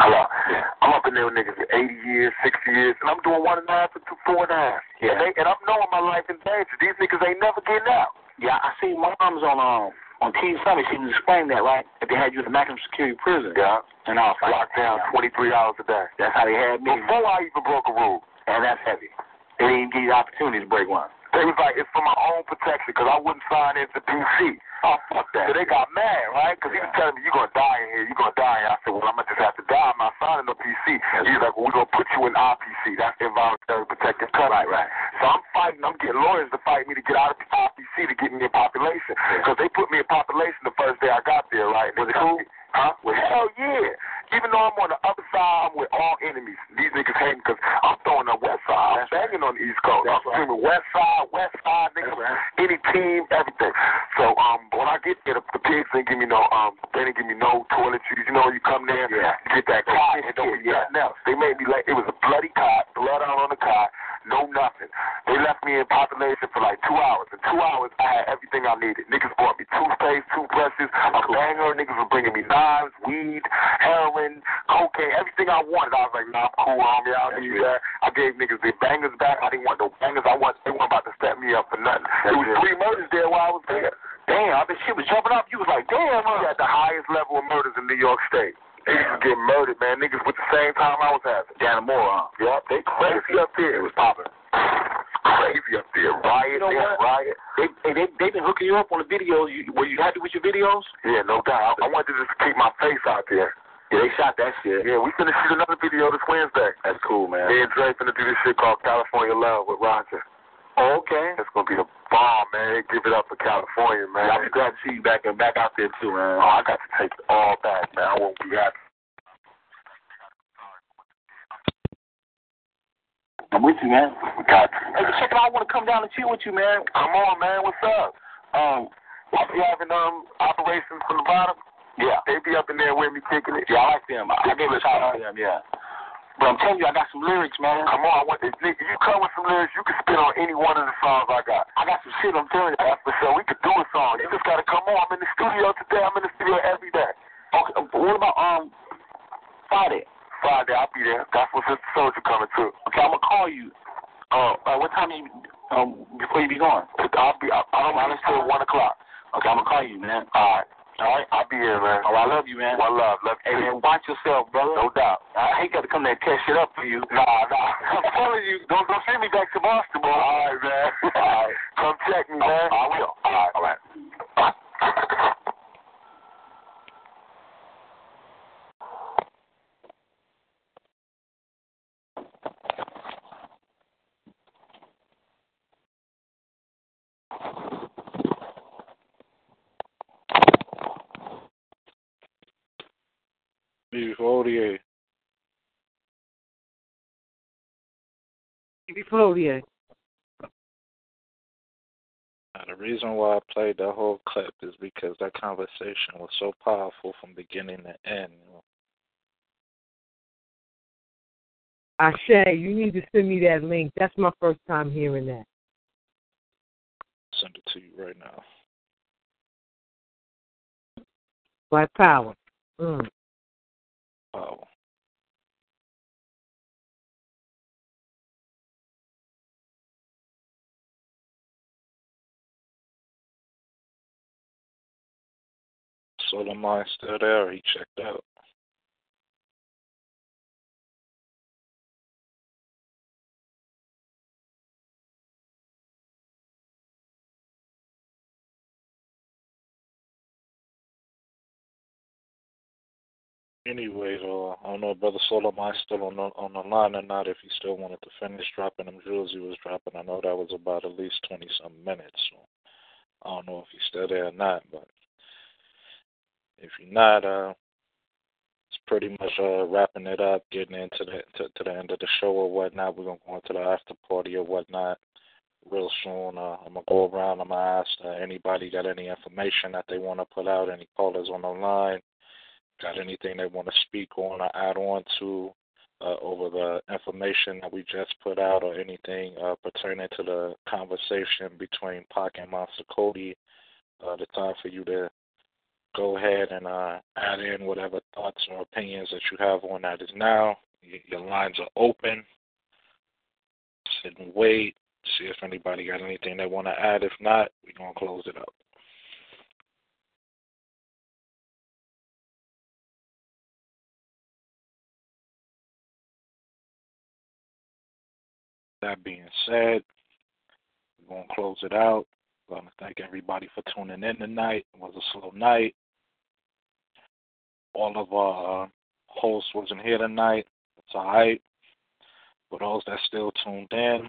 Hello. Yeah. I'm up in there with niggas with 80 years, 60 years, and I'm doing one and a half to two, four and a half. Yeah. And, they, and I'm knowing my life in danger. These niggas ain't never getting out. Yeah, I see mom's on um on Teen Summit. She was explaining that, right? That they had you in a maximum security prison. Yeah. And I was like, Locked down 23 hours a day. That's how they had me. Before I even broke a rule. And that's heavy. They didn't give you the opportunity to break one. They was like, it's for my own protection because I wouldn't sign into PC. Oh, fuck that. So they got mad, right? Because he was telling me, you're going to die in here. You're going to die in here. I said, well, I'm going to just have to die. I'm not signing no PC. He's like, well, we're going to put you in RPC. That's involuntary protective custody. Right, right. So I'm fighting. I'm getting lawyers to fight me to get out of RPC to get me in population. Because they put me in population the first day I got there, right? Was it cool? Huh? Well, hell yeah. Even though I'm on the other side, I'm with all enemies. These niggas hating because I'm throwing the west side. I'm banging on the east coast. That's I'm screaming west side, west side, niggas, any team, everything. So um, when I get there, the, the pigs didn't give me no um, they didn't give me no toiletries. You know, you come there, Yeah. you get that cot, and don't be Yeah. nothing else. They made me like it was a bloody cot, blood out on the cot, no nothing. They left me in population for like two hours. In two hours, I had everything I needed. Niggas bought me toothpaste, toothbrushes, a banger. Niggas was bringing me knives, weed, heroin, cocaine, everything I wanted. I was like, nah, I'm cool, homie. I don't need that. I gave niggas their bangers back. I didn't want no bangers. I want they weren't about to step me up for nothing. There was three murders there while I was there. Damn, I bet shit was jumping up. You was like, damn, huh? had the highest level of murders in New York State. They used get murdered, man. Niggas with the same time I was having. Dannemora, huh? Yup, they crazy up there. It was popping. crazy up there. Riot, You know yeah, what? riot. They, they, they, they've been hooking you up on the videos. You, were you happy with your videos? Yeah, no doubt. I, I wanted to just keep my face out there. Yeah, they shot that shit. Yeah, we finna shoot another video this Wednesday. That's cool, man. Me and Dre finna do this shit called California Love with Roger. Oh, okay. It's gonna be a bomb, man. Give it up for California, man. I'll be glad to see you back and back out there too, man. Oh, I got to take it all back, man. I won't be happy. I'm with you, man. Got Hey, check it out. I want to come down and chill with you, man. Come on, man. What's up? Um, I be having um operations from the bottom. Yeah. They be up in there with me kicking it. Yeah, I like them. I gave a shout out to them, yeah. But I'm telling you, I got some lyrics, man. Come on, I want if nigga, you come with some lyrics, you can spit on any one of the songs I got. I got some shit, I'm telling you. That's for sure. We could do a song. You just gotta come on. I'm in the studio today. I'm in the studio every day. Okay, what about um Friday? Friday, I'll be there. That's what Sister Souljah coming too. Okay, I'm gonna call you. Uh, uh what time you um before you be going? I'll be. I, I don't mind until one o'clock. Okay, I'm gonna call you, man. All right. All right, I'll be here, man. Right, I love you, man. One love, love Hey, man, watch yourself, brother. No doubt. I hate got to come there and tear shit up for you. Nah, nah. I'm telling you, don't don't send me back to Boston, boy. All right, man. All right. Come check me, man. I will. All right, all right. Before the Now, the reason why I played that whole clip is because that conversation was so powerful from beginning to end. Know. Ashay, you need to send me that link. That's my first time hearing that. Send it to you right now. Black Power. Mm. Solar Mind still there? He checked out. Anyways, uh, I don't know if Brother Solar Mind still on the on the line or not. If he still wanted to finish dropping them jewels he was dropping, I know that was about at least twenty some minutes. So I don't know if he's still there or not. But if you're not, uh, it's pretty much uh wrapping it up, getting into the to, to the end of the show or whatnot. We're gonna go into the after party or whatnot real soon. Uh, I'm gonna go around. I'm gonna ask uh, anybody got any information that they want to put out. Any callers on the line got anything they want to speak on or add on to uh, over the information that we just put out or anything uh, pertaining to the conversation between Pac and Monster Cody. Uh, the time for you to go ahead and uh, add in whatever thoughts or opinions that you have on that is now. Your lines are open. Sit and wait. See if anybody got anything they want to add. If not, we're going to close it up. That being said, we're going to close it out. I want to thank everybody for tuning in tonight. It was a slow night. All of our uh, hosts wasn't here tonight. It's all right. For those that still tuned in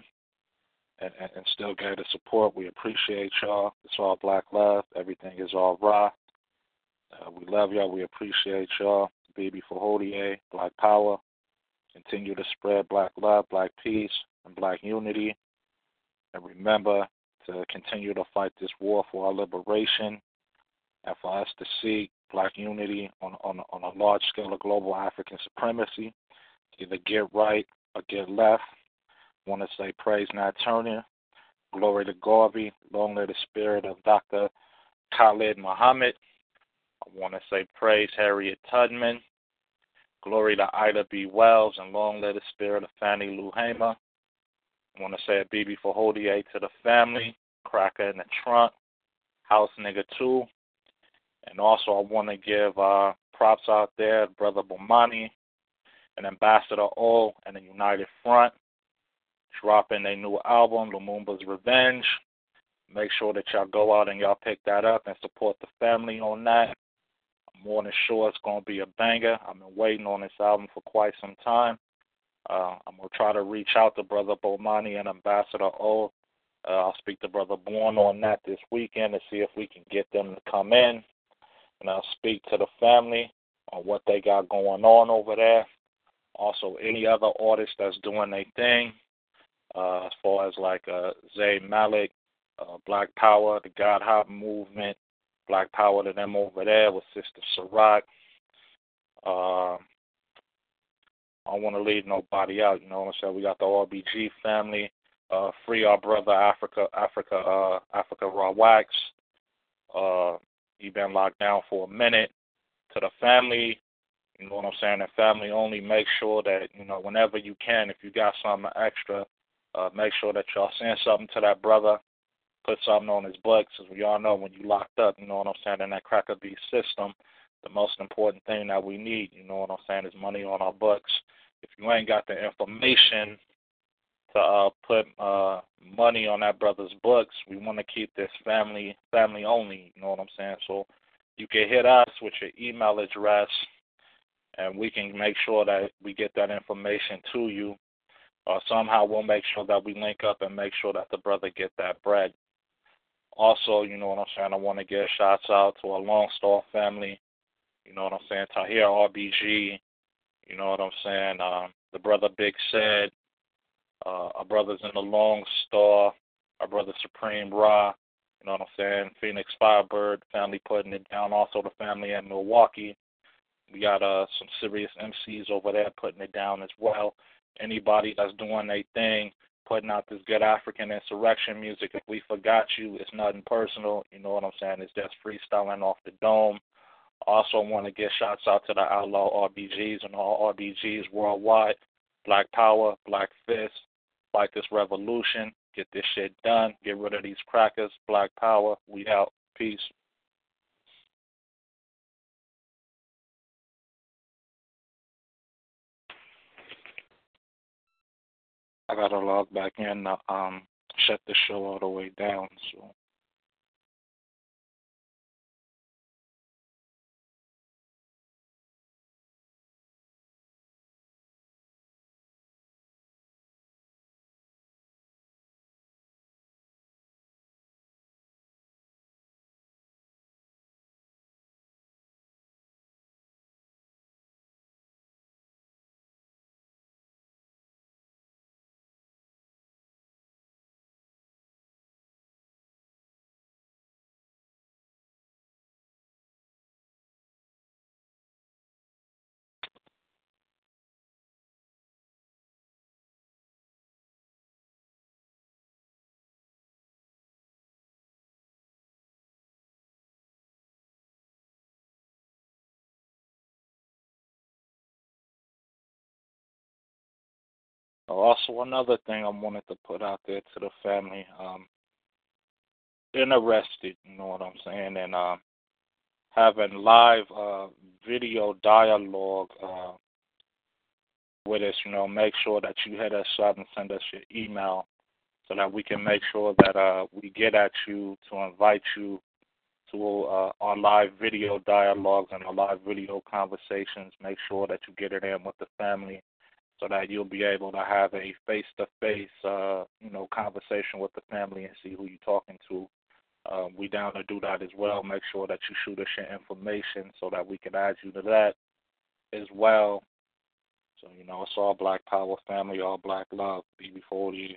and, and, and still gave the support, we appreciate y'all. It's all black love. Everything is all raw. Uh, we love y'all. We appreciate y'all. Baby for Hodier, Black Power. Continue to spread black love, black peace, and black unity. And remember to continue to fight this war for our liberation and for us to seek black unity on, on, on a large scale of global African supremacy. Either get right or get left. want to say praise Nat Turner. Glory to Garvey. Long live the spirit of Dr. Khalid Muhammad. I want to say praise Harriet Tubman. Glory to Ida B. Wells and long live the spirit of Fannie Lou Hamer. I want to say a BB for Hodier to the family, Cracker in the trunk, House Nigga 2. And also, I want to give uh, props out there, Brother Bomani and Ambassador O and the United Front. dropping their new album, Lumumba's Revenge. Make sure that y'all go out and y'all pick that up and support the family on that. I'm more than sure it's going to be a banger. I've been waiting on this album for quite some time. Uh, I'm going to try to reach out to Brother Bomani and Ambassador O. Uh, I'll speak to Brother Bourne on that this weekend to see if we can get them to come in. And I'll speak to the family on what they got going on over there. Also, any other artists that's doing their thing, uh, as far as like uh, Zay Malik, uh, Black Power, the God Hop movement, Black Power to them over there with Sister Ciroc. Uh, I don't want to leave nobody out. You know what I'm saying? We got the RBG family. Uh, free our brother Africa, Africa, uh, Africa Raw Wax. Uh, he been locked down for a minute. To the family, you know what I'm saying? The family only make sure that you know whenever you can, if you got something extra, uh, make sure that y'all send something to that brother. Put something on his books, as we all know when you locked up. You know what I'm saying? In that cracker beat system, the most important thing that we need, you know what I'm saying, is money on our books. If you ain't got the information to uh, put uh, money on that brother's books, we want to keep this family family only. You know what I'm saying? So you can hit us with your email address, and we can make sure that we get that information to you. Or somehow we'll make sure that we link up and make sure that the brother get that bread. Also, you know what I'm saying. I want to give shouts out to our Long Star family. You know what I'm saying? Tahir RBG. You know what I'm saying? Um, the brother Big said. Uh, our brothers in the Long Star. Our brother Supreme Ra. You know what I'm saying? Phoenix Firebird family putting it down. Also the family in Milwaukee. We got uh some serious MCs over there putting it down as well. Anybody that's doing their thing, putting out this good African insurrection music. If we forgot you, it's nothing personal. You know what I'm saying? It's just freestyling off the dome. Also want to give shouts out to the outlaw RBGs and all RBGs worldwide. Black Power, Black Fist, fight this revolution, get this shit done, get rid of these crackers. Black Power, we out. Peace. I gotta log back in to um shut the show all the way down, so Also, another thing I wanted to put out there to the family, um, interested, you know what I'm saying, and uh, having live uh, video dialogue uh, with us, you know, make sure that you hit us up and send us your email so that we can make sure that uh, we get at you to invite you to uh, our live video dialogues and our live video conversations. Make sure that you get it in with the family so that you'll be able to have a face to face, you know, conversation with the family and see who you're talking to. Um, we down to do that as well. Make sure that you shoot us your information so that we can add you to that as well. So you know, it's all Black Power family, all Black love. BB40.